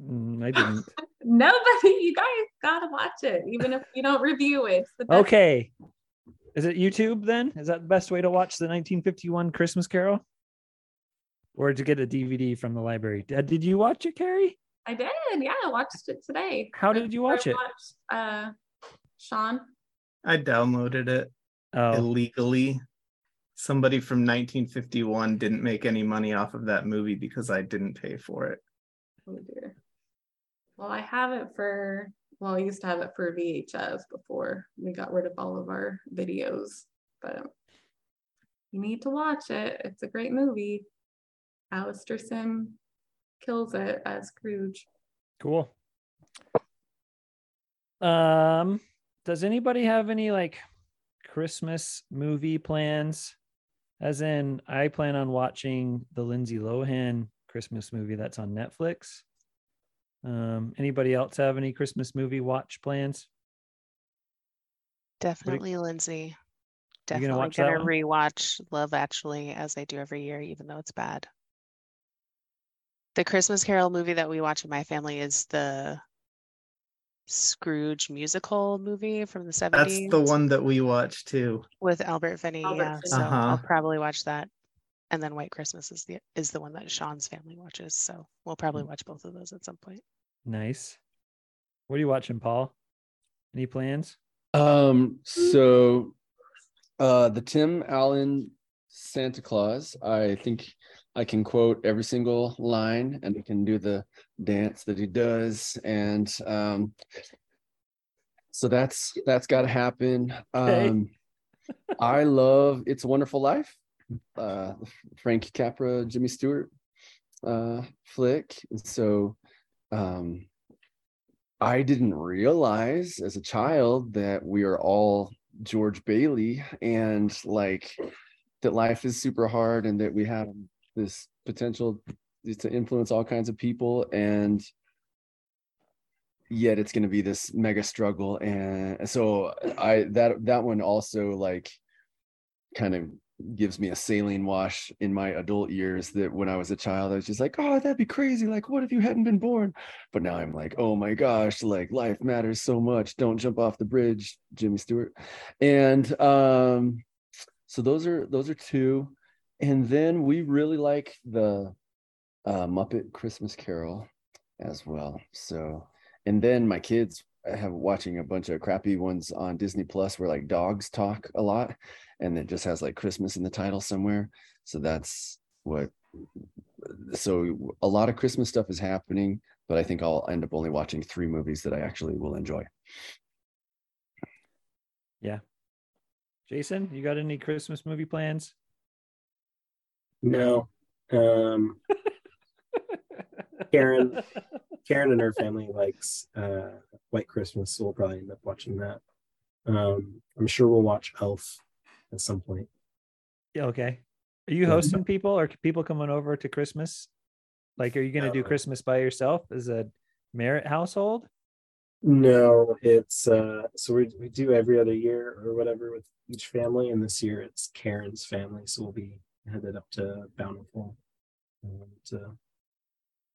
Mm, I didn't. Nobody. You guys gotta watch it, even if you don't review it. It's the best. Okay. Is it YouTube then? Is that the best way to watch the 1951 Christmas Carol? Or to get a DVD from the library? Uh, Did you watch it, Carrie? I did. Yeah, I watched it today. How did you watch I it? watched, uh, Sean. I downloaded it Oh, illegally. Somebody from 1951 didn't make any money off of that movie because I didn't pay for it. Oh dear. Well, I have it for. Well, I used to have it for VHS before we got rid of all of our videos, but you need to watch it. It's a great movie. Alastair Sim kills it as Scrooge. cool. Um, does anybody have any like Christmas movie plans? As in, I plan on watching the Lindsay Lohan Christmas movie that's on Netflix. Um, anybody else have any Christmas movie watch plans? Definitely Lindsay. Definitely gonna gonna, watch rewatch Love Actually as I do every year, even though it's bad. The Christmas Carol movie that we watch in my family is the Scrooge musical movie from the 70s That's the one that we watch too. with Albert Finney. Albert yeah, Finney. so I'll Uh-huh. probably watch that. And then White Christmas is the is the one that Sean's family watches. So we'll probably Mm. watch both of those at some point. Nice. What are you watching, Paul? Any plans? Um, so uh the Tim Allen Santa Claus, I think I can quote every single line and I can do the dance that he does. And um so that's that's gotta happen. Um I love It's a Wonderful Life, uh Frank Capra, Jimmy Stewart uh flick. And so um I didn't realize as a child that we are all George Bailey and like that life is super hard and that we have this potential to influence all kinds of people and yet it's going to be this mega struggle. And so I that that one also like kind of gives me a saline wash in my adult years that when I was a child, I was just like, oh, that'd be crazy. Like, what if you hadn't been born? But now I'm like, oh my gosh, like life matters so much. Don't jump off the bridge, Jimmy Stewart. And um, so those are those are two. And then we really like the uh, Muppet Christmas Carol as well. So, and then my kids have watching a bunch of crappy ones on Disney Plus where like dogs talk a lot and it just has like Christmas in the title somewhere. So that's what so a lot of Christmas stuff is happening, but I think I'll end up only watching three movies that I actually will enjoy. Yeah. Jason, you got any Christmas movie plans? No. Um, Karen, Karen and her family likes uh, White Christmas, so we'll probably end up watching that. Um, I'm sure we'll watch Elf at some point. Yeah, okay. Are you hosting people or people coming over to Christmas? Like, are you going to do Christmas by yourself as a Merritt household? No, it's uh, so we we do every other year or whatever with each family, and this year it's Karen's family, so we'll be headed up to Bountiful um, to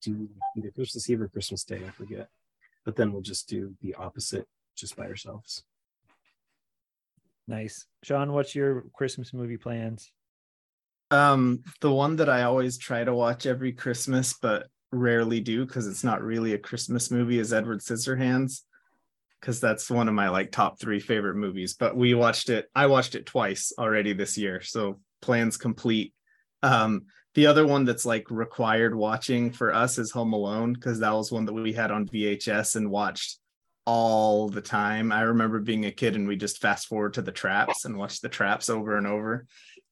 do either Christmas Eve or Christmas Day, I forget. But then we'll just do the opposite, just by ourselves. Nice. Sean, what's your Christmas movie plans? Um, the one that I always try to watch every Christmas, but rarely do because it's not really a Christmas movie, is Edward Scissorhands. Because that's one of my like top three favorite movies. But we watched it, I watched it twice already this year. So plans complete. Um, the other one that's like required watching for us is Home Alone, because that was one that we had on VHS and watched all the time. I remember being a kid and we just fast forward to the traps and watch the traps over and over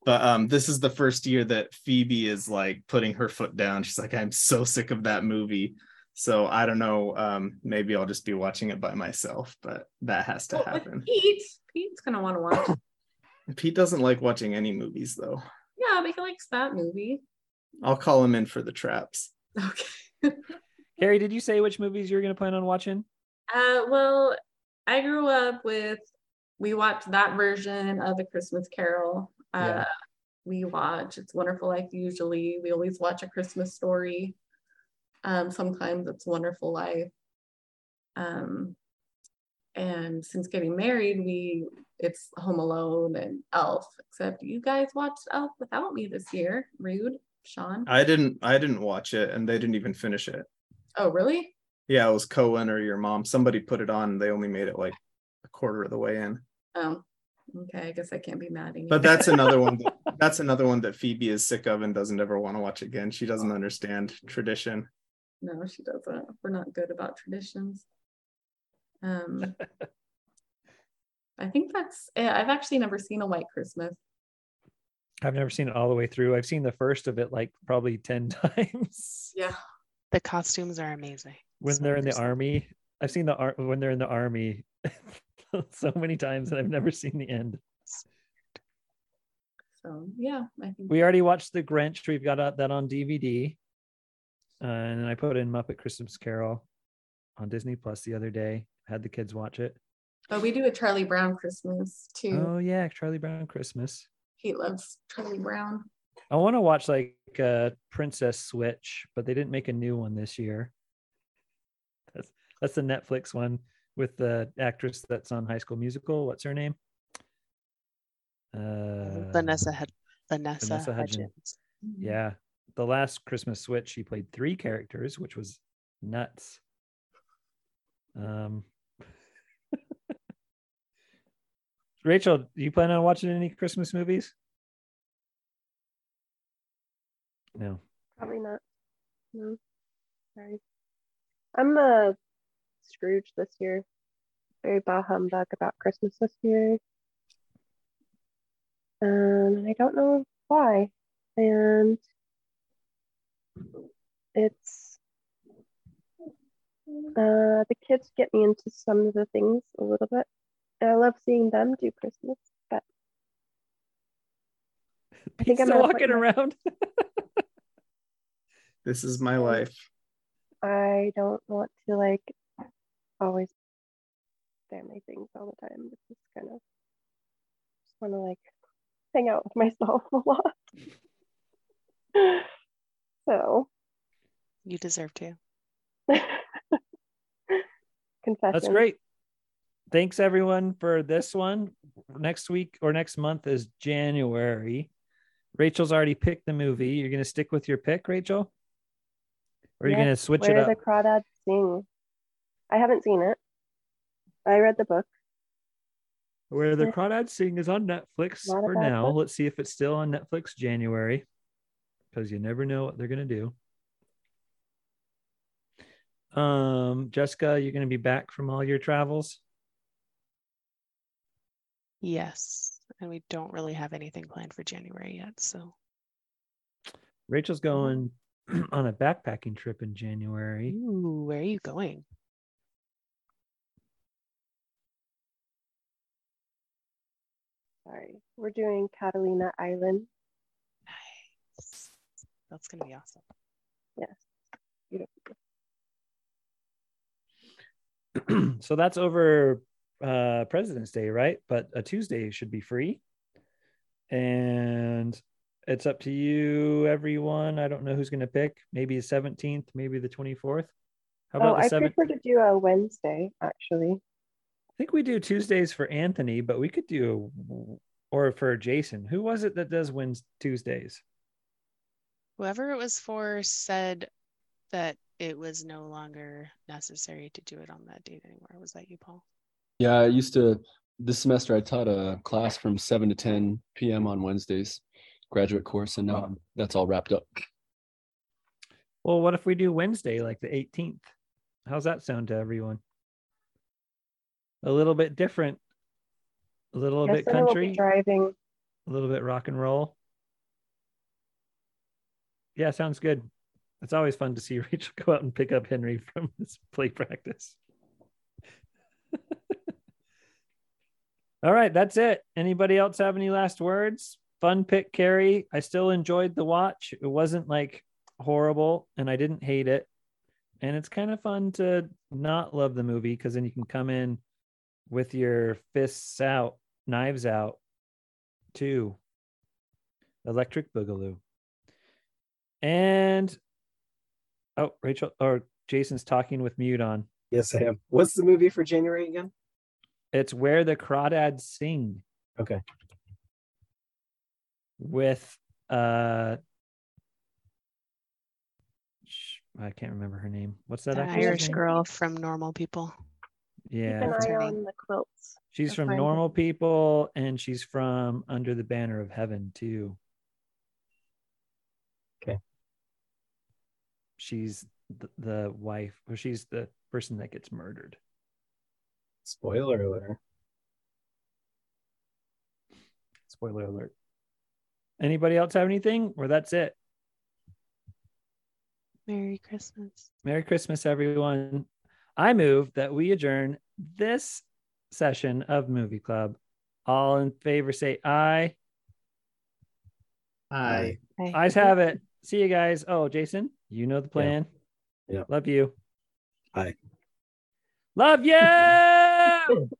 but um this is the first year that phoebe is like putting her foot down she's like i'm so sick of that movie so i don't know um maybe i'll just be watching it by myself but that has to Well, happen Pete, Pete's gonna want to watch. pete doesn't like watching any movies though Yeah, but he likes that movie. I'll call him in for the traps Okay. Carrie, did you say which movies you were going to plan on watching? Uh, well, I grew up with, we watched that version of the Christmas Carol. Uh, Yeah. We watch It's Wonderful Life usually. We always watch A Christmas Story. Um, sometimes It's Wonderful Life. Um, and since getting married, we it's Home Alone and Elf. Except you guys watched Elf without me this year. Rude, Sean. I didn't I didn't watch it and they didn't even finish it. Oh, really? Yeah, it was Cohen or your mom. Somebody put it on. They only made it like a quarter of the way in. Oh, okay. I guess I can't be mad you. But that's another one. That, that's another one that Phoebe is sick of and doesn't ever want to watch again. She doesn't understand tradition. No, she doesn't. We're not good about traditions. Um, I think that's. eh, I've actually never seen a White Christmas. I've never seen it all the way through. I've seen the first of it like probably 10 times Yeah. The costumes are amazing. when So they're in the army. I've seen the ar- when they're in the army so many times and I've never seen the end. So yeah, I think We already watched The Grinch. We've got that on DVD. Uh, and I put in Muppet Christmas Carol on Disney Plus the other day. Had the kids watch it. But we do a Charlie Brown Christmas too. Oh yeah, Charlie Brown Christmas. He loves Charlie Brown. I want to watch like uh Princess Switch, but they didn't make a new one this year. That's that's the Netflix one with the actress that's on High School Musical. What's her name? Uh, Vanessa Hud- Vanessa, Vanessa Hudgens. Hudgens. Yeah, the last Christmas Switch, she played three characters, which was nuts. Um, Rachel, do you plan on watching any Christmas movies? No. Probably not. No. Sorry. I'm a Scrooge this year. Very bah humbug about Christmas this year. Um, and I don't know why. And it's uh the kids get me into some of the things a little bit. And I love seeing them do Christmas, but I think I'm Still at a point walking around. This is my life. I don't want to like always family things all the time. It's just kind of just want to like hang out with myself a lot. so You deserve to. confession. That's great. Thanks everyone for this one. Next week or next month is January. Rachel's already picked the movie. You're gonna stick with your pick, Rachel? Or are you gonna switch Where it up? the crawdads sing. I haven't seen it. I read the book. Where the. Crawdads Sing is on Netflix Not for now. book. Let's see if it's still on Netflix January, because you never know what they're gonna do. Um, Jessica, you're gonna be back from all your travels. Yes. And we don't really have anything planned for January yet. So Rachel's going on a backpacking trip in January. Ooh, where are you going? Sorry. We're doing Catalina Island. Nice. That's gonna be awesome. Yes. Beautiful. so that's over uh President's Day, right? But a Tuesday should be free. And it's up to you, everyone. I don't know who's gonna pick. Maybe the 17th, maybe the 24th. How Oh, about the I 7th? prefer to do a Wednesday, actually. I think we do Tuesdays for Anthony, but we could do a, or for Jason. Who was it that does Wednesdays Tuesdays? Whoever it was for said that it was no longer necessary to do it on that date anymore. Was that you, Paul? Yeah, I used to this semester I taught a class from 7 to 10 p.m. on Wednesdays, graduate course, and now that's all wrapped up. Well, what if we do Wednesday, like the 18th? How's that sound to everyone? A little bit different, a little Yes, bit then I will be country, driving. a little bit rock and roll. Yeah, sounds good. It's always fun to see Rachel go out and pick up Henry from his play practice. All right, that's it. Anybody else have any last words? Fun pick, Carrie. I still enjoyed the watch. It wasn't like horrible, and I didn't hate it. and it's kind of fun to not love the movie because then you can come in with your fists out, knives out, too. Electric Boogaloo. And oh, Rachel or Jason's talking with mute on. Yes, I am. What's the movie for January again? It's where the crawdads sing Okay. with uh I can't remember her name. What's that The actress's Irish name? girl from Normal People. Yeah. Keep an eye on the quilts. She's from find it. Normal People and she's from Under the Banner of Heaven too. Okay. She's the, the wife, or she's the person that gets murdered. Spoiler alert. Spoiler alert. Anybody else have anything? Or that's it. Merry Christmas. Merry Christmas, everyone. I move that we adjourn this session of Movie Club. All in favor say aye. Aye. Bye. Ayes have it. See you guys. Oh, Jason, you know the plan. Yeah. Love you. Bye. Love you out.